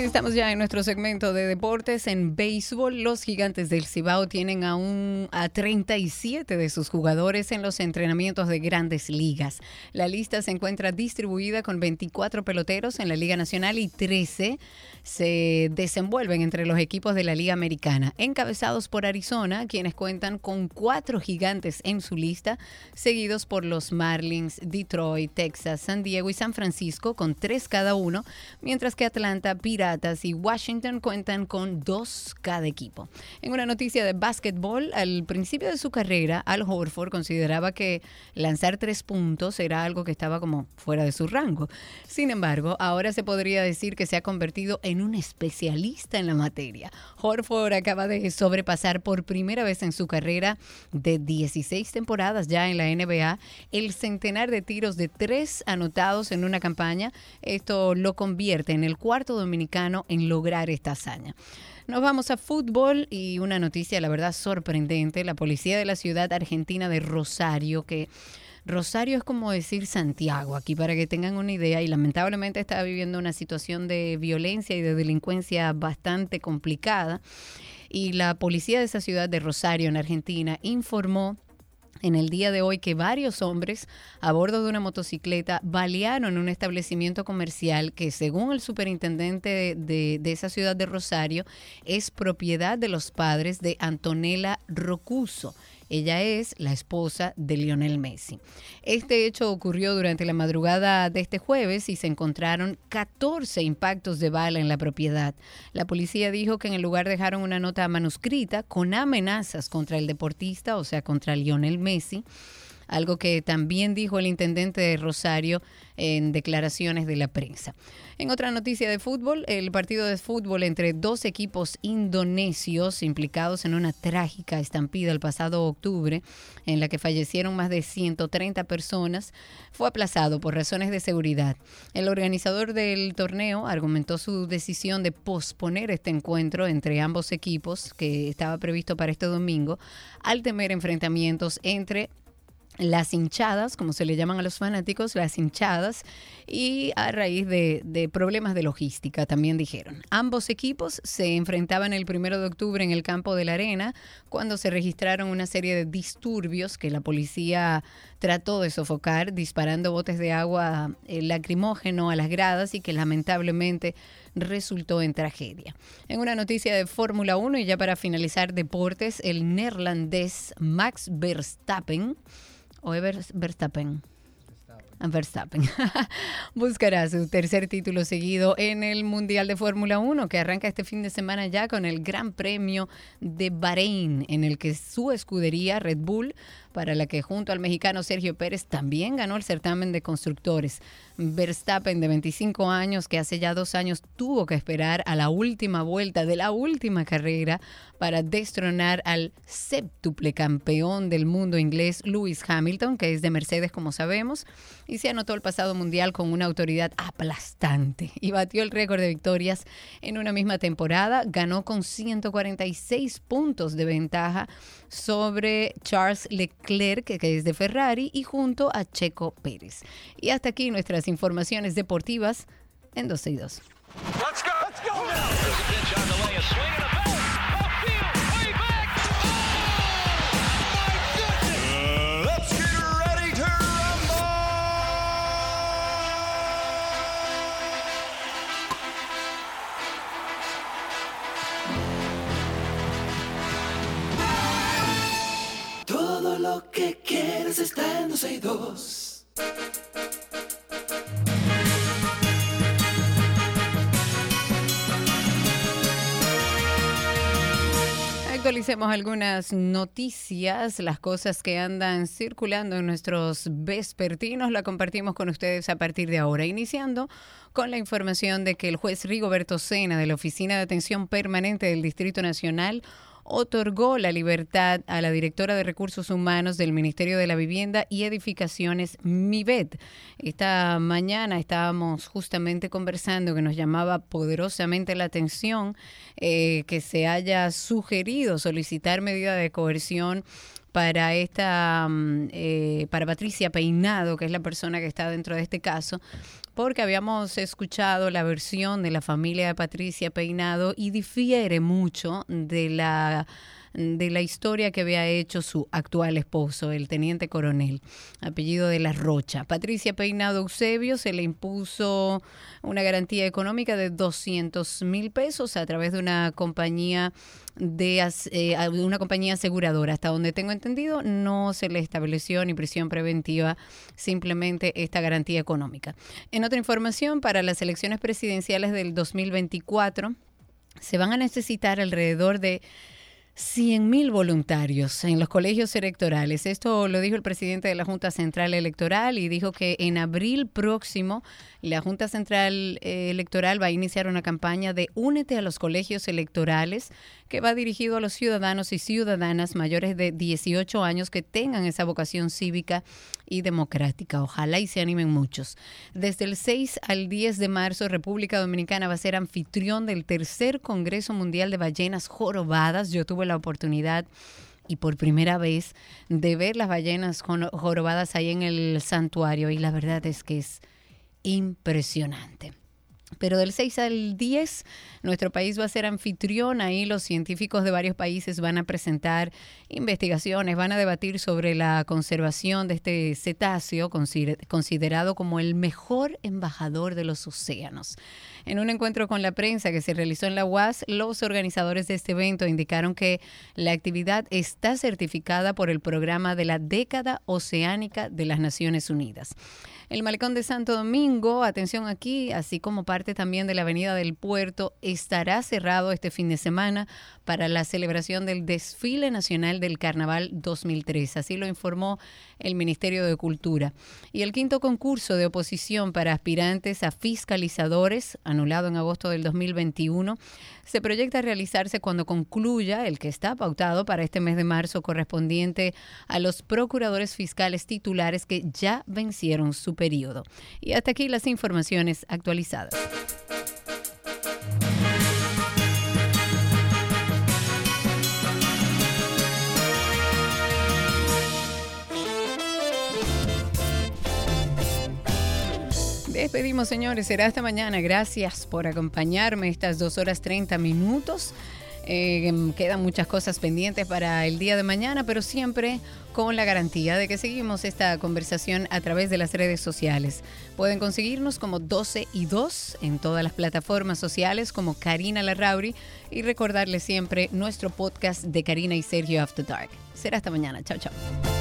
Estamos ya en nuestro segmento de deportes. En béisbol, los gigantes del Cibao tienen aún a 37 de sus jugadores en los entrenamientos de grandes ligas. La lista se encuentra distribuida con 24 peloteros en la Liga Nacional y 13 se desenvuelven entre los equipos de la Liga Americana, encabezados por Arizona, quienes cuentan con cuatro gigantes en su lista, seguidos por los Marlins, Detroit, Texas, San Diego y San Francisco, con tres cada uno, mientras que Atlanta, Piratas y Washington cuentan con dos cada equipo. En una noticia de básquetbol, al principio de su carrera, Al Horford consideraba que lanzar tres puntos era algo que estaba como fuera de su rango. Sin embargo, ahora se podría decir que se ha convertido en un especialista en la materia. Horford acaba de sobrepasar por primera vez en su carrera de 16 temporadas ya en la NBA el centenar de tiros de tres anotados en una campaña. Esto lo convierte en el cuarto dominicano en lograr esta hazaña. Nos vamos a fútbol y una noticia, la verdad, sorprendente. La policía de la ciudad argentina de Rosario, que Rosario es como decir Santiago, aquí para que tengan una idea, y lamentablemente está viviendo una situación de violencia y de delincuencia bastante complicada. Y la policía de esa ciudad de Rosario, en Argentina, informó en el día de hoy que varios hombres a bordo de una motocicleta balearon un establecimiento comercial que según el superintendente de, de, de, esa ciudad de Rosario es propiedad de los padres de Antonella Rocuso. Ella es la esposa de Lionel Messi. Este hecho ocurrió durante la madrugada de este jueves y se encontraron 14 impactos de bala en la propiedad. La policía dijo que en el lugar dejaron una nota manuscrita con amenazas contra el deportista, o sea, contra Lionel Messi algo que también dijo el intendente de Rosario en declaraciones de la prensa. En otra noticia de fútbol, el partido de fútbol entre dos equipos indonesios implicados en una trágica estampida el pasado octubre, en la que fallecieron más de 130 personas, fue aplazado por razones de seguridad. El organizador del torneo argumentó su decisión de posponer este encuentro entre ambos equipos, que estaba previsto para este domingo, al temer enfrentamientos entre las hinchadas, como se le llaman a los fanáticos, las hinchadas, y a raíz de, problemas de logística, también dijeron. Ambos equipos se enfrentaban el primero de octubre en el campo de la arena, cuando se registraron una serie de disturbios que la policía trató de sofocar, disparando botes de agua eh, lacrimógeno a las gradas y que lamentablemente resultó en tragedia. En una noticia de Fórmula 1 y ya para finalizar deportes, el neerlandés Max Verstappen o Verstappen. Verstappen buscará su tercer título seguido en el Mundial de Fórmula 1 que arranca este fin de semana ya con el Gran Premio de Bahrein en el que su escudería Red Bull para la que junto al mexicano Sergio Pérez también ganó el certamen de constructores. Verstappen, de 25 años, que hace ya dos años tuvo que esperar a la última vuelta de la última carrera para destronar al séptuple campeón del mundo inglés, Lewis Hamilton, que es de Mercedes, como sabemos, y se anotó el pasado mundial con una autoridad aplastante y batió el récord de victorias en una misma temporada. Ganó con 146 puntos de ventaja sobre Charles Leclerc, que es de Ferrari, y junto a Checo Pérez. Y hasta aquí nuestras informaciones deportivas en 12 y 2. Que quieres está en 12 y 2. Actualicemos algunas noticias, las cosas que andan circulando en nuestros vespertinos, la compartimos con ustedes a partir de ahora, iniciando con la información de que el juez Rigoberto Sena de la Oficina de Atención Permanente del Distrito Nacional otorgó la libertad a la directora de Recursos Humanos del Ministerio de la Vivienda y Edificaciones, MIVET. Esta mañana estábamos justamente conversando que nos llamaba poderosamente la atención eh, que se haya sugerido solicitar medida de coerción para esta eh, para Patricia Peinado, que es la persona que está dentro de este caso, porque habíamos escuchado la versión de la familia de Patricia Peinado y difiere mucho de la de la historia que había hecho su actual esposo, el teniente coronel, apellido de la Rocha. Patricia Peinado Eusebio se le impuso una garantía económica de 200 mil pesos a través de una compañía de eh, una compañía aseguradora. Hasta donde tengo entendido, no se le estableció ni prisión preventiva, simplemente esta garantía económica. En otra información, para las elecciones presidenciales del 2024, se van a necesitar alrededor de 100.000 voluntarios en los colegios electorales. Esto lo dijo el presidente de la Junta Central Electoral y dijo que en abril próximo la Junta Central eh, Electoral va a iniciar una campaña de Únete a los colegios electorales que va dirigido a los ciudadanos y ciudadanas mayores de 18 años que tengan esa vocación cívica y democrática. Ojalá y se animen muchos. Desde el 6 al 10 de marzo, República Dominicana va a ser anfitrión del tercer Congreso Mundial de Ballenas Jorobadas. Yo tuve la oportunidad y por primera vez de ver las ballenas jorobadas ahí en el santuario y la verdad es que es impresionante. Pero del 6 al 10, nuestro país va a ser anfitrión. Ahí los científicos de varios países van a presentar investigaciones, van a debatir sobre la conservación de este cetáceo, considerado como el mejor embajador de los océanos. En un encuentro con la prensa que se realizó en la UAS, los organizadores de este evento indicaron que la actividad está certificada por el programa de la década oceánica de las Naciones Unidas. El malecón de Santo Domingo, atención aquí, así como parte también de la Avenida del Puerto, estará cerrado este fin de semana para la celebración del desfile nacional del Carnaval 2003. Así lo informó el Ministerio de Cultura. Y el quinto concurso de oposición para aspirantes a fiscalizadores, anulado en agosto del 2021, se proyecta realizarse cuando concluya el que está pautado para este mes de marzo correspondiente a los procuradores fiscales titulares que ya vencieron su periodo. Y hasta aquí las informaciones actualizadas. Despedimos, señores. Será hasta mañana. Gracias por acompañarme estas dos horas 30 minutos. Eh, quedan muchas cosas pendientes para el día de mañana, pero siempre con la garantía de que seguimos esta conversación a través de las redes sociales. Pueden conseguirnos como 12 y 2 en todas las plataformas sociales como Karina Larrauri y recordarles siempre nuestro podcast de Karina y Sergio After Dark. Será hasta mañana. Chao, chao.